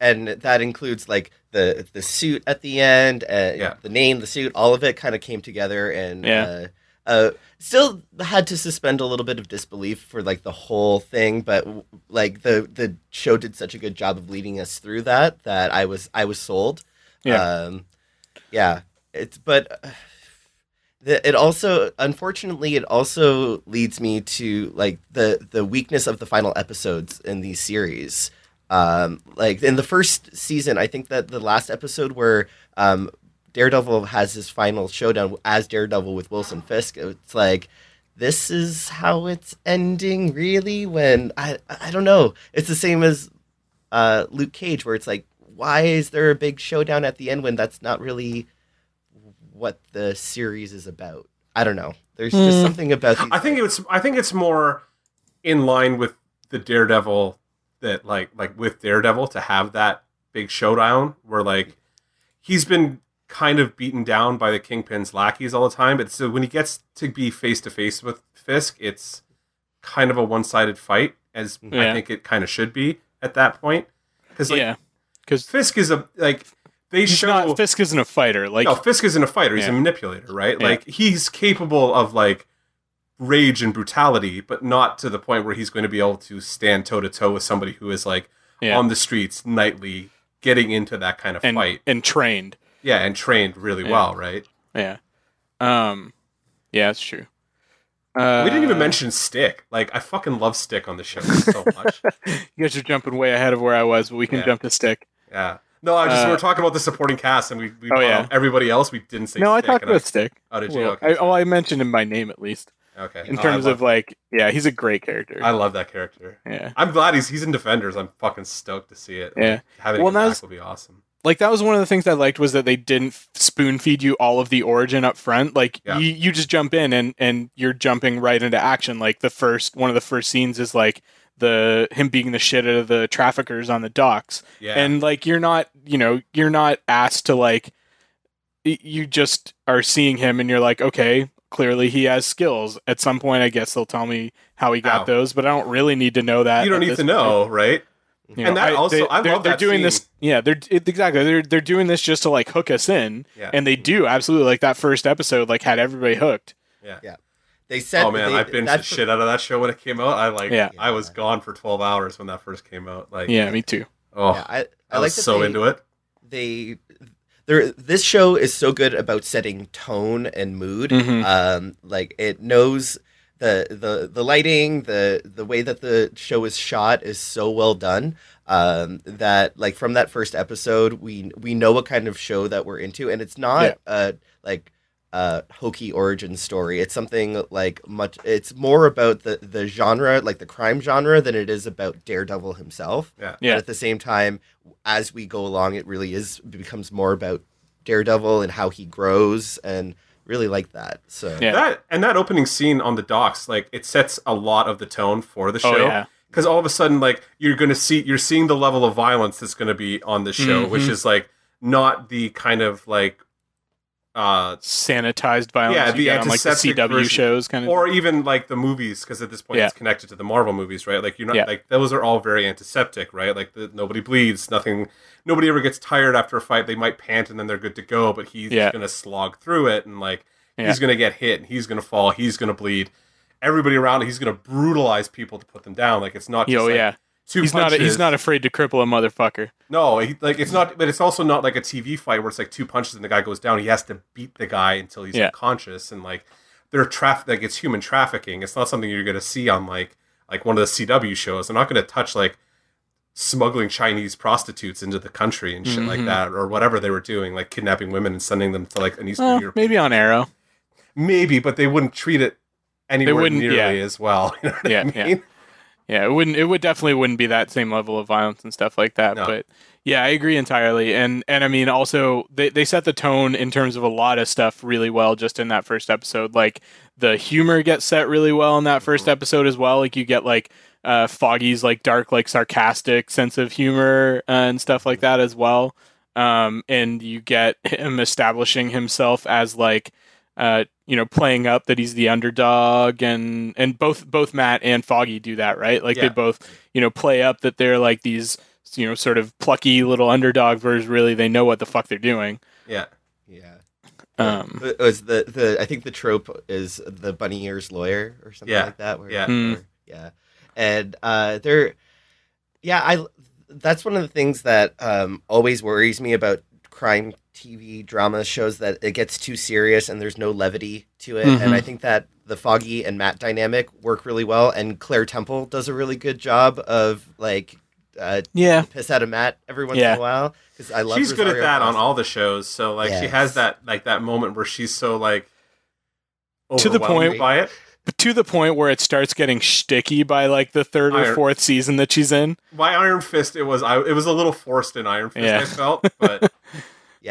and that includes like the the suit at the end, uh, Yeah. the name, the suit, all of it kind of came together, and Yeah. uh, uh, still had to suspend a little bit of disbelief for like the whole thing, but like the the show did such a good job of leading us through that that I was I was sold. Yeah. um, yeah. It's but. Uh, it also unfortunately it also leads me to like the the weakness of the final episodes in these series um like in the first season i think that the last episode where um daredevil has his final showdown as daredevil with wilson fisk it's like this is how it's ending really when i i don't know it's the same as uh luke cage where it's like why is there a big showdown at the end when that's not really what the series is about. I don't know. There's just Hmm. something about these. I think it's I think it's more in line with the Daredevil that like like with Daredevil to have that big showdown where like he's been kind of beaten down by the Kingpin's lackeys all the time, but so when he gets to be face to face with Fisk, it's kind of a one sided fight, as I think it kind of should be at that point. Because like yeah, because Fisk is a like they show not Fisk isn't a fighter. Like no, Fisk isn't a fighter. He's Yeah. a manipulator, right? Yeah. Like he's capable of like rage and brutality, but not to the point where he's going to be able to stand toe to toe with somebody who is like Yeah. on the streets nightly, getting into that kind of and fight. and trained. Yeah, and trained really Yeah. well, right? Yeah, um, yeah, that's true. Uh, we didn't even mention Stick. Like I fucking love Stick on the show so much. You guys are jumping way ahead of where I was, but we can Yeah. jump to stick. yeah. No, I just Uh, we were talking about the supporting cast, and we, we Oh, yeah. everybody else. We didn't say. no, I Stick, talked and about stick. Oh, did you? Well, okay. I, oh, I mentioned him by name at least. Okay. In Oh, terms of like, yeah, he's a great character. I love that character. yeah, I'm glad he's he's in Defenders. I'm fucking stoked to see it. Yeah. Like, having Well, him back will be awesome. like that was one of the things I liked was that they didn't spoon feed you all of the origin up front. Like Yeah. you, you just jump in and and you're jumping right into action. Like the first one of the first scenes is like the him beating the shit out of the traffickers on the docks. Yeah. and like you're not you know you're not asked to like you just are seeing him and you're like okay clearly he has skills at some point i guess they'll tell me how he got Ow. those but i don't really need to know that you don't need this to know, right? point. You And that also- I they're, love they're doing scene. this yeah they're it, exactly they're they're doing this just to like hook us in Yeah. and they do absolutely like that first episode like had everybody hooked yeah. Yeah. They said. oh man, they, I binged that the shit out of that show when it came out. I like. Yeah. I was gone for 12 hours when that first came out. Like. yeah me too Oh, Yeah, I, I, I like was that so they, into it. They, there. This show is so good about setting tone and mood. Mhm. Um, like it knows the the the lighting, the the way that the show is shot is so well done. Um, that like from that first episode, we we know what kind of show that we're into, and it's not Yeah. uh like uh hokey origin story. It's something like much. It's more about the the genre, like the crime genre, than it is about Daredevil himself. Yeah. Yeah. But at the same time, as we go along, it really is becomes more about Daredevil and how he grows, and really like that. So Yeah. That and that opening scene on the docks, like it sets a lot of the tone for the show. Oh, show. yeah. Because all of a sudden, like you're gonna see, you're seeing the level of violence that's gonna be on the show, which Mhm. is like not the kind of like, uh, sanitized violence Yeah, the on like the cw version. shows kind of or even like the movies, because at this point Yeah. it's connected to the Marvel movies, right? Like you're not Yeah. like those are all very antiseptic, right? Like the, nobody bleeds, nothing, nobody ever gets tired after a fight. They might pant and then they're good to go, but he's Yeah. gonna slog through it and like he's gonna get hit and he's gonna fall, he's gonna bleed. Everybody around, he's gonna brutalize people to put them down. Like it's not just Yo, like yeah. Two He's not. punches. He's not afraid to cripple a motherfucker. No, he, like it's not, but it's also not like a TV fight where it's like two punches and the guy goes down. He has to beat the guy until he's Yeah. unconscious, and like they're traf like it's human trafficking. It's not something you're gonna see on like like one of the CW shows. They're not gonna touch like smuggling Chinese prostitutes into the country and shit like Mhm. that, or whatever they were doing, like kidnapping women and sending them to like an Eastern Well, Europe. maybe on Arrow. maybe, but they wouldn't treat it anywhere nearly yeah. as well. You know Yeah, I mean? Yeah, it wouldn't. It would definitely wouldn't be that same level of violence and stuff like that. No. But yeah, I agree entirely. And and I mean, also they they set the tone in terms of a lot of stuff really well just in that first episode. Like the humor gets set really well in that 1st Mm-hmm. episode as well. Like you get like uh, Foggy's like dark, like sarcastic sense of humor uh, and stuff like that as well. Um, and you get him establishing himself as like uh, you know, playing up that he's the underdog, and and both both Matt and Foggy do that, right? Like they both, you know, play up that they're like these you know sort of plucky little underdog version. Really, they know what the fuck they're doing. Yeah. Yeah. Um, It was the the I think the trope is the bunny ears lawyer or something Yeah. like that. Where, Yeah. Hmm. where- yeah, and uh, they're yeah. I that's one of the things that um, always worries me about crime TV drama shows that it gets too serious and there's no levity to it. Mhm. And I think that the Foggy and Matt dynamic work really well, and Claire Temple does a really good job of like uh, yeah, piss out of Matt every once Yeah. in a while because I love she's good at Rosario that on all the shows. So like she has that like that moment where she's so like To the point- by it. to the point where it starts getting shticky by like the third or fourth season that she's in. By Iron Fist, it was I it was a little forced in Iron Fist. Yeah. I felt, but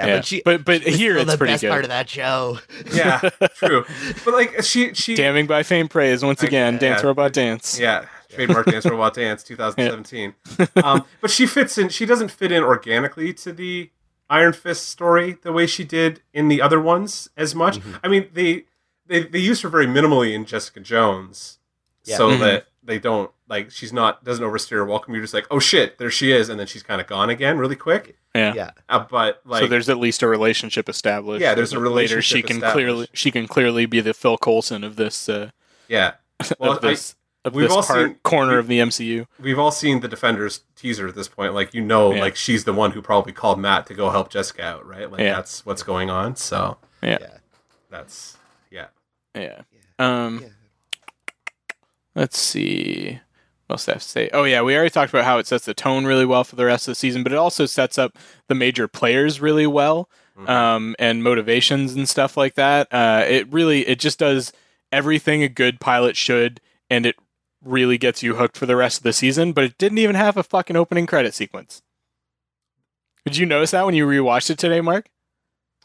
Yeah, but she but but was here it's the pretty best good. part of that show. yeah, true. But like she she Damning by fame praise once I- again. Dance yeah. robot dance. Yeah, trademark Dance Robot Dance 2017. um, but she fits in. She doesn't fit in organically to the Iron Fist story the way she did in the other ones as much. Mhm. I mean, they they they used her very minimally in Jessica Jones, Yeah. so Mhm. that they don't like she's not doesn't overstay her welcome. You're just like, oh shit, there she is, and then she's kind of gone again really quick. Yeah. Yeah. Uh, but like, so there's at least a relationship established. Yeah, there's a Later, she can clearly she can clearly be the Phil Coulson of this uh, yeah. Well, of this of we've this all part seen- corner we- of the MCU. we've all seen the Defenders teaser at this point. Like you know, Yeah. like she's the one who probably called Matt to go help Jessica out, right? Like Yeah. that's what's going on. So Yeah. Yeah. that's yeah. Yeah. Um. Yeah. Let's see. Else I have to say? Oh yeah, we already talked about how it sets the tone really well for the rest of the season, but it also sets up the major players really well, Mhm. um, and motivations and stuff like that. Uh, it really, it just does everything a good pilot should, and it really gets you hooked for the rest of the season. But it didn't even have a fucking opening credit sequence. Did you notice that when you rewatched it today, Mark?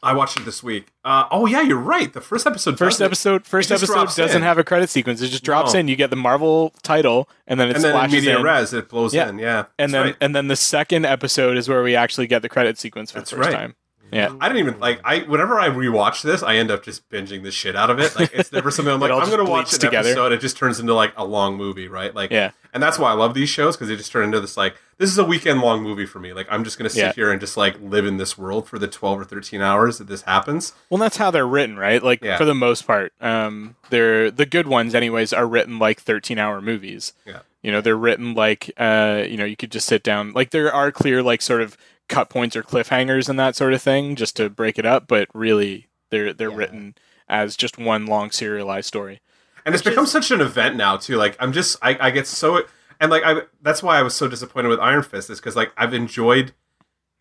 I watched it this week. Uh, oh yeah, you're right. The first episode. First episode, first episode doesn't in. have a credit sequence. It just drops No. in. You get the Marvel title, and then it and then media in. res, it blows Yeah. in. Yeah, and then right. and then the second episode is where we actually get the credit sequence for That's the first right. time. Yeah. I didn't even like. I whenever I rewatch this, I end up just binging the shit out of it. Like it's never something I'm like I'm gonna watch an together. episode. It just turns into like a long movie, right? Like Yeah. and that's why I love these shows because they just turn into this like this is a weekend long movie for me. Like I'm just gonna sit Yeah. here and just like live in this world for the 12 or 13 hours that this happens. Well, that's how they're written, right? Like Yeah. for the most part, um, they're the good ones, anyways, are written like thirteen-hour movies. Yeah. You know, they're written like, uh, you know, you could just sit down. Like there are clear, like, sort of cut points or cliffhangers and that sort of thing, just to break it up. But really, they're they're Yeah. written as just one long serialized story. And it's become is- such an event now too. Like I'm just I, I get so and like I that's why I was so disappointed with Iron Fist is because like I've enjoyed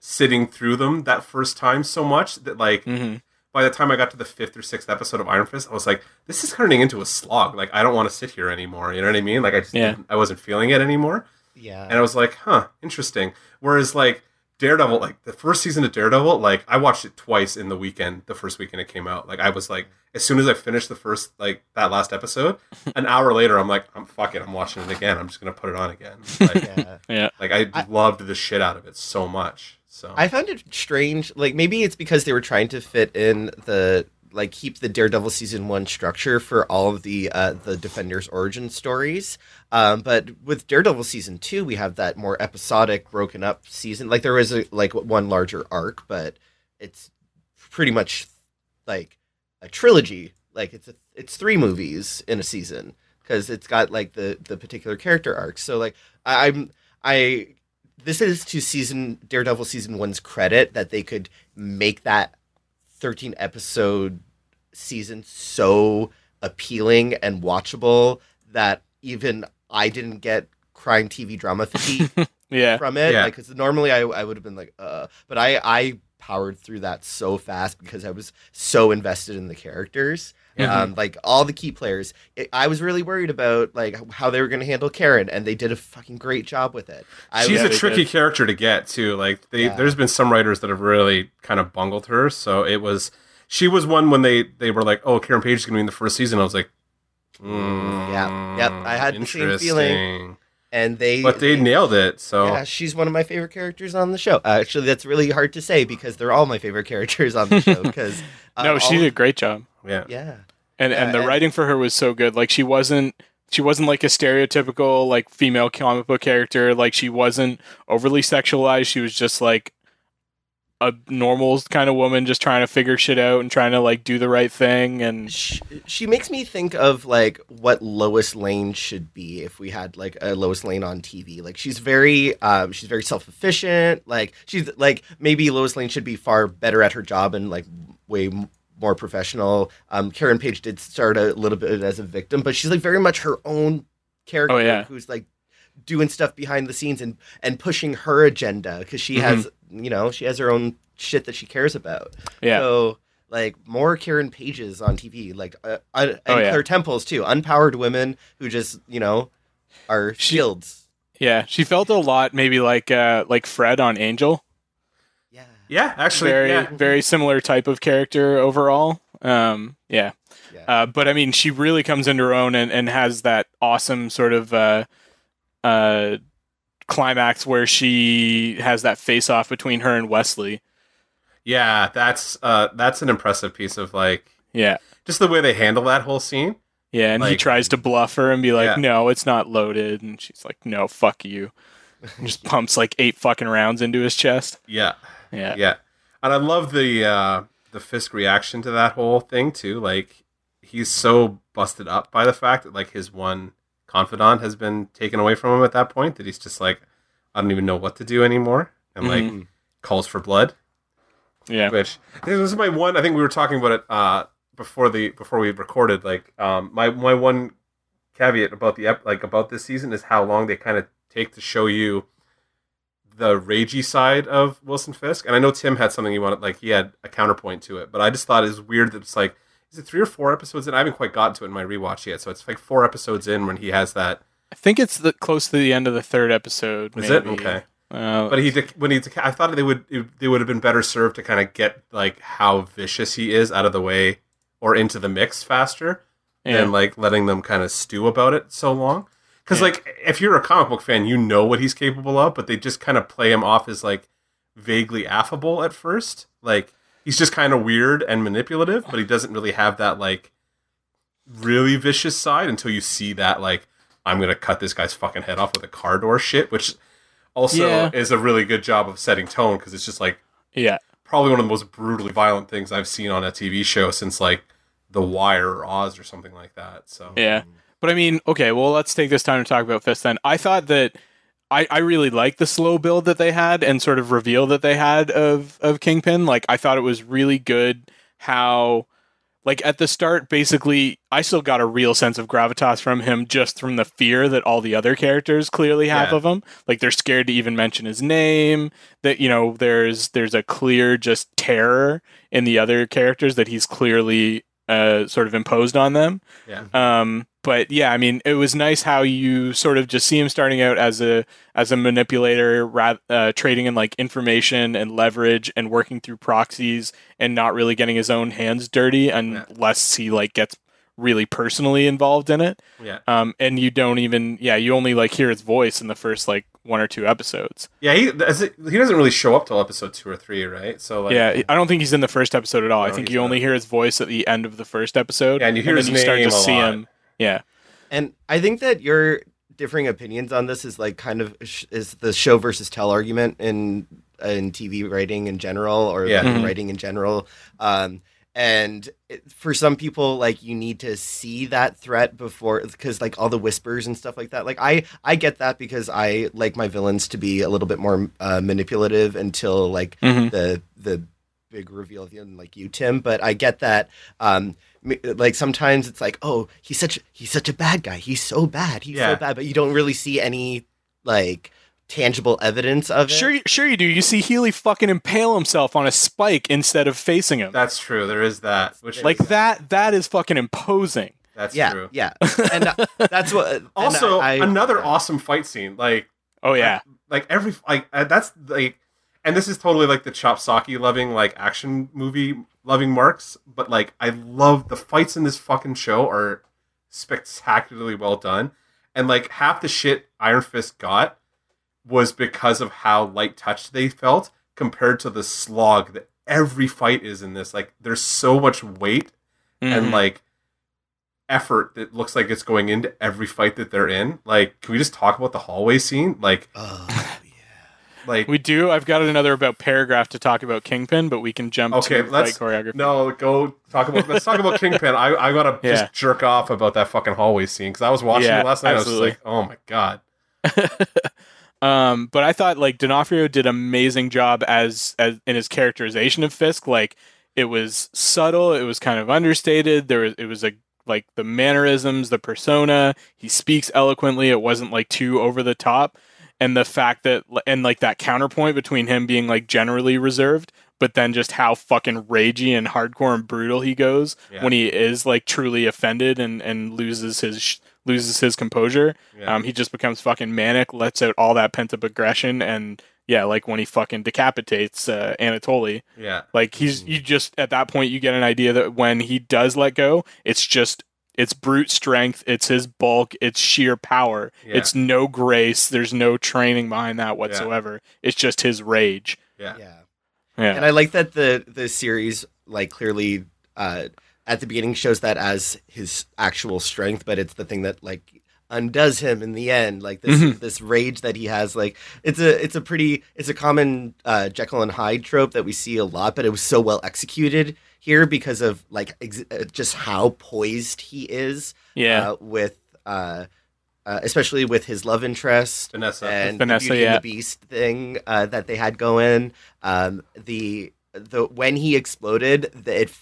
sitting through them that first time so much that like hmm by the time I got to the fifth or sixth episode of Iron Fist, I was like, this is turning into a slog. Like I don't want to sit here anymore. You know what I mean? Like I just Yeah. I wasn't feeling it anymore. Yeah. And I was like, huh, interesting. Whereas like Daredevil, like the first season of Daredevil, like I watched it twice in the weekend, the first weekend it came out. Like I was like, as soon as I finished the first like that last episode, an hour later, I'm like, I'm fuck it, I'm watching it again. I'm just gonna put it on again. Like, yeah. Yeah. like I, I- loved the shit out of it so much. So I found it strange. Like maybe it's because they were trying to fit in the like keep the Daredevil season one structure for all of the uh, the Defenders origin stories. Um, but with Daredevil season two, we have that more episodic, broken up season. Like there is a like one larger arc, but it's pretty much like a trilogy. Like it's a, it's three movies in a season because it's got like the the particular character arcs. So like I, I'm I this is to season Daredevil season one's credit that they could make that 13 episode season so appealing and watchable that even I didn't get crime TV drama fatigue Yeah. from it. Yeah. Like, 'cause normally I, I would have been like, uh, but I, I powered through that so fast because I was so invested in the characters. Yeah. Um, like all the key players, it, I was really worried about like how they were going to handle Karen, and they did a fucking great job with it. I, She's yeah, a they tricky did. character to get too. Like they, Yeah. there's been some writers that have really kind of bungled her. So it was, she was one when they they were like, oh, Karen Page is going to be in the first season. I was like, mm, Yeah, yep, I had the same feeling. and they, But they nailed it. So Yeah, she's one of my favorite characters on the show. Uh, actually, that's really hard to say because they're all my favorite characters on the show. Because uh, no, she did a great job. Yeah, Yeah, and Yeah, and the and- writing for her was so good like she wasn't she wasn't like a stereotypical like female comic book character. Like she wasn't overly sexualized. She was just like a normal kind of woman, just trying to figure shit out and trying to like do the right thing. And she, she makes me think of like what Lois Lane should be if we had like a Lois Lane on TV. Like she's very um she's very self-efficient. Like she's like maybe Lois Lane should be far better at her job and like way m- more professional. Um Karen Page did start a little bit as a victim, but she's like very much her own character Oh, yeah. who's like doing stuff behind the scenes and and pushing her agenda because she has you know she has her own shit that she cares about. yeah, So like more Karen Pages on TV, like uh, uh, and Oh, yeah. Claire Temples too, unpowered women who just you know are She- shields. yeah, she felt a lot maybe like uh like Fred on Angel. Yeah. Yeah, actually, very yeah. very similar type of character overall. Um, yeah. Yeah. Uh, but I mean, she really comes into her own and, and has that awesome sort of uh, uh, climax where she has that face off between her and Wesley. Yeah, that's uh, that's an impressive piece of like Yeah. just the way they handle that whole scene. Yeah, and he tries to bluff her and be like, Yeah. "No, it's not loaded," and she's like, "No, fuck you." And just pumps like eight fucking rounds into his chest. Yeah, Yeah, yeah, and I love the uh, the Fisk reaction to that whole thing too. Like he's so busted up by the fact that like his one confidant has been taken away from him at that point that he's just like, I don't even know what to do anymore, and like Mhm. calls for blood. yeah, which this is my one. I think we were talking about it uh, before the before we recorded. Like um, my my one caveat about the ep- like about this season is how long they kind of take to show you the ragey side of Wilson Fisk. And I know Tim had something he wanted, like he had a counterpoint to it, but I just thought it was weird that it's like. Is it three or four episodes in? I haven't quite gotten to it in my rewatch yet, so it's like four episodes in when he has that. I think it's the close to the end of the third episode. Is maybe. it okay? Uh, But he dec- when he I thought they would it, they would have been better served to kind of get like how vicious he is out of the way or into the mix faster yeah. than like letting them kind of stew about it so long. Because Yeah. like if you're a comic book fan, you know what he's capable of, but they just kind of play him off as like vaguely affable at first. Like he's just kind of weird and manipulative, but he doesn't really have that like really vicious side until you see that like I'm gonna cut this guy's fucking head off with a car door shit, which also Yeah. is a really good job of setting tone because it's just like yeah, probably one of the most brutally violent things I've seen on a TV show since like The Wire or Oz or something like that. So yeah. But I mean, okay, well, let's take this time to talk about Fisk then. I thought that I, I really liked the slow build that they had and sort of reveal that they had of, of Kingpin. Like, I thought it was really good how, like, at the start, basically, I still got a real sense of gravitas from him just from the fear that all the other characters clearly have Yeah. of him. Like, they're scared to even mention his name. That, you know, there's there's a clear just terror in the other characters that he's clearly uh, sort of imposed on them. yeah. Um, but yeah, I mean, it was nice how you sort of just see him starting out as a as a manipulator, uh, trading in like information and leverage, and working through proxies, and not really getting his own hands dirty unless he like gets really personally involved in it. Yeah. Um, and you don't even, yeah, you only like hear his voice in the first like one or two episodes. Yeah, he as it- he doesn't really show up till episode two or three, right? So like, yeah, I don't think he's in the first episode at all. I think you only hear his voice at the end of the first episode. Yeah, and you hear then his you start to see lot. him. Yeah. And I think that your differing opinions on this is like kind of sh- is the show versus tell argument in in TV writing in general or Yeah. in Mhm. writing in general. Um, and it, for some people, like you need to see that threat before, because like all the whispers and stuff like that. Like I, I get that because I like my villains to be a little bit more uh, manipulative until like Mhm. the the big reveal at the end, like you, Tim. But I get that. Um, m- like sometimes it's like, oh, he's such he's such a bad guy. He's so bad. He's Yeah. so bad. But you don't really see any like tangible evidence of it. Sure, sure you do. You see Healy fucking impale himself on a spike instead of facing him. that's true. There is that. Which like that. That is fucking imposing. that's yeah, true. yeah, and uh, that's what. Also, I- I- another yeah. awesome fight scene. Like Oh yeah, like every like uh, that's like and this is totally like the chopsocky loving like action movie loving marks but like i love the fights in this fucking show are spectacularly well done and like half the shit iron fist got was because of how light touched they felt compared to the slog that every fight is in this like there's so much weight and Mhm. like effort that looks like it's going into every fight that they're in. Like, can we just talk about the hallway scene? Like, like We do. I've got another about paragraph to talk about Kingpin, but we can jump Okay, to let's- choreography. no, go talk about. Let's talk about Kingpin. I I gotta Yeah. just jerk off about that fucking hallway scene because I was watching Yeah, it last night. absolutely. I was like, oh my god. um, but I thought like D'Onofrio did amazing job as as in his characterization of Fisk. Like it was subtle, it was kind of understated. There was it was a like the mannerisms, the persona. He speaks eloquently. It wasn't like too over the top, and the fact that and like that counterpoint between him being like generally reserved, but then just how fucking ragey and hardcore and brutal he goes Yeah. when he is like truly offended and and loses his. Sh- loses his composure Yeah. um, he just becomes fucking manic, lets out all that pent up aggression, and yeah, like when he fucking decapitates uh, Anatoly, yeah. like he's you just at that point you get an idea that when he does let go, it's just it's brute strength, it's his bulk, it's sheer power, Yeah. it's no grace, there's no training behind that whatsoever. It's just his rage. Yeah. yeah. Yeah, And I like that the the series like clearly uh, at the beginning shows that as his actual strength, but it's the thing that like undoes him in the end. Like this Mhm. this rage that he has. Like it's a it's a pretty it's a common uh, Jekyll and Hyde trope that we see a lot, but it was so well executed here because of like ex- uh, just how poised he is. yeah, uh, with uh, uh, especially with his love interest Vanessa. and Vanessa, the Beauty yeah. and the Beast thing uh, that they had going. Um, the the when he exploded, the, it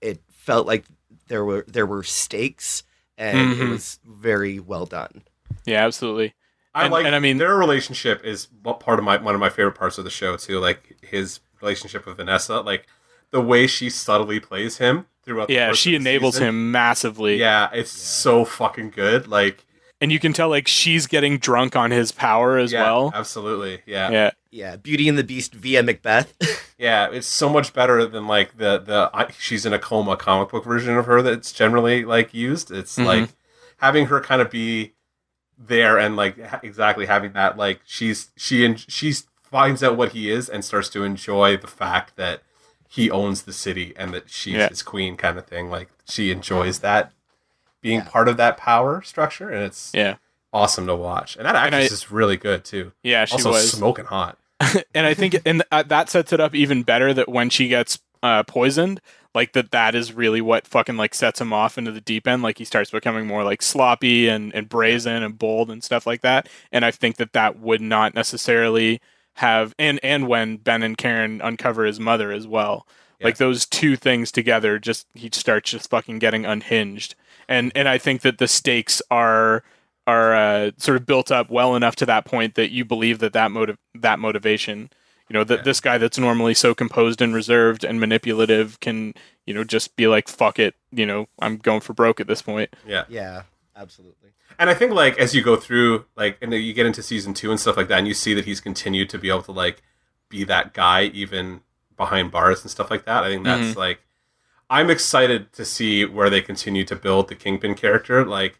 it felt like there were there were stakes, and it Mhm. was very well done. yeah, absolutely. I And- like, and I mean- their relationship is what part of my one of my favorite parts of the show too. Like his relationship with Vanessa, like the way she subtly plays him throughout. the Yeah, she of the enables season. him massively. Yeah, it's so fucking good. Like, and you can tell like she's getting drunk on his power as yeah, well. absolutely. Yeah. Yeah, Yeah, Beauty and the Beast via Macbeth. Yeah, it's so much better than like the the I, she's in a coma comic book version of her that's generally like used. It's Mhm. like having her kind of be there and like ha- exactly having that like she's she and she finds out what he is and starts to enjoy the fact that he owns the city and that she's Yeah. his queen kind of thing. Like she enjoys that being Yeah. part of that power structure and it's yeah, awesome to watch. And that And actress I- is really good too. yeah. She also was. smoking hot. and I think and uh, that sets it up even better that when she gets uh, poisoned, like that that is really what fucking like sets him off into the deep end. Like he starts becoming more like sloppy and and brazen and bold and stuff like that. And I think that that would not necessarily have and and when Ben and Karen uncover his mother as well. Like those two things together, just he starts just fucking getting unhinged, and and I think that the stakes are are uh, sort of built up well enough to that point that you believe that that motive that motivation you know that Yeah. this guy that's normally so composed and reserved and manipulative can you know just be like fuck it you know i'm going for broke at this point Yeah. yeah, absolutely. And I think like as you go through like and you get into season two and stuff like that, and you see that he's continued to be able to like be that guy even behind bars and stuff like that. I think that's like I'm excited to see where they continue to build the Kingpin character. Like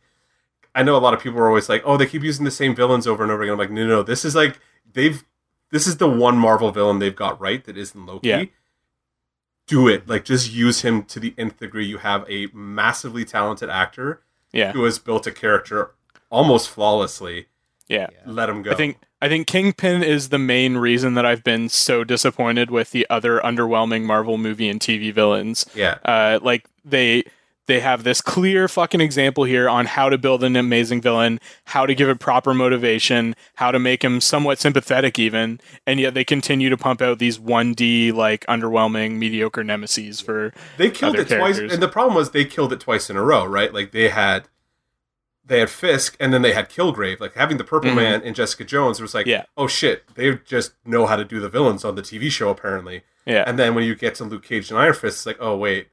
I know a lot of people are always like, oh, they keep using the same villains over and over again. I'm like, no, no, no. This is like they've this is the one Marvel villain they've got right that isn't Loki. Yeah. Do it. Like just use him to the nth degree. You have a massively talented actor yeah who has built a character almost flawlessly. yeah Let him go. i think i think kingpin is the main reason that i've been so disappointed with the other underwhelming marvel movie and tv villains Yeah. uh, like they they have this clear fucking example here on how to build an amazing villain, how to give it proper motivation, how to make him somewhat sympathetic even, and yet they continue to pump out these 1D like underwhelming mediocre nemesis for They killed other it twice, and the problem was they killed it twice in a row, right? Like they had, they had Fisk, and then they had Kilgrave. Like having the Purple Mhm. Man and Jessica Jones was like, Yeah. oh shit, they just know how to do the villains on the TV show apparently. yeah. And then when you get to Luke Cage and Iron Fist, it's like, oh wait,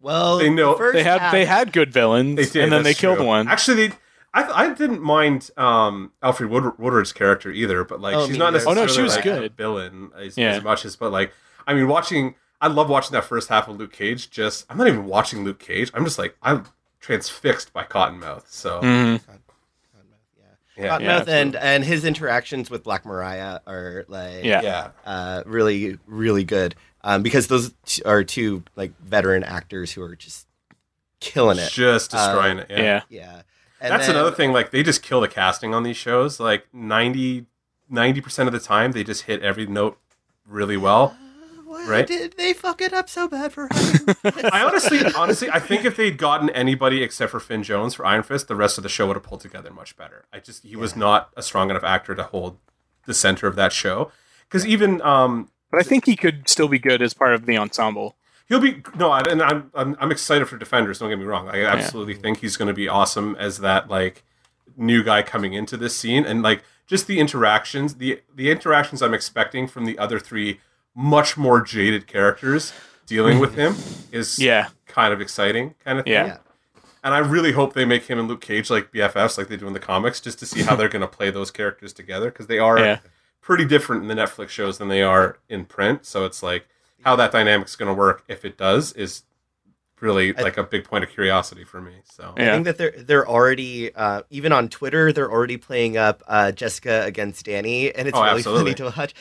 Well, They know- the They had half- they had good villains, they did, and then they that's killed one. Actually, they. I, I didn't mind um, Alfred Wood- Woodard's character either, but like Oh, she's not neither. Oh, necessarily no, she was like, good. a villain as, Yeah. as much as, but like I mean, watching I love watching that first half of Luke Cage. Just I'm not even watching Luke Cage. I'm just like I'm transfixed by Cottonmouth. So Mhm. Yeah. yeah, Yeah, Cottonmouth and and his interactions with Black Mariah are like Yeah. yeah, uh, really really good um, because those t- are two like veteran actors who are just killing it. just destroying it. Yeah. Yeah. Yeah. And That's then- another thing. Like they just kill the casting on these shows. Like 90 percent of the time, they just hit every note really well. Why right? did they fuck it up so bad for him? I honestly, honestly, I think if they'd gotten anybody except for Finn Jones for Iron Fist, the rest of the show would have pulled together much better. I just he was not a strong enough actor to hold the center of that show. Because even um, But I think he could still be good as part of the ensemble. He'll be no, I- and I'm, I'm I'm excited for Defenders. Don't get me wrong. I absolutely think he's going to be awesome as that like new guy coming into this scene, and like just the interactions, the the interactions I'm expecting from the other three much more jaded characters dealing with him is Yeah. kind of exciting, kind of thing. Yeah. Yeah. And I really hope they make him and Luke Cage like BFFs, like they do in the comics, just to see how they're going to play those characters together because they are Yeah. pretty different in the Netflix shows than they are in print. So it's like how that dynamic's going to work if it does is really I- like a big point of curiosity for me. So I Yeah. think that they're they're already uh, even on Twitter they're already playing up uh, Jessica against Danny, and it's Oh, really absolutely. funny to watch.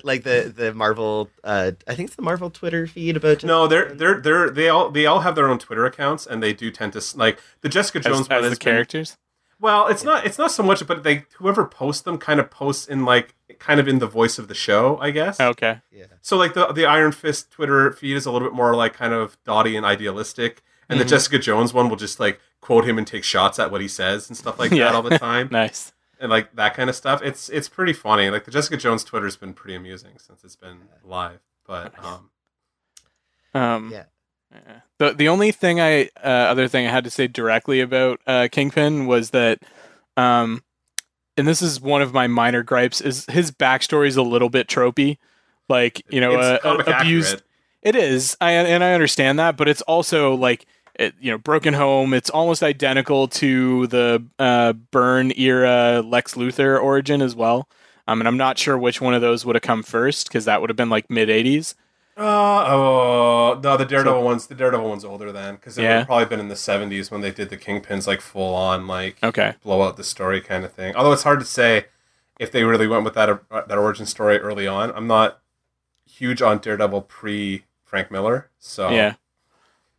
like the the Marvel, uh, I think it's the Marvel Twitter feed about. no, they're they're they're they all they all have their own Twitter accounts and they do tend to like the Jessica Jones As, one as has the been- characters. Well, it's not it's not so much, but they whoever posts them kind of posts in like kind of in the voice of the show, I guess. Okay. yeah. So like the the Iron Fist Twitter feed is a little bit more like kind of dotty and idealistic, and the Mhm. Jessica Jones one will just like quote him and take shots at what he says and stuff like Yeah. that all the time, Nice. and like that kind of stuff. It's it's pretty funny. Like the Jessica Jones Twitter's been pretty amusing since it's been live, but Nice. um, Um, Yeah. Yeah. The the only thing I uh, other thing I had to say directly about uh, Kingpin was that, um, and this is one of my minor gripes is his backstory is a little bit tropey, like you know, uh, abused. accurate. It is, I and I understand that, but it's also like it, you know, broken home. It's almost identical to the uh, Byrne era Lex Luthor origin as well. Um, and I'm not sure which one of those would have come first because that would have been like mid '80s. Uh, oh no, the Daredevil one's the Daredevil one's older then because it would Yeah. probably been in the seventies when they did the Kingpins like full on like Okay. blow out the story kind of thing. Although it's hard to say if they really went with that uh, that origin story early on. I'm not huge on Daredevil pre Frank Miller, so Yeah.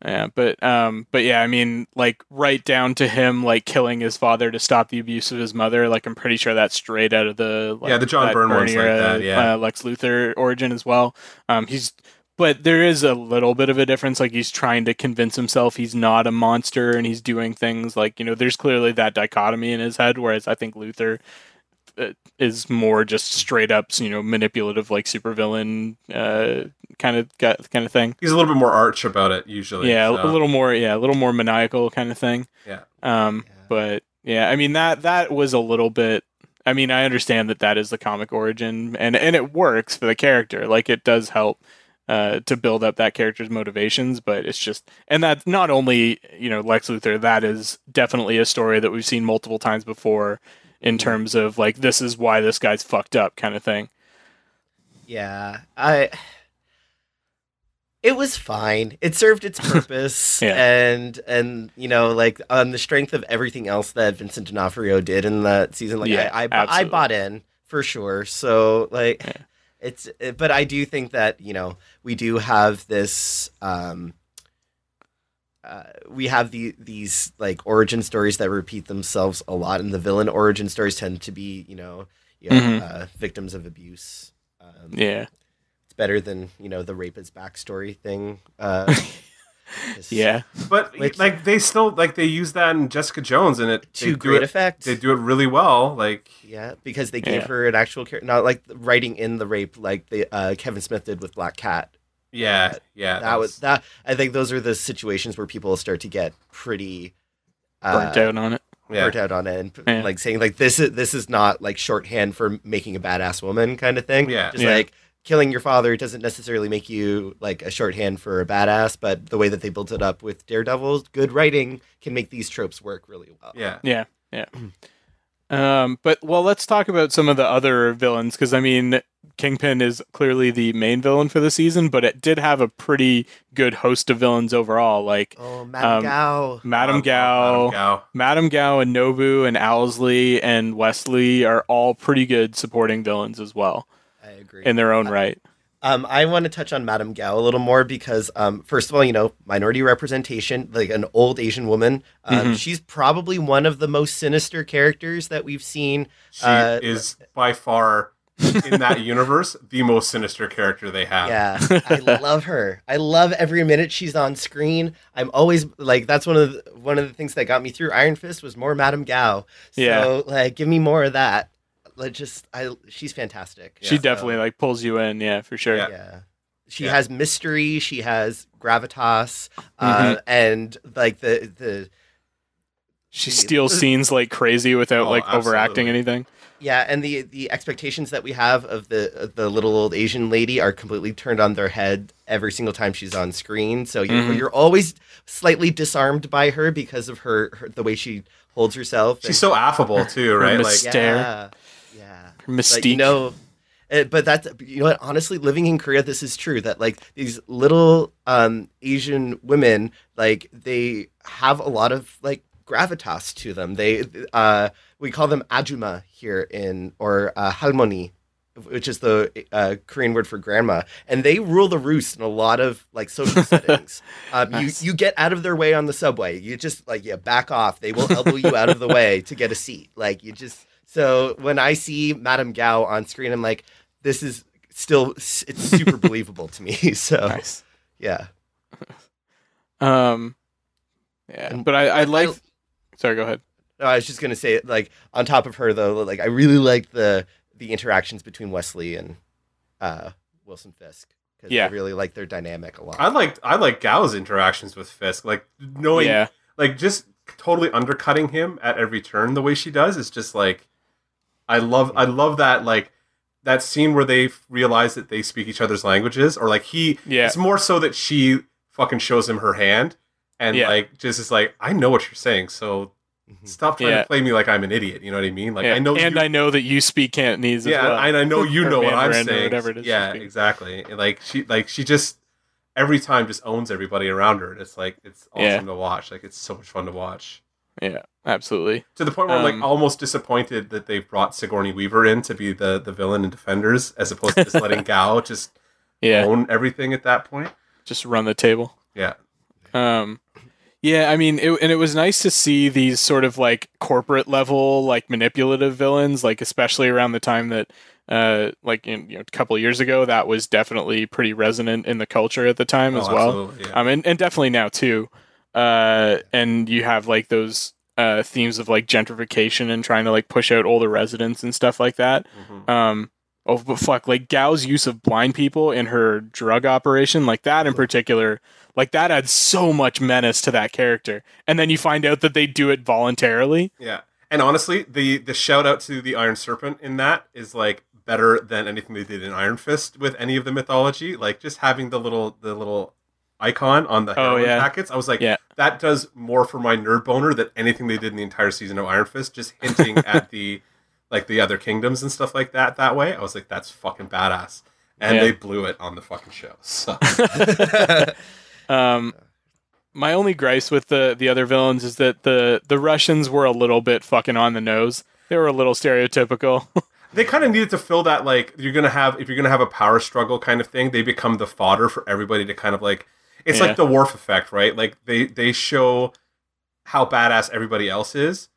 Yeah, but um but yeah, I mean like right down to him like killing his father to stop the abuse of his mother, like I'm pretty sure that's straight out of the like, Yeah, the John Byrne one's like that, yeah. uh, Lex Luthor origin as well. Um he's but there is a little bit of a difference like he's trying to convince himself he's not a monster and he's doing things like, you know, there's clearly that dichotomy in his head whereas I think Luthor uh, is more just straight up, you know, manipulative like supervillain uh kind of kind of thing. he's a little bit more arch about it usually. Yeah, a- so, a little more. Yeah, a little more maniacal kind of thing. Yeah. Um, Yeah. but yeah, I mean that that was a little bit. I mean, I understand that that is the comic origin, and and it works for the character. Like it does help uh, to build up that character's motivations, but it's just, and that's not only you know Lex Luthor. That is definitely a story that we've seen multiple times before, in terms of like this is why this guy's fucked up kind of thing. Yeah, I. It was fine. It served its purpose, Yeah. and and you know, like on the strength of everything else that Vincent D'Onofrio did in that season, like Yeah, I, I, I bought in for sure. So like, Yeah. it's. But I do think that you know we do have this. um uh, we have the these like origin stories that repeat themselves a lot, and the villain origin stories tend to be, you know, you know Mhm. uh, victims of abuse. Um, Yeah, it's better than you know the rapist backstory thing. Uh, it's yeah, but Which- like they still like they use that in Jessica Jones, and it to great it, effect. They do it really well. Like yeah, because they gave Yeah. her an actual character, not like writing in the rape like the uh, Kevin Smith did with Black Cat. Yeah, yeah, that was that. I think those are the situations where people start to get pretty uh, burnt out on it. yeah. burnt out on it, and Yeah. like saying like this is this is not like shorthand for making a badass woman kind of thing. Yeah. just Yeah. like killing your father doesn't necessarily make you like a shorthand for a badass, but the way that they built it up with Daredevil, good writing can make these tropes work really well. Yeah. Yeah, yeah. Um, but well, let's talk about some of the other villains because I mean, Kingpin is clearly the main villain for the season, but it did have a pretty good host of villains overall, like Oh, Madame Um, Gao. Madame Gao, Madame Gao. Madame Gao, and Nobu and Owlsley and Wesley are all pretty good supporting villains as well I agree. in their own right. Um, I want to touch on Madame Gao a little more because, um, first of all, you know, minority representation, like an old Asian woman. Um, Mhm. She's probably one of the most sinister characters that we've seen. She Uh, is by far in that universe the most sinister character they have. Yeah, I love her. I love every minute she's on screen. I'm always like, that's one of the, one of the things that got me through Iron Fist was more Madame Gao. So, Yeah. like, give me more of that. Like, just, I, she's fantastic. she So, definitely like pulls you in. Yeah, for sure. Yeah. yeah. She Yeah. has mystery. She has gravitas, Mm-hmm. uh, and like the the She steals scenes like crazy without Oh, like overacting absolutely. anything. yeah, and the the expectations that we have of the of the little old Asian lady are completely turned on their head every single time she's on screen. So you're Mhm. you're always slightly disarmed by her because of her, her the way she holds herself. She's so affable too, right? Like stare. yeah, yeah. Mystique. Like, you know, uh, but that's you know what? Honestly, living in Korea, this is true. That like these little um, Asian women, like they have a lot of like gravitas to them. They uh, we call them ajuma here in or uh, halmoni, which is the uh, Korean word for grandma, and they rule the roost in a lot of like social settings. Um, Nice. You you get out of their way on the subway. You just like yeah, back off. They will elbow you out of the way to get a seat. Like you just so when I see Madame Gao on screen, I'm like, this is still it's super believable to me. So nice. yeah, Um, yeah, And but I, I I- like. Sorry, go ahead. no, I was just gonna say like on top of her though, like I really like the the interactions between Wesley and uh, Wilson Fisk because Yeah. I really like their dynamic a lot. I like I like Gao's interactions with Fisk, like knowing, yeah, like just totally undercutting him at every turn. The way she does is just like, I love I love that like that scene where they realize that they speak each other's languages, or like he. yeah, It's more so that she fucking shows him her hand, and Yeah. like just is like, I know what you're saying, so Mhm. stop trying Yeah. to play me like I'm an idiot. You know what I mean? Like yeah. I know, and you, I know that you speak Cantonese. yeah, well. and I know you know what I'm saying. whatever it is yeah, exactly. And, like she, like she just every time just owns everybody around her, and it's like it's awesome to watch. Like it's so much fun to watch. yeah, absolutely. To the point where I'm Um, like almost disappointed that they brought Sigourney Weaver in to be the the villain in Defenders, as opposed to just letting Gao just Yeah, own everything at that point. just run the table. Yeah, Um, yeah, I mean, it, and it was nice to see these sort of like corporate level, like manipulative villains, like especially around the time that, uh, like in, you know, a couple of years ago, that was definitely pretty resonant in the culture at the time as Oh, well. yeah. Um, and, and definitely now too. Uh, and you have like those uh themes of like gentrification and trying to like push out older residents and stuff like that. Mhm. Um, oh, but fuck, like Gao's use of blind people in her drug operation, like that in particular, like that adds so much menace to that character. And then you find out that they do it voluntarily. Yeah, and honestly, the the shout out to the Iron Serpent in that is like better than anything they did in Iron Fist with any of the mythology. Like just having the little the little icon on the Oh, yeah. packets, I was like, Yeah. that does more for my nerd boner than anything they did in the entire season of Iron Fist. Just hinting at the like the other kingdoms and stuff like that. That way, I was like, that's fucking badass. And Yeah. they blew it on the fucking show. So Um, my only gripe with the the other villains is that the the Russians were a little bit fucking on the nose. They were a little stereotypical. they kind of needed to fill that like you're gonna have if you're gonna have a power struggle kind of thing they become the fodder for everybody to kind of like it's Yeah. like the Worf effect right like they they show how badass everybody else is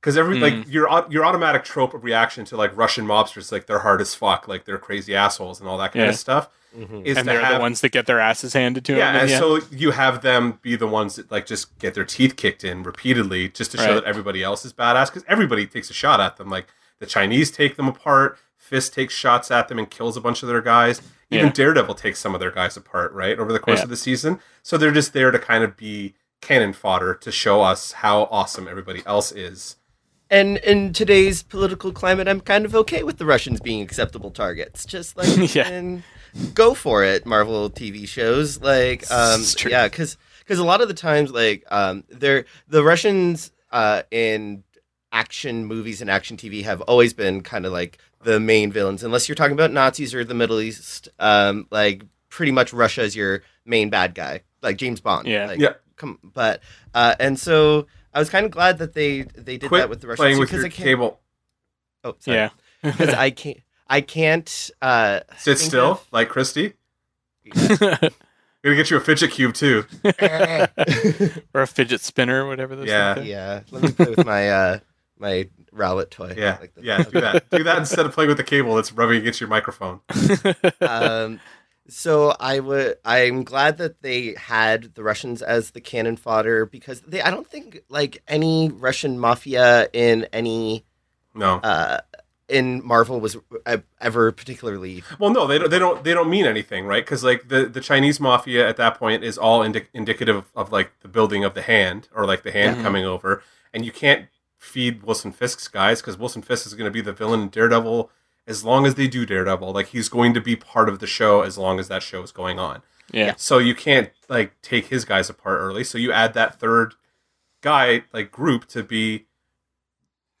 because every Mm. like your your automatic trope of reaction to like russian mobsters like they're hard as fuck like they're crazy assholes and all that kind Yeah. of stuff Mhm. is and they're have the ones that get their asses handed to yeah, them. and so you have them be the ones that like just get their teeth kicked in repeatedly just to show Right. that everybody else is badass because everybody takes a shot at them. Like the Chinese take them apart, Fist takes shots at them and kills a bunch of their guys. Even Yeah. Daredevil takes some of their guys apart, right, over the course Yeah. of the season. So they're just there to kind of be cannon fodder to show us how awesome everybody else is. And in today's political climate, I'm kind of okay with the Russians being acceptable targets. Just like Yeah. and go for it, Marvel TV shows. Like, um, yeah, because cause a lot of the times, like, um, they're the Russians uh, in action movies and action TV have always been kind of like the main villains, unless you're talking about Nazis or the Middle East. Um, like, pretty much Russia is your main bad guy, like James Bond. Yeah. Like, Yeah. Come, but uh, and so I was kind of glad that they they did Quit that with the Russians playing with because your I can't. cable. Oh, sorry yeah, because I can't I can't uh, Sit still, of- like Christy. Gonna get you a fidget cube too. or a fidget spinner, or whatever. Those Yeah. things yeah, let me play with my uh, my Rowlet toy. Yeah, Like the- yeah. Do that. Do that instead of playing with the cable that's rubbing against your microphone. um, so I would. I'm glad that they had the Russians as the cannon fodder because they. I don't think like any Russian mafia in any No. uh, in Marvel was uh, ever particularly. Well, no, they don't. They don't. They don't mean anything, right? Because like the the Chinese mafia at that point is all indi- indicative of, of like the building of the hand or like the hand coming over, and you can't feed Wilson Fisk's guys because Wilson Fisk is going to be the villain in Daredevil as long as they do Daredevil. Like he's going to be part of the show as long as that show is going on. yeah. So you can't like take his guys apart early. So you add that third guy like group to be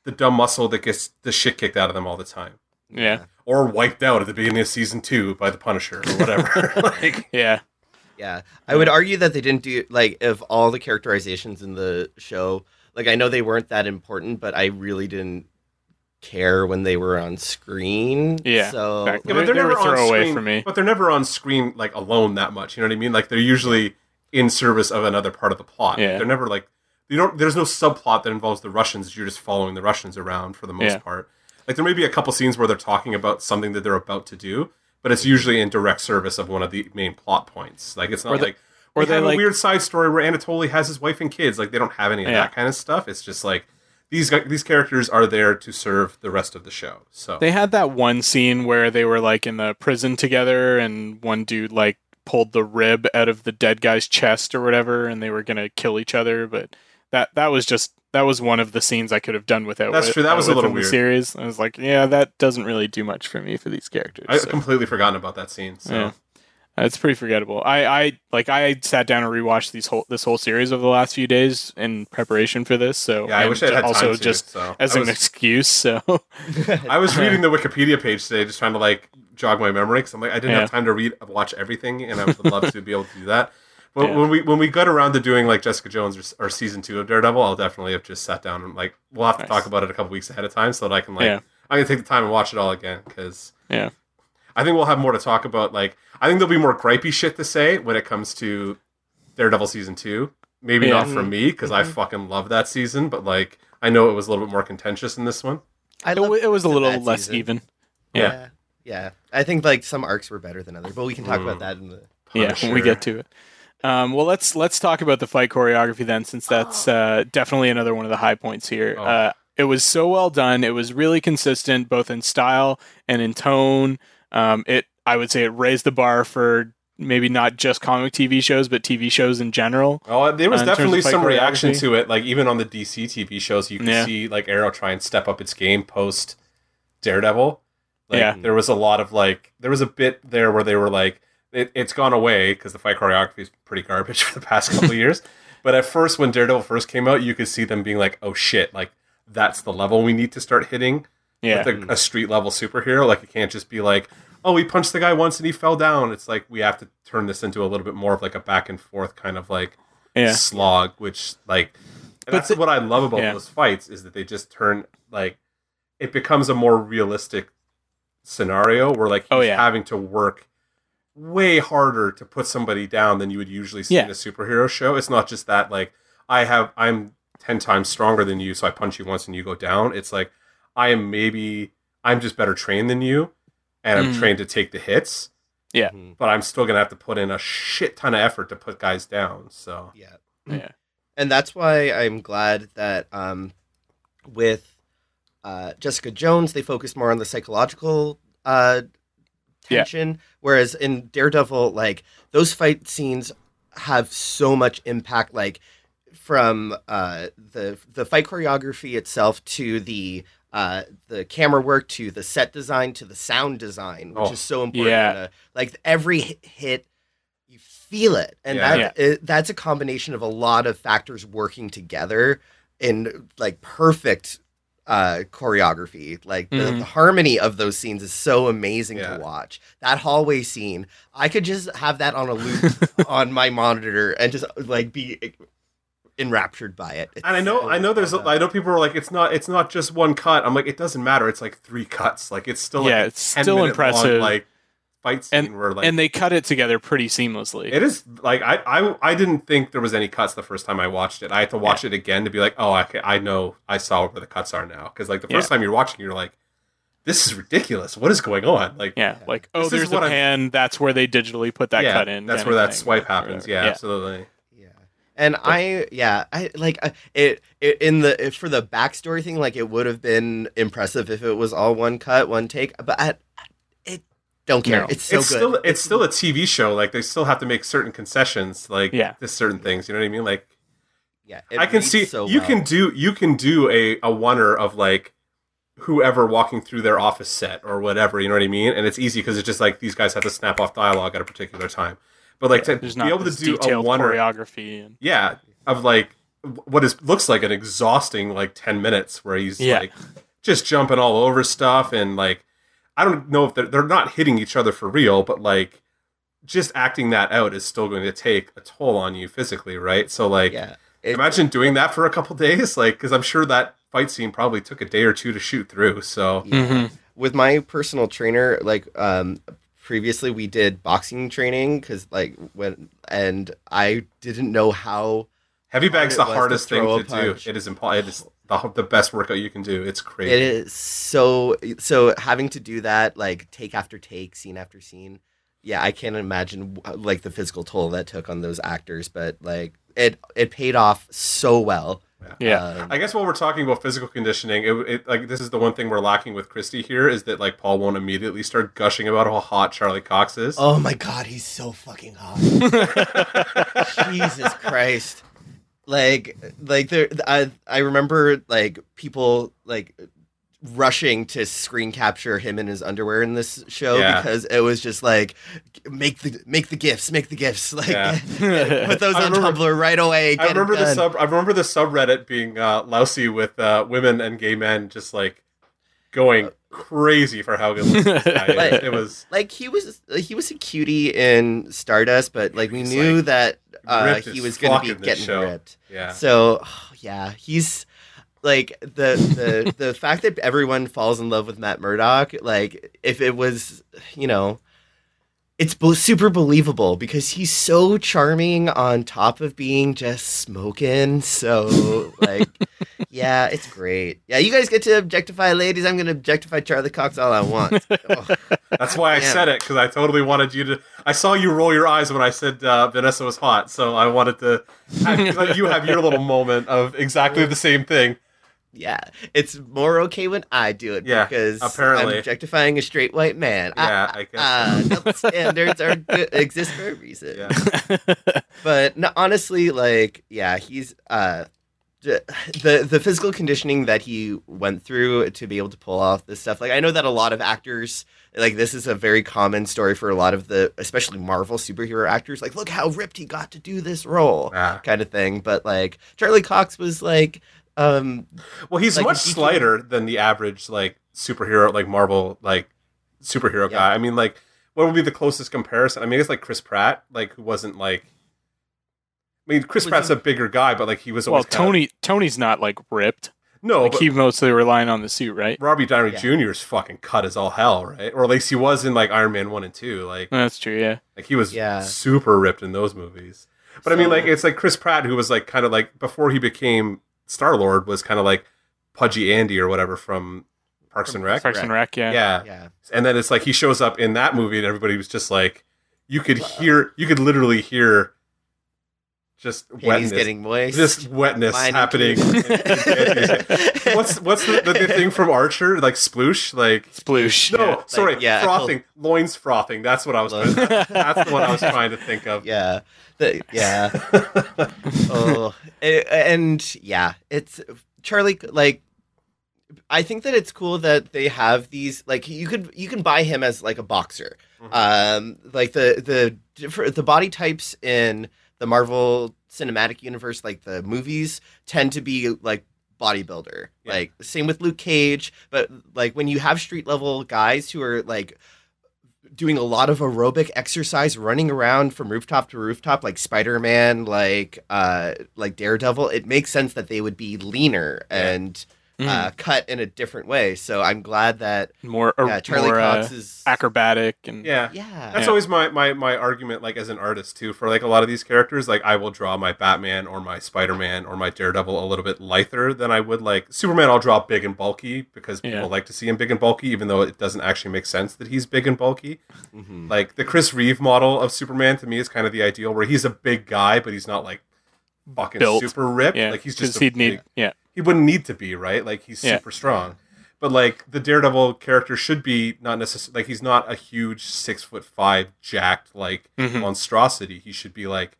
the dumb muscle that gets the shit kicked out of them all the time Yeah. or wiped out at the beginning of season two by the Punisher or whatever. like, Yeah. Yeah, I would argue that they didn't do like of all the characterizations in the show. Like I know they weren't that important, but I really didn't care when they were on screen. Yeah, So yeah, but they're They were never on throwaway screen. for me. But they're never on screen like alone that much. You know what I mean? Like they're usually in service of another part of the plot. Yeah. They're never like you don't. There's no subplot that involves the Russians. You're just following the Russians around for the most Yeah. part. Like there may be a couple scenes where they're talking about something that they're about to do, but it's usually in direct service of one of the main plot points. Like it's not the- like. Or they, have like- a weird side story where Anatoly has his wife and kids. Like they don't have any of Yeah. that kind of stuff. It's just like these these characters are there to serve the rest of the show. So They had that one scene where they were like in the prison together, and one dude like pulled the rib out of the dead guy's chest or whatever, and they were gonna kill each other. But that that was just that was one of the scenes I could have done without. That's wi- true, that uh, was a little weird. series. I was like, yeah, that doesn't really do much for me for these characters. I so. completely forgotten about that scene. So Yeah. It's pretty forgettable. I, I like I sat down and rewatched these whole this whole series over the last few days in preparation for this. So yeah, I wish I had also time to, just so. as I an was, excuse. So I was reading the Wikipedia page today, just trying to like jog my memory because I'm like I didn't Yeah. have time to read watch everything, and I would love to be able to do that. But Yeah. when we when we got around to doing like Jessica Jones or, or season two of Daredevil, I'll definitely have just sat down and like we'll have to Nice. talk about it a couple weeks ahead of time so that I can like Yeah. I'm gonna take the time and watch it all again because Yeah. I think we'll have more to talk about. Like I think there'll be more gripey shit to say when it comes to Daredevil season two. Maybe Yeah. not from me because I fucking love that season, but like I know it was a little bit more contentious in this one. I it, it was a little less season. even. Yeah. Yeah. yeah, I think like some arcs were better than others, but we can talk Mm. about that in the. Yeah, when we get to it. Um, well, let's let's talk about the fight choreography then, since that's uh, definitely another one of the high points here. Oh. Uh, it was so well done. It was really consistent, both in style and in tone. Um, it, I would say, it raised the bar for maybe not just comic TV shows, but TV shows in general. Oh, there was Uh, definitely some reaction to it. Like even on the DC TV shows, you can Yeah. see like Arrow try and step up its game post Daredevil. Like, Yeah. there was a lot of like there was a bit there where they were like it, it's gone away because the fight choreography is pretty garbage for the past couple of years. But at first, when Daredevil first came out, you could see them being like, "Oh shit! Like that's the level we need to start hitting Yeah, with a, a street level superhero. Like it can't just be like, oh, we punched the guy once and he fell down. It's like we have to turn this into a little bit more of like a back and forth kind of like yeah, slog, which like that's the- what I love about yeah. those fights is that they just turn like it becomes a more realistic scenario where like oh, he's Oh, yeah. having to work way harder to put somebody down than you would usually see in a superhero show. It's not just that like I have I'm ten times stronger than you, so I punch you once and you go down. It's like I am maybe I'm just better trained than you, and I'm Mhm. trained to take the hits, Yeah. Mhm. but I'm still gonna have to put in a shit ton of effort to put guys down. So Yeah. yeah, and that's why I'm glad that um, with uh, Jessica Jones they focus more on the psychological uh, Yeah. tension, whereas in Daredevil, like those fight scenes have so much impact, like from uh, the the fight choreography itself to the uh, the camera work to the set design to the sound design, which Oh. is so important. Yeah. like every hi- hit, you feel it, and Yeah. that it- that's a combination of a lot of factors working together in like perfect uh choreography like the, Mhm. the harmony of those scenes is so amazing Yeah. to watch that hallway scene i could just have that on a loop on my monitor and just like be enraptured by it. It's And I know, so I know, there's, well I know people are like, it's not, it's not just one cut. I'm like, it doesn't matter. It's like three cuts. Like it's still, Yeah, a it's 10 still impressive. Long, like fight scene And- where like and they cut it together pretty seamlessly. It is like I, I I didn't think there was any cuts the first time I watched it. I had to watch it again to be like, oh, okay, I know I saw where the cuts are now. Because like the first Yeah. time you're watching, you're like, this is ridiculous. What is going on? Like, yeah, like oh, there's a what I- pan. That's where they digitally put that yeah, cut in. That's where that thing. swipe happens. whatever. Yeah, absolutely. Yeah. And I, yeah, I like uh, it, it in the if for the backstory thing. Like it would have been impressive if it was all one cut, one take. But I, it don't care. No. It's so it's good. still it's still a TV show. Like they still have to make certain concessions, like Yeah. to certain things. You know what I mean? Like yeah. it I can see so you well. can do you can do a a oneer of like whoever walking through their office set or whatever. You know what I mean? And it's easy because it's just like these guys have to snap off dialogue at a particular time. But like to There's be not able to do a one oneer, choreography. And, yeah, of like what is looks like an exhausting like ten minutes where he's Yeah. like just jumping all over stuff and like I don't know if they're they're not hitting each other for real, but like just acting that out is still going to take a toll on you physically, right? So like Yeah. It- imagine doing that for a couple days, like because I'm sure that fight scene probably took a day or two to shoot through. So Yeah. Mhm. With my personal trainer, like um previously we did boxing training because like when and I didn't know how heavy bag's the was to hardest thing to do. It is impo- It is the, the best workout you can do. It's crazy. it is so so having to do that like take after take, scene after scene. Yeah, I can't imagine like the physical toll that took on those actors, but like it it paid off so well. Yeah. Um, I guess while we're talking about physical conditioning, it, it like this is the one thing we're lacking with Christy here is that like Paul won't immediately start gushing about how hot Charlie Cox is. oh my god, he's so fucking hot. Jesus Christ. Like like there I I remember like people like rushing to screen capture him in his underwear in this show Yeah. because it was just like make the make the gifts, make the gifts. Like Yeah. put those on remember- Tumblr right away. I get it remember the sub. I remember the subreddit being uh, lousy with uh, women and gay men just like going crazy for how good looking this guy is. Like- It was like he was he was a cutie in Stardust, but like we He's, knew like, that uh, he was going to be getting show. ripped. yeah. So oh, yeah, he's like the the the fact that everyone falls in love with Matt Murdock. Like if it was, you know, it's bo- super believable because he's so charming on top of being just smoking. So like, yeah, it's great. Yeah, you guys get to objectify ladies. I'm gonna objectify Charlie Cox all I want. Oh, That's why I Damn. said it because I totally wanted you to. I saw you roll your eyes when I said uh, Vanessa was hot, so I wanted to have, you have your little moment of exactly the same thing. Yeah, it's more okay when I do it Yeah, because apparently. I'm objectifying a straight white man. Yeah, I guess. Uh, standards are good, exist for a reason. Yeah. But no, honestly, like, yeah, he's uh, the the physical conditioning that he went through to be able to pull off this stuff. Like, I know that a lot of actors, like, this is a very common story for a lot of the, especially Marvel superhero actors. Like, look how ripped he got to do this role, Ah. kind of thing. But like, Charlie Cox was like, um, Well, he's Like, much if you can- slighter than the average like superhero, like Marvel, like superhero Yeah. guy. I mean, like, what would be the closest comparison? I mean, it's like Chris Pratt, like who wasn't like. I mean, Chris Was Pratt's he- a bigger guy, but like he was well, always kinda- Tony Tony's not like ripped. No, like but he mostly relying on the suit, right? Robbie Downey Yeah. Jr. is fucking cut as all hell, right? Or at least he was in like Iron Man one and two. Like, That's true. Yeah. like he was Yeah. super ripped in those movies. But I mean, like it's like Chris Pratt, who was like kind of like before he became Star Lord, was kind of like Pudgy Andy or whatever from Parks and Rec. Parks and Rec. Yeah. yeah. yeah, and then it's like he shows up in that movie and everybody was just like you could hear you could literally hear just Panties wetness getting moist. just wetness Mine happening what's what's the, the, the thing from archer like sploosh like Sploosh. no sorry yeah, frothing loins frothing that's what i was trying that's the one i was trying to think of yeah, the, yeah. oh, a- and yeah, it's Charlie. Like, I think that it's cool that they have these. Like, you could you can buy him as like a boxer. Mhm. Um, like the the different the body types in the Marvel Cinematic Universe, like the movies, tend to be like bodybuilder. Yeah. Like same with Luke Cage, but like when you have street level guys who are like doing a lot of aerobic exercise, running around from rooftop to rooftop, like Spider Man, like uh, like Daredevil. It makes sense that they would be leaner and Mm. uh, cut in a different way. So I'm glad that more or yeah, Charlie more, Cox uh, is acrobatic and Yeah. yeah. That's Yeah. always my, my, my argument, like as an artist too, for like a lot of these characters. Like I will draw my Batman or my Spider Man or my Daredevil a little bit lighter than I would like Superman. I'll draw big and bulky because people Yeah. like to see him big and bulky, even though it doesn't actually make sense that he's big and bulky. Mhm. Like the Chris Reeve model of Superman to me is kind of the ideal, where he's a big guy, but he's not like fucking Built. super ripped. yeah, Like he's just 'cause a he'd need big- yeah he wouldn't need to be right like he's Yeah. super strong but like the daredevil character should be not necessarily like he's not a huge six foot five jacked like Mhm. monstrosity he should be like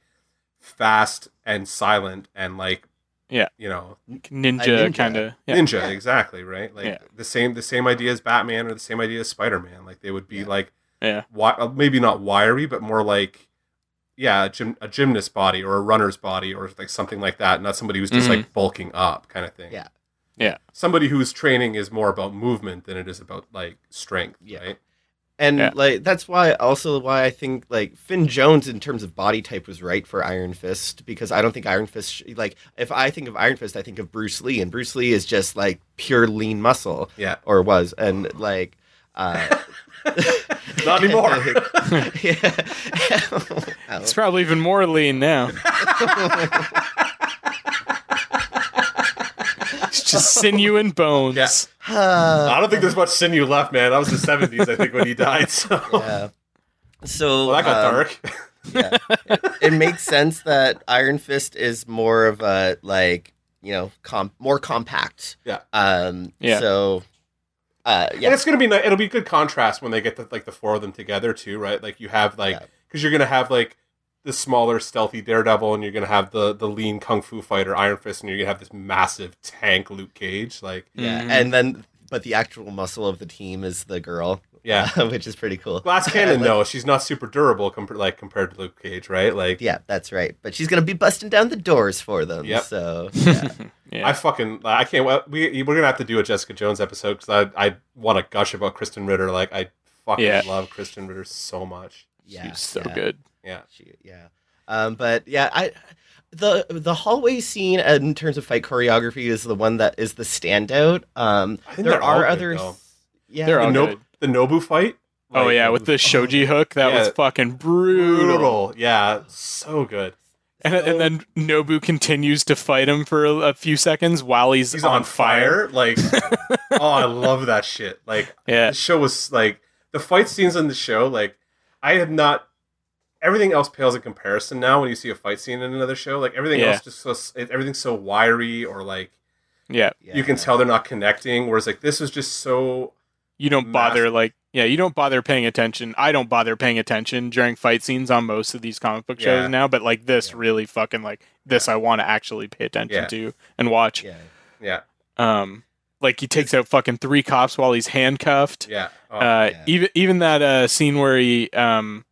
fast and silent and like Yeah. you know ninja, ninja. kind of yeah. ninja Yeah. exactly right like Yeah. the same the same idea as batman or the same idea as spider-man like they would be Yeah. like yeah wi- uh, maybe not wiry but more like yeah a, gym, a gymnast body or a runner's body or like something like that not somebody who's just Mhm. like bulking up kind of thing Yeah. Yeah. somebody whose training is more about movement than it is about like strength Yeah. right And Yeah. like that's why also why I think like Finn Jones in terms of body type was right for Iron Fist because I don't think Iron Fist sh- like if I think of Iron Fist I think of Bruce Lee and Bruce Lee is just like pure lean muscle yeah or was and like uh not anymore yeah. it's probably even more lean now it's just sinew and bones Yeah. i don't think there's much sinew left man that was the 70s i think when he died so yeah. So well, that got um, dark yeah. it, it makes sense that Iron Fist is more of a like you know com- more compact. Yeah. Um. Yeah. So. Uh. and it's gonna be ni- it'll be good contrast when they get the, like the four of them together too right like you have like Yeah. because you're gonna have like the smaller stealthy daredevil and you're gonna have the the lean kung fu fighter iron fist and you're gonna have this massive tank luke cage like Yeah. Mhm. And then, but the actual muscle of the team is the girl. Yeah which is pretty cool. glass cannon Like- no she's not super durable com- like compared to luke cage right like Yeah, that's right. But she's gonna be busting down the doors for them. Yep. So yeah. yeah I fucking I can't. well, We we're gonna have to do a Jessica Jones episode because I I want to gush about Krysten Ritter. Like I fucking Yeah. love Krysten Ritter so much. yeah, she's so yeah. good Yeah, She, yeah. Um, but yeah, I the the hallway scene uh, in terms of fight choreography is the one that is the standout. Um, I think there they're all are good, others. though. Yeah, They're all no, good. The Nobu fight. oh yeah with the shoji hook that Yeah. was fucking brutal, brutal. Yeah, so good. And, and then Nobu continues to fight him for a, a few seconds while he's, He's on, fire. Like, oh, I love that shit. Like, Yeah. the show was like the fight scenes in the show. Like, I have not. Everything else pales in comparison now when you see a fight scene in another show. Like everything Yeah. else just so it- everything's so wiry or like Yeah. Yeah. you can tell they're not connecting. Whereas like this was just so You don't bother Massive. like yeah, you don't bother paying attention. I don't bother paying attention during fight scenes on most of these comic book shows Yeah. now, but like this Yeah. really fucking like this I want to actually pay attention to and watch. Yeah. yeah Um like he takes out fucking three cops while he's handcuffed. yeah. Oh, uh even even that uh scene where he um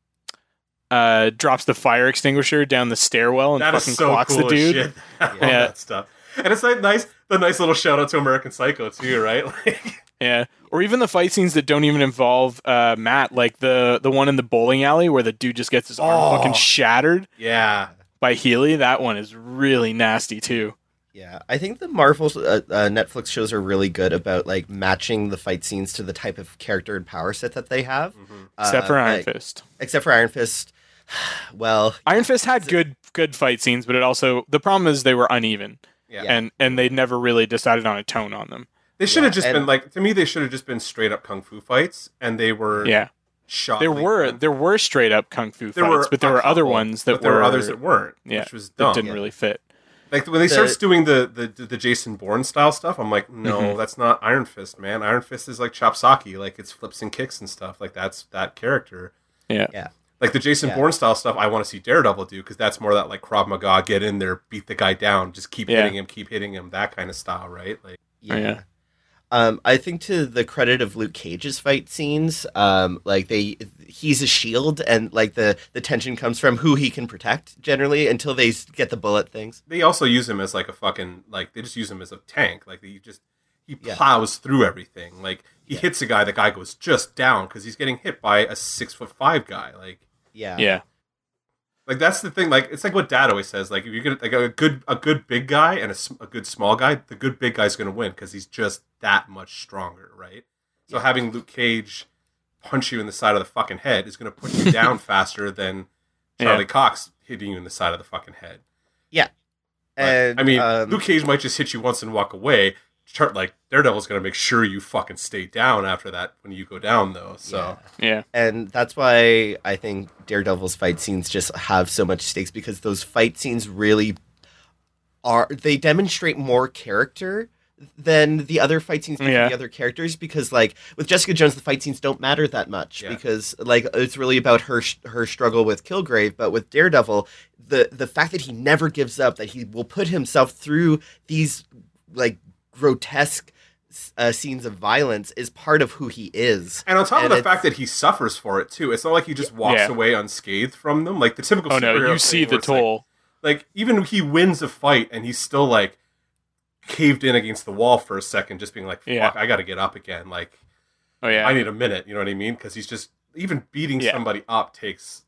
uh drops the fire extinguisher down the stairwell and that fucking so clocks cool the dude. shit. I love Yeah. that stuff. And it's like nice the nice little shout out to American Psycho too, right? Like Yeah, or even the fight scenes that don't even involve uh, Matt, like the the one in the bowling alley where the dude just gets his arm Oh. fucking shattered yeah. by Healy. That one is really nasty too. Yeah, I think the Marvel uh, uh, Netflix shows are really good about like matching the fight scenes to the type of character and power set that they have. Mhm. Except Uh, for Iron like- Fist. Except for Iron Fist. Well, Iron Fist had good good fight scenes, but it also the problem is they were uneven Yeah. Yeah. and and they never really decided on a tone on them. They should have Yeah, just and- been like to me they should have just been straight up kung fu fights and they were Yeah, shot there were there were straight up kung fu there fights, were but there were other ones that but there were were others that weren't, Yeah, which was that didn't Yeah. really fit. Like when they The- starts doing the, the the Jason Bourne style stuff, I'm like, no, Mhm. that's not Iron Fist, man. Iron Fist is like Chopsocky, like it's flips and kicks and stuff. Like that's that character. Yeah. Yeah. Like the Jason Yeah. Bourne style stuff, I want to see Daredevil do because that's more that like Krav Maga, get in there, beat the guy down, just keep Yeah. hitting him, keep hitting him, that kind of style, right? Like, yeah. Yeah. Um, I think to the credit of Luke Cage's fight scenes, um, like they, he's a shield, and like the the tension comes from who he can protect generally until they get the bullet things. they also use him as like a fucking like they just use him as a tank. Like they just he Yeah. plows through everything. Like he hits a guy, the guy goes just down because he's getting hit by a six foot five guy. Like Yeah. Yeah. Like that's the thing. Like it's like what Dad always says. Like if you get like a good a good big guy and a good small guy, the good big guy's going to win because he's just that much stronger, right? So having Luke Cage punch you in the side of the fucking head is going to put you down faster than Charlie Yeah. Cox hitting you in the side of the fucking head. But, And I mean, um, Luke Cage might just hit you once and walk away. Char- like Daredevil's going to make sure you fucking stay down after that when you go down, though. So yeah. Yeah. And that's why I think Daredevil's fight scenes just have so much stakes because those fight scenes really are they demonstrate more character than the other fight scenes do Yeah. the other characters because like with Jessica Jones the fight scenes don't matter that much Yeah. because like it's really about her her struggle with Kilgrave but with Daredevil the the fact that he never gives up that he will put himself through these like grotesque uh, scenes of violence is part of who he is And on top And of the fact that he suffers for it too, it's not like he just walks Yeah. away unscathed from them. Like the typical. Oh no, you see the where it's like- toll. Like, even he wins a fight and he's still like caved in against the wall for a second, just being like, "Fuck, Yeah. I got to get up again." Like, oh yeah. I need a minute. You know what I mean? Because he's just even beating Yeah. somebody up takes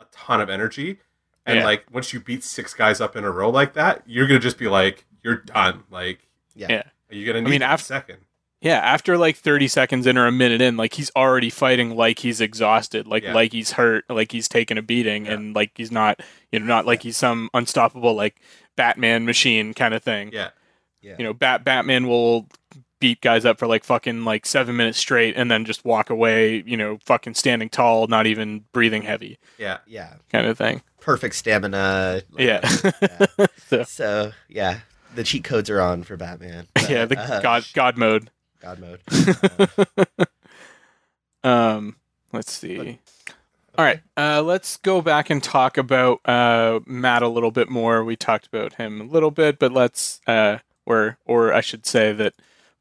a ton of energy. And Yeah. like once you beat six guys up in a row like that, you're gonna just be like, you're done. Like, yeah, Yeah. you're gonna need mean, a after- second. Yeah, after like 30 seconds in or a minute in, like he's already fighting like he's exhausted, like Yeah. like he's hurt, like he's taken a beating, Yeah. and like he's not, you know, not like he's some unstoppable like Batman machine kind of thing. Yeah. Yeah. You know, Bat Batman will beat guys up for like fucking like seven minutes straight, and then just walk away. You know, fucking standing tall, not even breathing heavy, Yeah. yeah kind of thing. perfect stamina like, Yeah, yeah. So- so yeah the cheat codes are on for Batman yeah, the Uh, god god mode. God mode Uh, Um, let's see. All right, uh, let's go back and talk about uh, Matt a little bit more. We talked about him a little bit, but let's, uh, or or I should say that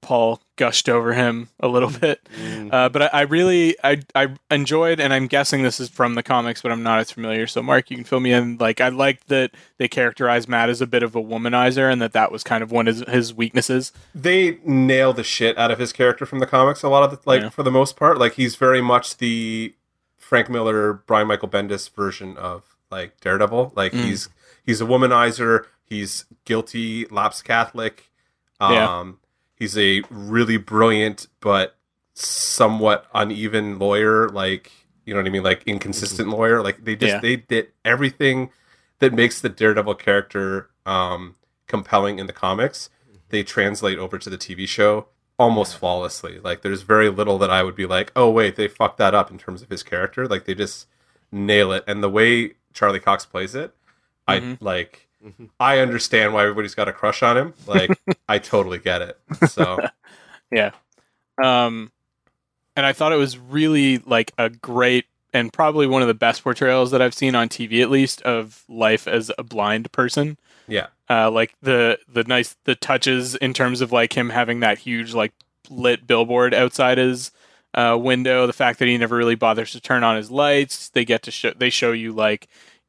Paul gushed over him a little bit. mm, Uh, but I, I really I I enjoyed, and I'm guessing this is from the comics, but I'm not as familiar. So Mark, you can fill me in. Like I liked that they characterized Matt as a bit of a womanizer, and that that was kind of one of his, his weaknesses. they nail the shit out of his character from the comics a lot of the like Yeah. for the most part like he's very much the frank miller brian michael bendis version of like daredevil like Mm. he's he's a womanizer he's guilty lapsed catholic um Yeah. He's a really brilliant but somewhat uneven lawyer like you know what i mean like inconsistent lawyer like they just Yeah. they did everything that makes the daredevil character um compelling in the comics they translate over to the TV show almost flawlessly. Like there's very little that I would be like, "Oh wait, they fucked that up" in terms of his character. Like they just nail it. And the way Charlie Cox plays it, I Mhm. like Mhm. I understand why everybody's got a crush on him. Like I totally get it. So Yeah. Um, and I thought it was really like a great and probably one of the best portrayals that I've seen on TV, at least, of life as a blind person. yeah. Uh, like the the nice the touches in terms of like him having that huge like lit billboard outside his uh, window. The fact that he never really bothers to turn on his lights. They get to show they show you like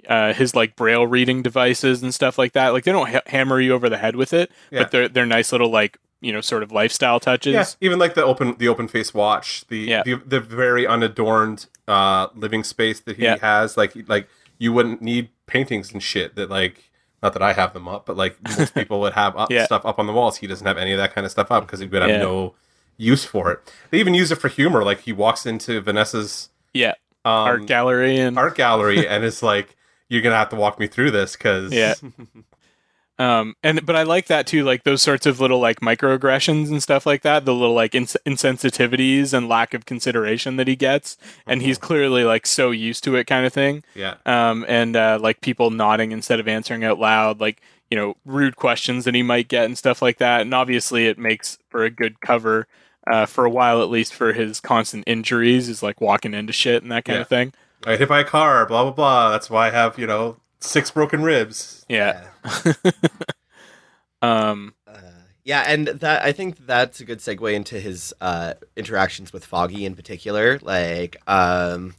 uh, his like braille reading devices and stuff like that. Like they don't ha- hammer you over the head with it, Yeah. but they're they're nice little like you know sort of lifestyle touches. Yeah, even like the open the open face watch, the Yeah. the, the very unadorned uh living space that he Yeah. has. Like like you wouldn't need paintings and shit that like not that I have them up, but like most people would have up, stuff up on the walls. He doesn't have any of that kind of stuff up because he would have no use for it. They even use it for humor. Like he walks into Vanessa's Yeah, um, art gallery and art gallery and it's like you're gonna have to walk me through this because Yeah. um and but I like that too like those sorts of little like microaggressions and stuff like that the little like ins- insensitivities and lack of consideration that he gets and he's clearly like so used to it kind of thing yeah um and uh like people nodding instead of answering out loud like you know rude questions that he might get and stuff like that and obviously it makes for a good cover uh, for a while at least for his constant injuries is like walking into shit and that kind Yeah. of thing I got hit by a car, blah blah blah. That's why I have you know six broken ribs. yeah um Uh, yeah, and that I think that's a good segue into his uh, interactions with Foggy in particular. Like, um,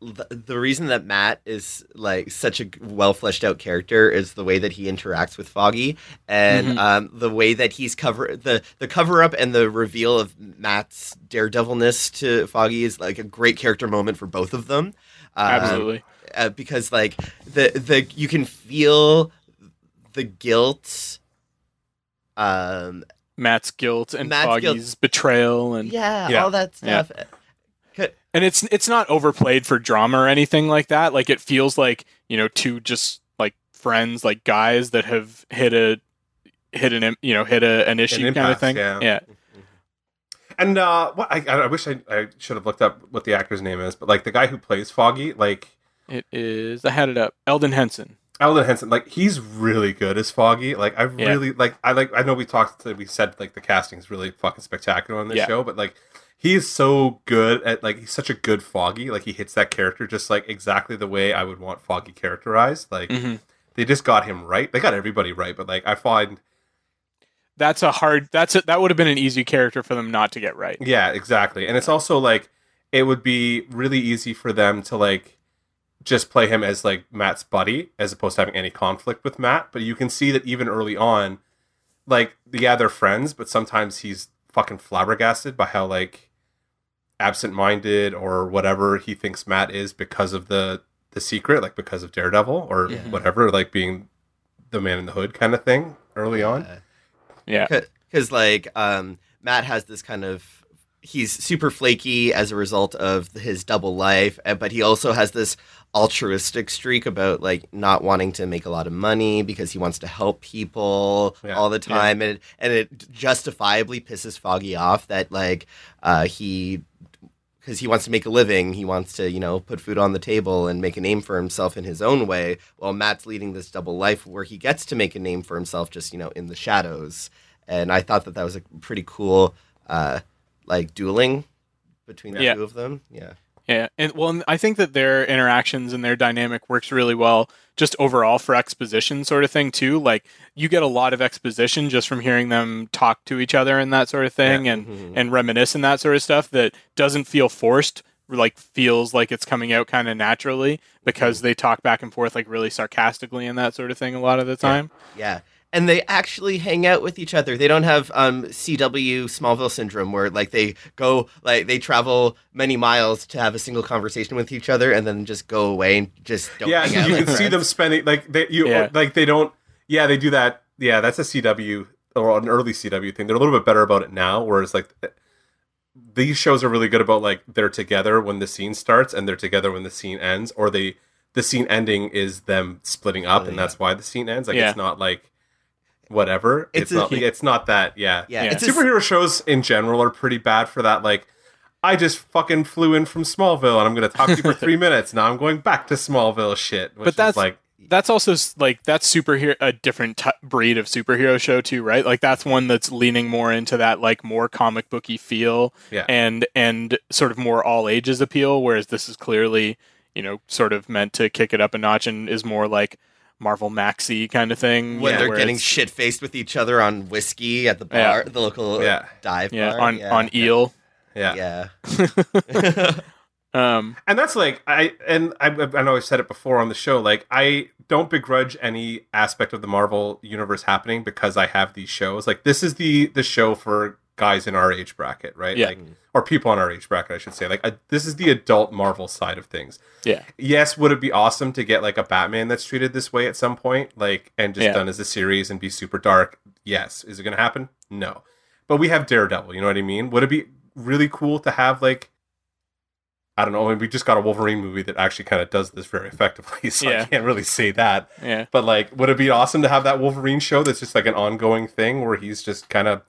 the, the reason that Matt is like such a well fleshed out character is the way that he interacts with Foggy and Mhm. um, the way that he's cover the the cover up and the reveal of Matt's daredevilness to Foggy is like a great character moment for both of them. Um, Absolutely. uh, because like the the you can feel the guilt. Um, Matt's guilt and Matt's guilt. Foggy's betrayal and yeah, Yeah. all that Yeah. stuff. and it's it's not overplayed for drama or anything like that. Like it feels like you know two just like friends, like guys that have hit a hit an you know hit a, an issue kind of thing. yeah. yeah, And uh, what I, I wish I, I should have looked up what the actor's name is, but like the guy who plays Foggy, like it is. I had it up. Elden Henson. Elden Henson, like he's really good as Foggy. Like I Yeah. really like I like I know we talked we said like the casting is really fucking spectacular on this Yeah. show, but like he is so good at like he's such a good Foggy. Like he hits that character just like exactly the way I would want Foggy characterized. Like Mhm. they just got him right. They got everybody right, but like I find That's a hard. That's a, that would have been an easy character for them not to get right. Yeah, exactly. And it's also like it would be really easy for them to like just play him as like Matt's buddy as opposed to having any conflict with Matt. But you can see that even early on, like yeah, they're friends, but sometimes he's fucking flabbergasted by how like absent minded or whatever he thinks Matt is because of the the secret, like because of Daredevil or Yeah. whatever, like being the man in the hood kind of thing early on. Yeah, because like um, Matt has this kind of he's super flaky as a result of his double life, but he also has this altruistic streak about like not wanting to make a lot of money because he wants to help people Yeah. all the time, and and it justifiably pisses Foggy off that like uh, he. Because he wants to make a living, he wants to, you know, put food on the table and make a name for himself in his own way. While Matt's leading this double life where he gets to make a name for himself, just you know, in the shadows and I thought that that was a pretty cool, uh, like dueling between the Yeah. two of them. Yeah, yeah. And well, and I think that their interactions and their dynamic works really well, just overall for exposition sort of thing too. Like you get a lot of exposition just from hearing them talk to each other and that sort of thing, and Mhm. and reminisce and that sort of stuff that doesn't feel forced like feels like it's coming out kind of naturally because they talk back and forth like really sarcastically and that sort of thing a lot of the time yeah. And they actually hang out with each other. They don't have um, CW Smallville syndrome, where like they go, like they travel many miles to have a single conversation with each other, and then just go away and just don't. yeah, hang out you like can see them spending like they you Yeah. like they don't. Yeah, they do that. Yeah, that's a CW or an early CW thing. They're a little bit better about it now, whereas like these shows are really good about like they're together when the scene starts and they're together when the scene ends, or they the scene ending is them splitting up, and that's why the scene ends. Like Yeah. it's not like whatever. It's It's, a- not. it's not that. Yeah. Yeah, Yeah. it's a- Superhero shows in general are pretty bad for that. Like, I just fucking flew in from Smallville and I'm going to talk to you for three minutes. Now I'm going back to Smallville shit. Which But that's- is like, that's also like that's superhero a different t- breed of superhero show too right like that's one that's leaning more into that like more comic booky feel Yeah. and and sort of more all ages appeal whereas this is clearly you know sort of meant to kick it up a notch and is more like marvel maxi kind of thing when yeah, they're getting it's- shit faced with each other on whiskey at the Yeah. bar, the local Yeah. dive yeah bar. on on eel yeah. Yeah. um And that's like, I, and I, I know I've said it before on the show, like, I don't begrudge any aspect of the Marvel universe happening because I have these shows. Like, this is the, the show for guys in our age bracket, right? Yeah. Like, or people in our age bracket, I should say. Like, I, this is the adult Marvel side of things. yeah yes, would it be awesome to get like a Batman that's treated this way at some point, like and just Yeah. done as a series and be super dark? Yes. Is it going to happen? No. But we have Daredevil. You know what I mean? Would it be really cool to have like I don't know. and We just got a Wolverine movie that actually kind of does this very effectively, so Yeah. I can't really say that. yeah But like, would it be awesome to have that Wolverine show that's just like an ongoing thing where he's just kind of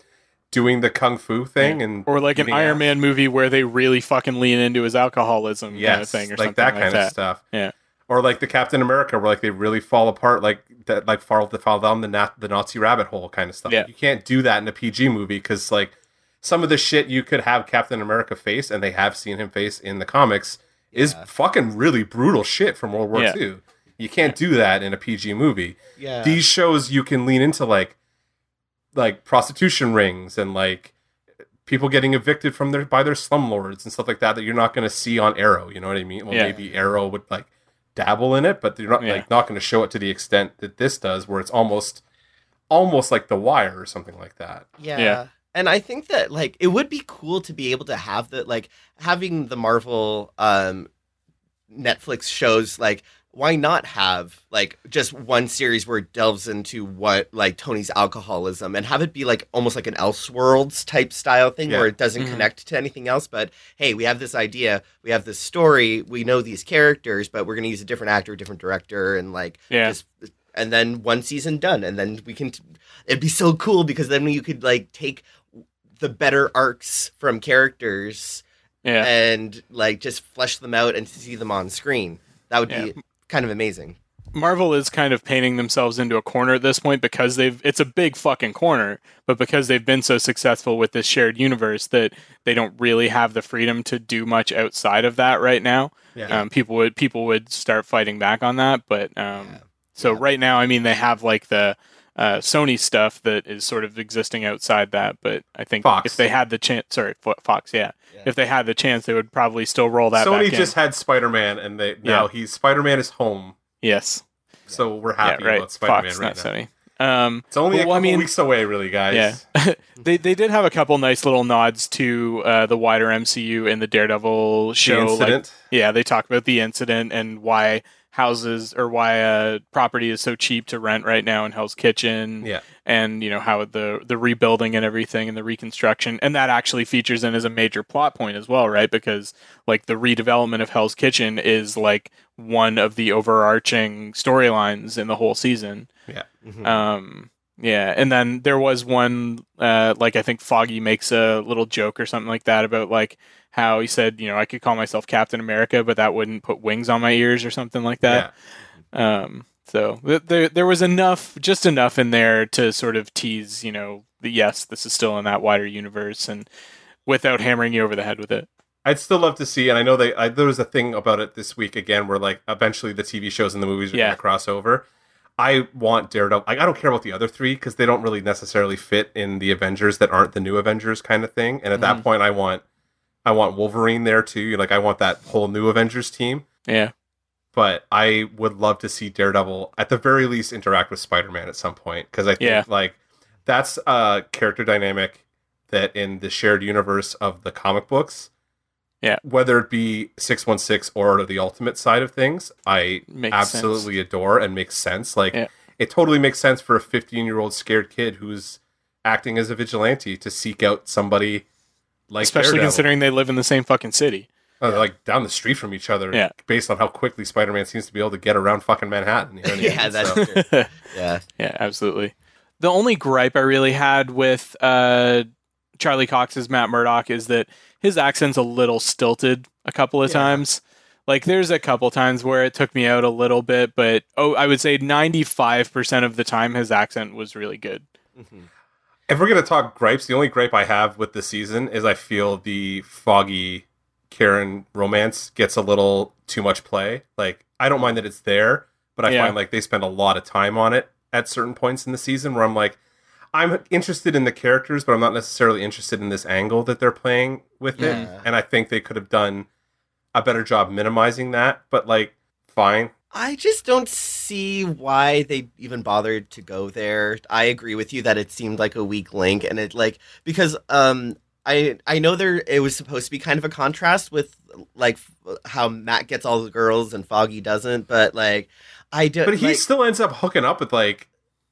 doing the kung fu thing and or like an iron ass? man movie where they really fucking lean into his alcoholism kind of thing or like something that like kind that of stuff. Yeah. Or like the Captain America, where like they really fall apart, like that, like fall fall down the nat- the Nazi rabbit hole kind of stuff. Yeah. You can't do that in a PG movie because like some of the shit you could have Captain America face, and they have seen him face in the comics, is fucking really brutal shit from World War Yeah. II. You can't do that in a PG movie. yeah. These shows you can lean into like like prostitution rings and like people getting evicted from their by their slumlords and stuff like that that you're not going to see on Arrow. You know what I mean? Well, Yeah. maybe Arrow would like dabble in it, but they're not Yeah. like not going to show it to the extent that this does, where it's almost almost like The Wire or something like that. Yeah. Yeah. And I think that like it would be cool to be able to have the like having the Marvel um Netflix shows like why not have like just one series where it delves into what like Tony's alcoholism and have it be like almost like an Elseworlds type style thing Yeah. where it doesn't Mhm. connect to anything else but hey we have this idea we have this story we know these characters but we're going to use a different actor a different director and like Yeah. just and then one season done and then we can it'd be so cool because then you could like take the better arcs from characters Yeah. and like just flesh them out and see them on screen that would Yeah. be kind of amazing Marvel is kind of painting themselves into a corner at this point because they've it's a big fucking corner, but because they've been so successful with this shared universe that they don't really have the freedom to do much outside of that right now. Yeah. Um, people would people would start fighting back on that, but um, Yeah. so Yeah. right now, I mean, they have like the uh, Sony stuff that is sort of existing outside that, but I think Fox. if they had the chance, sorry, Fox, yeah. Yeah. if they had the chance, they would probably still roll that. Sony back in. just had Spider Man, and they now Yeah. he's Spider Man is home, yes, so we're happy yeah, right. about Spider Man Fox, right not now. Sony. Um, It's only a Well, couple I mean- weeks away, really, guys. Yeah, they they did have a couple nice little nods to uh, the wider MCU in the Daredevil The show. Like, incident. yeah, they talk about the incident and why houses or why a property is so cheap to rent right now in Hell's Kitchen. yeah. and you know how the the rebuilding and everything and the reconstruction and that actually features in as a major plot point as well, right? Because like the redevelopment of Hell's Kitchen is like one of the overarching storylines in the whole season. Mhm. Um, yeah, and then there was one, uh, like I think Foggy makes a little joke or something like that about like how he said, you know, I could call myself Captain America, but that wouldn't put wings on my ears or something like that. Um, so th- there there was enough, just enough in there to sort of tease, you know, that yes, this is still in that wider universe, and without hammering you over the head with it. I'd still love to see, and I know they. I, there was a thing about it this week again, where like eventually the TV shows and the movies are Yeah. going to cross over. I want Daredevil. Like, I don't care about the other three because they don't really necessarily fit in the Avengers that aren't the new Avengers kind of thing. And at that Mhm. point, I want, I want Wolverine there too. Like, I want that whole new Avengers team. Yeah, But I would love to see Daredevil at the very least interact with Spider Man at some point because I think Yeah. like that's a character dynamic that in the shared universe of the comic books Yeah. whether it be 616 or the ultimate side of things i Makes absolutely adore and makes sense like Yeah. it totally makes sense for a 15 year old scared kid who's acting as a vigilante to seek out somebody like especially Daredevil. considering they live in the same fucking city. Uh, they're, like down the street from each other Yeah. based on how quickly spider-man seems to be able to get around fucking manhattan you know what I mean? yeah that's So- true. yeah Yeah, absolutely. The only gripe I really had with uh, Charlie Cox's Matt Murdock is that his accent's a little stilted a couple of Yeah. times. Like, there's a couple times where it took me out a little bit, but oh, I would say 95% of the time his accent was really good. Mhm. If we're gonna talk gripes, the only gripe I have with the season is I feel the foggy Karen romance gets a little too much play. Like I don't mind that it's there, but I Yeah. find like they spend a lot of time on it at certain points in the season where I'm like, I'm interested in the characters, but I'm not necessarily interested in this angle that they're playing with Yeah. it. And I think they could have done a better job minimizing that. But like, fine. I just don't see why they even bothered to go there. I agree with you that it seemed like a weak link, and it like because um I I know there it was supposed to be kind of a contrast with like f- how Matt gets all the girls and Foggy doesn't, but like I do. But he like, still ends up hooking up with like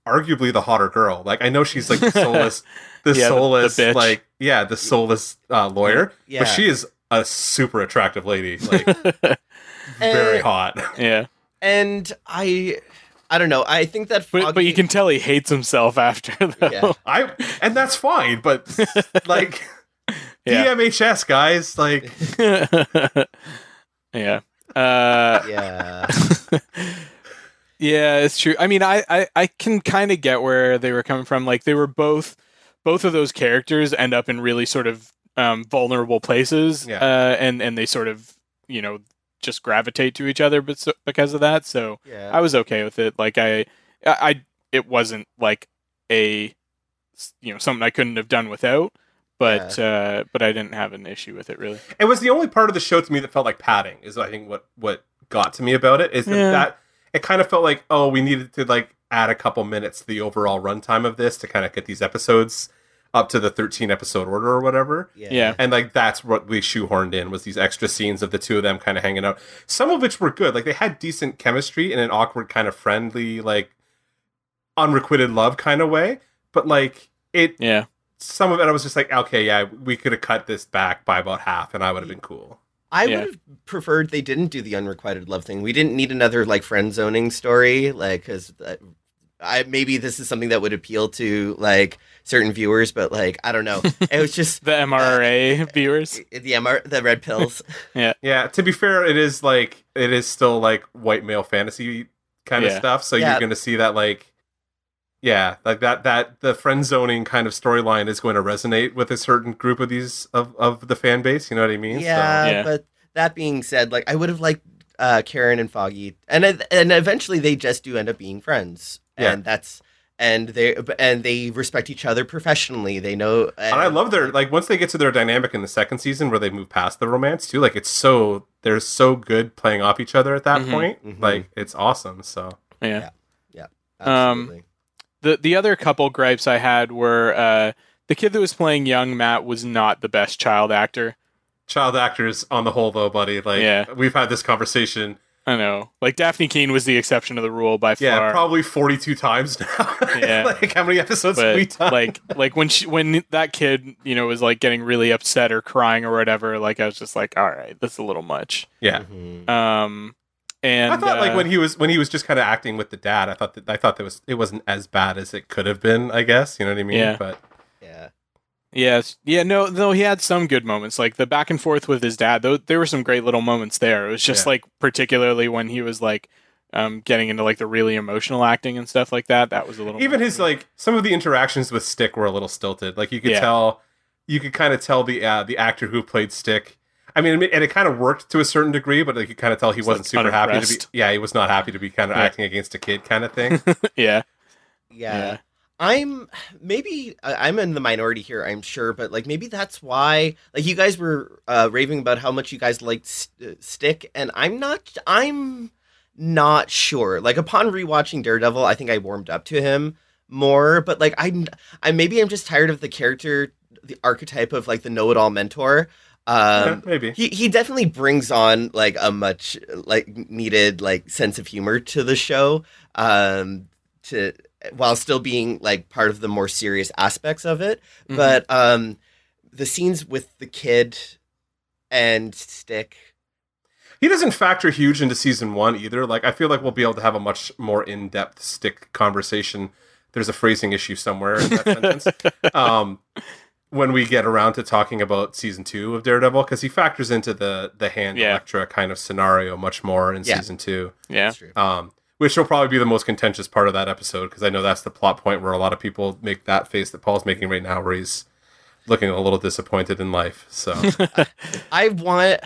arguably the hotter girl. Like I know she's like the soulless, the Yeah, the- the soulless, like yeah, the soulless uh, lawyer. yeah. But she is a super attractive lady, like very Eh, hot. yeah. and I I don't know. I think that Foggy, But, but you can tell he hates himself after, though. Yeah. I and that's fine, but like Yeah. DMHS guys, like yeah. Uh, yeah. Yeah, it's true. I mean, I, I, I can kind of get where they were coming from. Like they were both, both of those characters end up in really sort of um, vulnerable places, Yeah. uh, and and they sort of you know just gravitate to each other, but so, because of that. So Yeah. I was okay with it. Like I, I, I- it wasn't like a, you know, something I couldn't have done without. but uh, but I didn't have an issue with it really. It was the only part of the show to me that felt like padding. Is I think what what got to me about it is that, Yeah. that it kind of felt like oh we needed to like add a couple minutes to the overall runtime of this to kind of get these episodes up to the 13 episode order or whatever. Yeah. And like that's what we shoehorned in was these extra scenes of the two of them kind of hanging out. Some of which were good. Like they had decent chemistry in an awkward kind of friendly like unrequited love kind of way. But like it Yeah, some of it I was just like, okay, yeah, we could have cut this back by about half and I would have been cool. I Yeah. would have preferred they didn't do the unrequited love thing. We didn't need another like friend zoning story, like because uh, I maybe this is something that would appeal to like certain viewers, but like I don't know. It was just the MRA viewers. the MR, the red pills. Yeah, yeah. to be fair, it is like it is still like white male fantasy kind of stuff. So Yeah. you're gonna see that like yeah, like that that the friend zoning kind of storyline is going to resonate with a certain group of these of, of the fan base, you know what I mean? yeah, Yeah. but that being said, like I would have liked uh, Karen and Foggy, and and eventually they just do end up being friends, Yeah. and that's and they and they respect each other professionally. They know, And I love their like once they get to their dynamic in the second season where they move past the romance too, like it's so they're so good playing off each other at that Mhm. point. Mhm. Like it's awesome. So yeah. Yeah. absolutely. The the other couple gripes I had were uh, the kid that was playing young Matt was not the best child actor. child actors on the whole though, buddy, like Yeah. we've had this conversation I know, like Dafne Keen was the exception to the rule by Yeah, far. probably forty-two times now. Yeah. like how many episodes have we done? like like when she when that kid you know was like getting really upset or crying or whatever like i was just like all right that's a little much yeah, Mhm. um and I thought like uh, when he was when he was just kind of acting with the dad, I thought that I thought that was it wasn't as bad as it could have been. I guess you know what I mean. Yeah. But yeah. yes yeah no no he had some good moments like the back and forth with his dad though there were some great little moments there it was just Yeah. like particularly when he was like um getting into like the really emotional acting and stuff like that that was a little even more- his like some of the interactions with Stick were a little stilted. Like you could Yeah. tell, you could kind of tell the uh, the actor who played Stick. I mean, and it kind of worked to a certain degree, but like you kind of tell he He's, wasn't like, super happy to be. Yeah, he was not happy to be kind of Yeah. acting against a kid kind of thing. yeah yeah. Yeah. I'm maybe I- I'm in the minority here, I'm sure, but like maybe that's why like you guys were uh, raving about how much you guys liked St- Stick, and I'm not I'm not sure. Like upon rewatching Daredevil, I think I warmed up to him more, but like I I maybe I'm just tired of the character, the archetype of like the know-it-all mentor. Yeah, Um, maybe. he he definitely brings on like a much like needed like sense of humor to the show um to while still being like part of the more serious aspects of it Mhm. but um the scenes with the kid and stick He doesn't factor huge into season one either. Like I feel like we'll be able to have a much more in depth stick conversation. There's a phrasing issue somewhere in that sentence. Um, when we get around to talking about season two of Daredevil, because he factors into the the hand Yeah. Elektra kind of scenario much more in Yeah. season two. yeah Um, which will probably be the most contentious part of that episode because I know that's the plot point where a lot of people make that face that Paul's making right now, where he's looking a little disappointed in life. So i want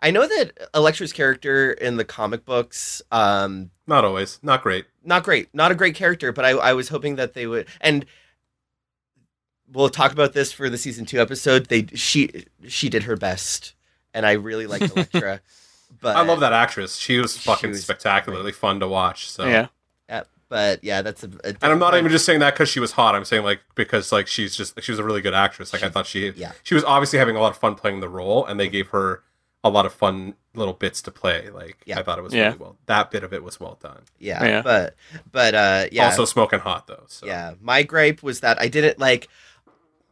i know that Elektra's character in the comic books um not always, not great. not great, not a great character, but I, I was hoping that they would. And we'll talk about this for the season two episode. They she she did her best, and I really liked Elektra. but I love that actress. She was She fucking was spectacularly fun to watch. So yeah Yeah, but yeah, that's a. a And I'm not different- even just saying that because she was hot. I'm saying like because like she's just she was a really good actress. Like I thought she Yeah. she was obviously having a lot of fun playing the role, and they gave her a lot of fun little bits to play. Like Yeah. I thought it was Yeah. really well. That bit of it was well done. Yeah, Yeah. but but uh, yeah, Also smoking hot though. So. yeah. My gripe was that I didn't like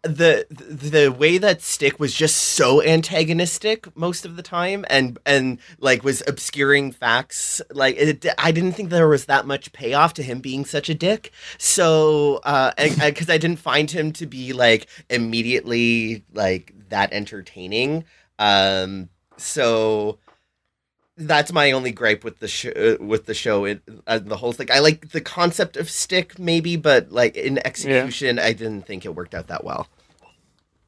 the the way that Stick was just so antagonistic most of the time, and and like was obscuring facts. Like it, I didn't think there was that much payoff to him being such a dick. So, uh, because I didn't find him to be like immediately like that entertaining. Um, so that's my only gripe with the show. With the show, it, uh, the whole thing. I like the concept of stick, maybe, but like in execution, I didn't think it worked out that well.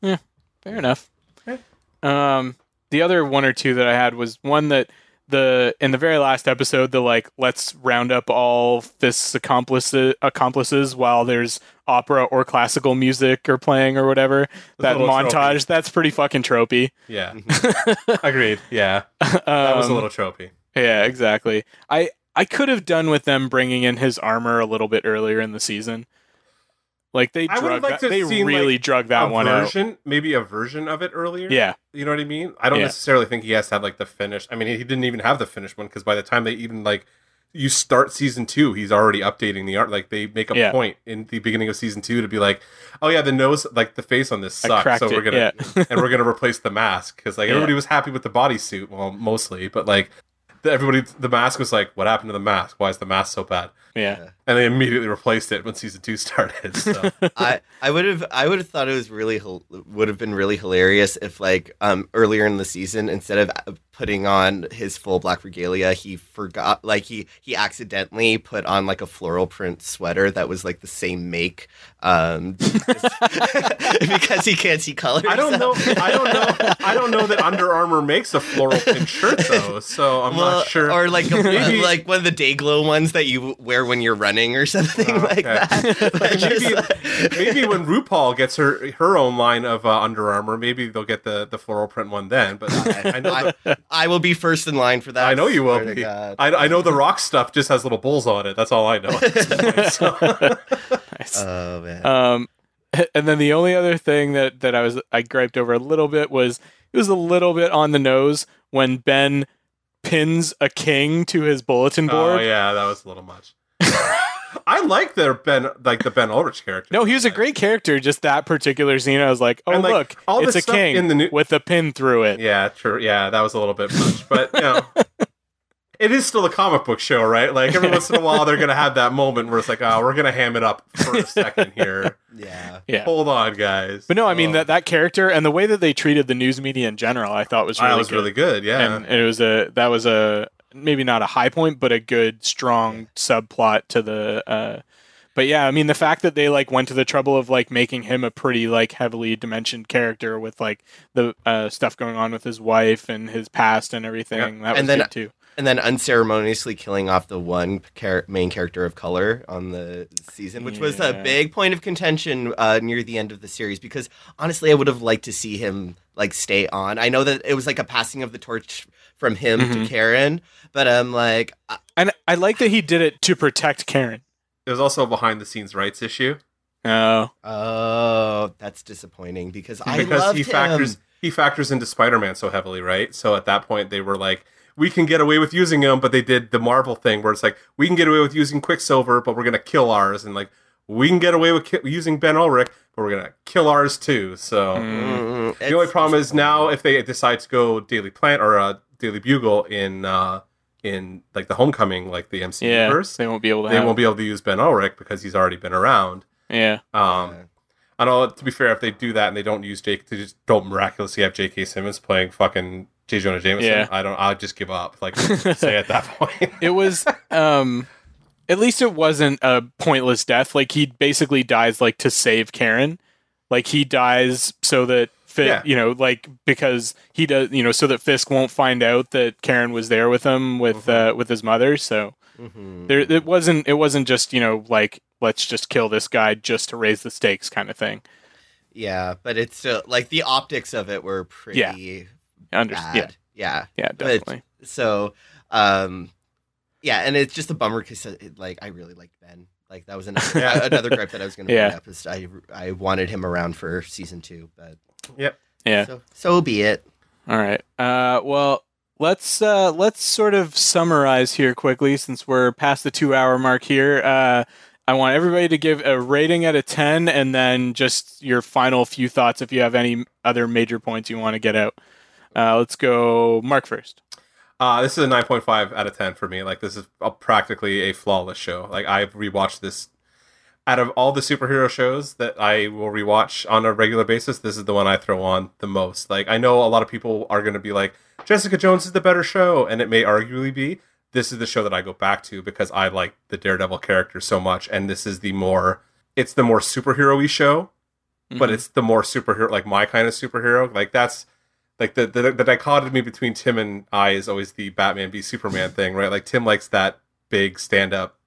Fair enough Okay. um the other one or two that i had was one that the in the very last episode, the like let's round up all Fisk's accomplices accomplices while there's opera or classical music or playing or whatever. that montage, tropey. that's pretty fucking tropey. Yeah, agreed. Yeah, that was a Um, little tropey. Yeah, exactly. I I could have done with them bringing in his armor a little bit earlier in the season. Like they I drug liked that, they seen, really like, drug that a one out. maybe a version of it earlier. Yeah, You know what I mean? I don't Yeah. necessarily think he has to have like the finish. I mean, he didn't even have the finished one because by the time they even like you start season two, he's already updating the art. Like they make a Yeah. point in the beginning of season two to be like, "Oh yeah, the nose, like the face on this sucks, so we're gonna yeah. and we're gonna replace the mask because like everybody was happy with the bodysuit, well, mostly, but like the, everybody, the mask was like, "What happened to the mask? Why is the mask so bad?" Yeah. And they immediately replaced it when season two started. So I I would have I would have thought it was really would have been really hilarious if like um earlier in the season instead of uh, putting on his full black regalia he forgot like he he accidentally put on like a floral print sweater that was like the same make um because he can't see colors. I don't know. I don't know. I don't know that Under Armour makes a floral print shirt though. So I'm Well, not sure. Or like a, Maybe- like one of the day glow ones that you wear when you're running or something Oh, like okay. that. Like, maybe, like- maybe when RuPaul gets her her own line of uh, Under Armour, maybe they'll get the, the floral print one then. But I, I know I, the, I will be first in line for that. I know you will swear be. I, I know the rock stuff just has little bulls on it. That's all I know. point, so. Nice. Oh man. Um, and then the only other thing that that I was I griped over a little bit was it was a little bit on the nose when Ben pins a king to his bulletin board. oh board. yeah, that was a little much. I like their Ben, like the Ben Urich character. No, he was a great character. Just that particular scene, I was like, "Oh like, look, all it's a king in the new- with a pin through it." Yeah, true. Yeah, that was a little bit much, but you know, it is still a comic book show, right? Like every once in a while, they're gonna have that moment where it's like, oh, we're gonna ham it up for a second here. yeah. Yeah. Hold on, guys. But no, I mean Oh. that that character and the way that they treated the news media in general, I thought was really that was good. really good. Yeah, and it was a that was a maybe not a high point, but a good strong subplot to the. uh But yeah, I mean the fact that they like went to the trouble of like making him a pretty like heavily dimensioned character with like the uh, stuff going on with his wife and his past and everything. That was And then- good too. And then unceremoniously killing off the one char- main character of color on the season, which was a big point of contention uh, near the end of the series. Because honestly, I would have liked to see him like stay on. I know that it was like a passing of the torch from him to Mhm. Karen, but I'm like, I- And I like that he did it to protect Karen. it was also a behind the scenes rights issue Oh, oh, that's disappointing because I because loved he him. factors he factors into Spider Man so heavily, right? So at that point, they were like. We can get away with using him, but they did the Marvel thing where it's like we can get away with using Quicksilver, but we're gonna kill ours, and like we can get away with ki- using Ben Urich, but we're gonna kill ours too. So Mm. The only problem is now if they decide to go Daily Planet or uh, Daily Bugle in uh, in like the Homecoming, like the MCU yeah. verse, They won't be able to. they have- won't be able to use Ben Urich because he's already been around. Yeah. Um, Yeah. I know. To be fair, if they do that and they don't use Jake, they just don't miraculously have J.K. Simmons playing fucking J. Jonah Jameson. Yeah. I don't. I'll just give up. Like say at that point. it was um at least it wasn't a pointless death like he basically dies like to save karen like he dies so that Yeah. you know like because he does you know so that fisk won't find out that karen was there with him with Mhm. uh with his mother so Mhm. there it wasn't it wasn't just you know like let's just kill this guy just to raise the stakes kind of thing Yeah, but it's still like the optics of it were pretty Yeah. Under- bad. yeah yeah. yeah But- definitely So, um, yeah, and it's just a bummer because like I really liked Ben. Like that was another Yeah. another gripe that I was going to Yeah. up is I I wanted him around for season two, but yep, yeah so so be it. All right. Uh, well, let's uh, let's sort of summarize here quickly since we're past the two hour mark here. Uh, I want everybody to give a rating out of ten, and then just your final few thoughts if you have any other major points you want to get out. Uh, let's go, Mark first. Uh, this is a 9.5 out of 10 for me. Like, this is a, practically a flawless show. Like, I've rewatched this. Out of all the superhero shows that I will rewatch on a regular basis, this is the one I throw on the most. Like, I know a lot of people are going to be like, Jessica Jones is the better show, and it may arguably be. This is the show that I go back to because I like the Daredevil character so much, and this is the more. It's the more superhero y show, but Mhm. it's the more superhero, like my kind of superhero. Like that's like the, the the dichotomy between Tim and I is always the Batman v Superman thing, right? Like Tim likes that big stand up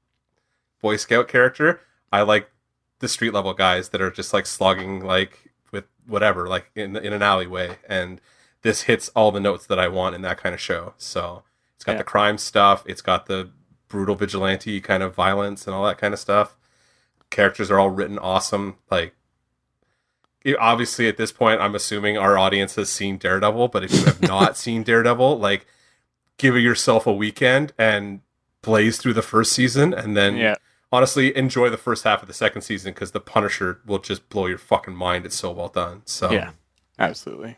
Boy Scout character. I like the street level guys that are just like slogging like with whatever, like in in an alleyway. And this hits all the notes that I want in that kind of show. So it's got Yeah. the crime stuff, it's got the brutal vigilante kind of violence and all that kind of stuff. Characters are all written awesome. Like obviously at this point I'm assuming our audience has seen Daredevil, but if you have not seen Daredevil, like give yourself a weekend and blaze through the first season and then Yeah. honestly enjoy the first half of the second season because the Punisher will just blow your fucking mind. It's so well done. So Yeah. Absolutely.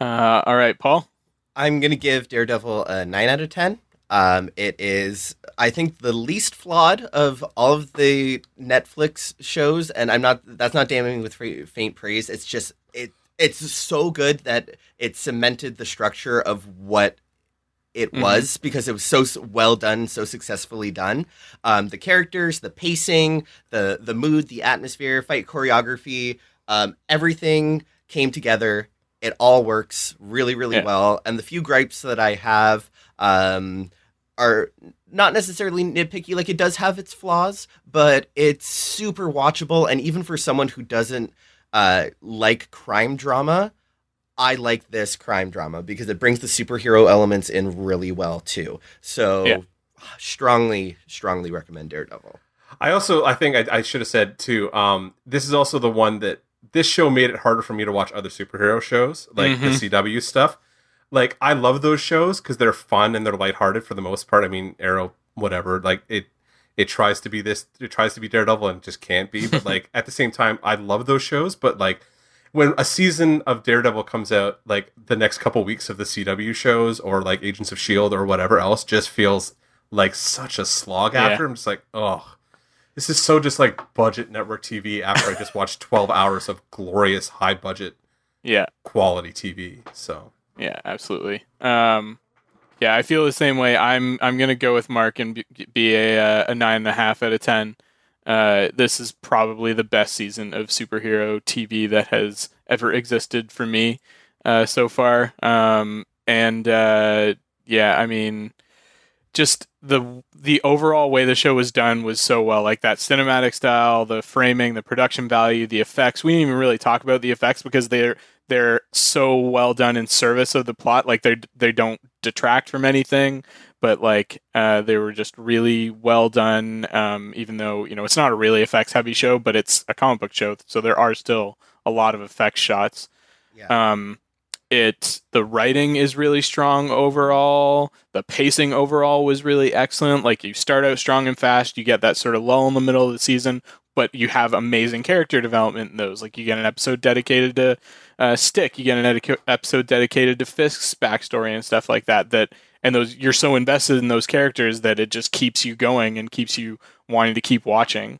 Uh, all right, Paul. I'm gonna give Daredevil a nine out of ten. Um, it is, I think, the least flawed of all of the Netflix shows, and I'm not. That's not damning with fa- faint praise. It's just it. It's so good that it cemented the structure of what it Mhm. was because it was so well done, so successfully done. Um, the characters, the pacing, the the mood, the atmosphere, fight choreography, um, everything came together. It all works really, really Yeah. well. And the few gripes that I have um, are not necessarily nitpicky. Like it does have its flaws, but it's super watchable. And even for someone who doesn't uh, like crime drama, I like this crime drama because it brings the superhero elements in really well too. So Yeah. strongly, strongly recommend Daredevil. I also I think I, I should have said too. Um, this is also the one that this show made it harder for me to watch other superhero shows like the CW stuff. Like I love those shows because they're fun and they're lighthearted for the most part. I mean, Arrow, whatever. Like it, it tries to be this. It tries to be Daredevil and just can't be. But like at the same time, I love those shows. But like when a season of Daredevil comes out, like the next couple weeks of the CW shows or like Agents of Shield or whatever else, just feels like such a slog Yeah. after. I'm just like, oh, this is so just like budget network TV after I just watched 12 hours of glorious high budget Yeah. quality TV. So Yeah, absolutely. Um, yeah, I feel the same way. I'm I'm gonna go with Mark and be, a uh, a nine and a half out of ten. Uh, this is probably the best season of superhero TV that has ever existed for me uh, so far. Um, and uh, yeah, I mean, just the the overall way the show was done was so well. Like that cinematic style the framing the production value the effects. We didn't even really talk about the effects because they're they're so well done in service of the plot. Like they they don't detract from anything but like uh, they were just really well done um, even though you know it's not a really effects heavy show but it's a comic book show. So there are still a lot of effects shots. Yeah. um, it the writing is really strong overall. The pacing overall was really excellent. Like you start out strong and fast, you get that sort of lull in the middle of the season, but you have amazing character development in those. Like you get an episode dedicated to uh, Stick, you get an episode dedicated to Fisk's backstory and stuff like that. That and those you're so invested in those characters that it just keeps you going and keeps you wanting to keep watching.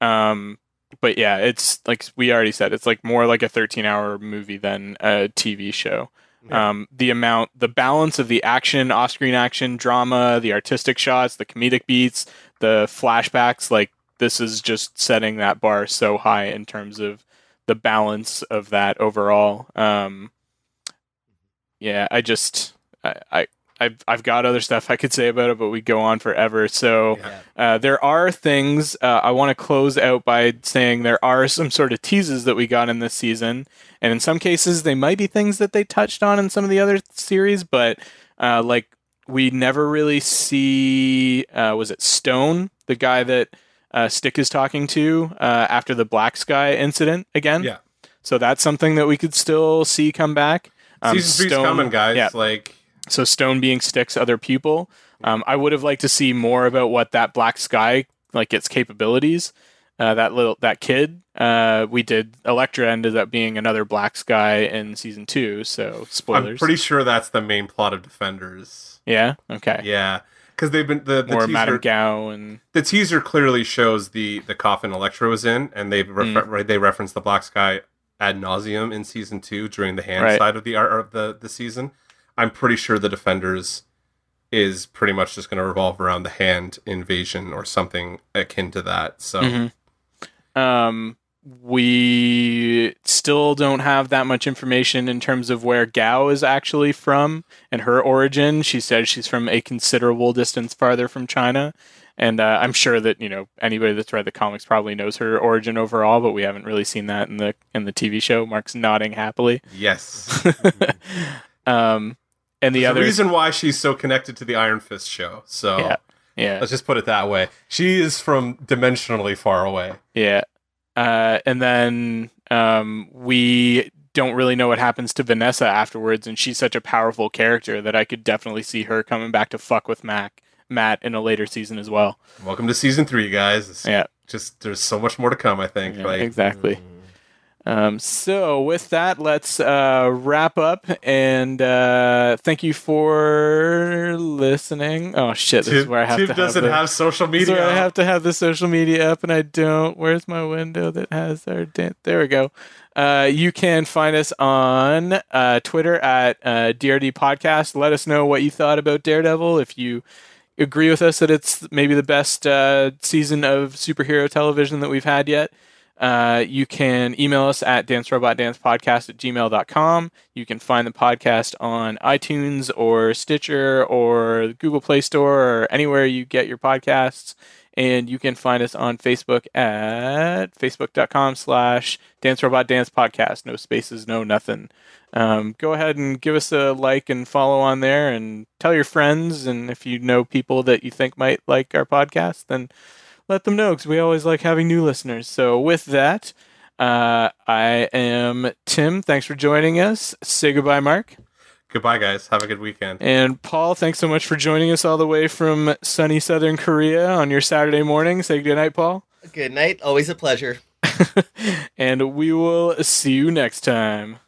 Um, but yeah, it's like we already said, it's like more like a 13 hour movie than a TV show. Yeah. Um, the amount, the balance of the action, off screen action, drama, the artistic shots, the comedic beats, the flashbacks, like this is just setting that bar so high in terms of the balance of that overall. Um, yeah, I just, I, I, I've, I've got other stuff I could say about it, but we go on forever. So, Yeah. uh, there are things uh, I want to close out by saying there are some sort of teases that we got in this season, and in some cases they might be things that they touched on in some of the other series, but uh, like we never really see uh, was it Stone, the guy that uh, Stick is talking to uh, after the Black Sky incident again. Yeah. So that's something that we could still see come back. Um, season three's Stone- coming, guys. Yeah, Like so Stone being Stick's other pupil. Um, I would have liked to see more about what that Black Sky like its capabilities. Uh, that little that kid. Uh, we did Elektra ended up being another Black Sky in season two. So spoilers. I'm pretty sure that's the main plot of Defenders. yeah. Okay. Yeah, because they've been the, the More teaser. Madame Gao and the teaser clearly shows the the coffin Elektra was in, and they Mm. refer- right, they reference the Black Sky ad nauseum in season two during the hand Right. side of the art of the the season. I'm pretty sure the Defenders is pretty much just going to revolve around the hand invasion or something akin to that. So Mhm. Um, we still don't have that much information in terms of where Gao is actually from and her origin. She says she's from a considerable distance farther from China. And uh, I'm sure that you know anybody that's read the comics probably knows her origin overall, but we haven't really seen that in the in the TV show. Mark's nodding happily. Yes. Um, and the the other reason why she's so connected to the Iron Fist show. So Yeah. yeah, let's just put it that way. She is from dimensionally far away. Yeah. Uh, and then um, we don't really know what happens to Vanessa afterwards, and she's such a powerful character that I could definitely see her coming back to fuck with Mac Matt in a later season as well. Welcome to season three, guys. It's Yeah, Just there's so much more to come. I think. yeah, like exactly. Um, so with that, let's uh, wrap up and uh, thank you for listening. Oh shit! This is where I have Tim to doesn't have, the- have social media. where I have to have the social media up, and I don't. Where's my window that has our? Dan- there we go. Uh, you can find us on uh, Twitter at uh, DRD Podcast. Let us know what you thought about Daredevil. If you agree with us that it's maybe the best uh, season of superhero television that we've had yet. Uh, you can email us at dancerobotdancepodcast at gmail.com. You can find the podcast on iTunes or Stitcher or Google Play Store or anywhere you get your podcasts. And you can find us on Facebook at facebook.com slash dancerobotdancepodcast. No spaces, no nothing. Um, go ahead and give us a like and follow on there and tell your friends. And if you know people that you think might like our podcast, then let them know because we always like having new listeners. So with that, uh, I am Tim. Thanks for joining us. Say goodbye, Mark. Goodbye, guys. Have a good weekend. And Paul, thanks so much for joining us all the way from sunny Southern Korea on your Saturday morning. Say good night, Paul. Good night. Always a pleasure. and we will see you next time.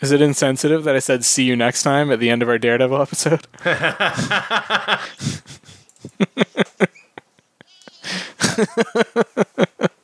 Is it insensitive that I said see you next time at the end of our Daredevil episode?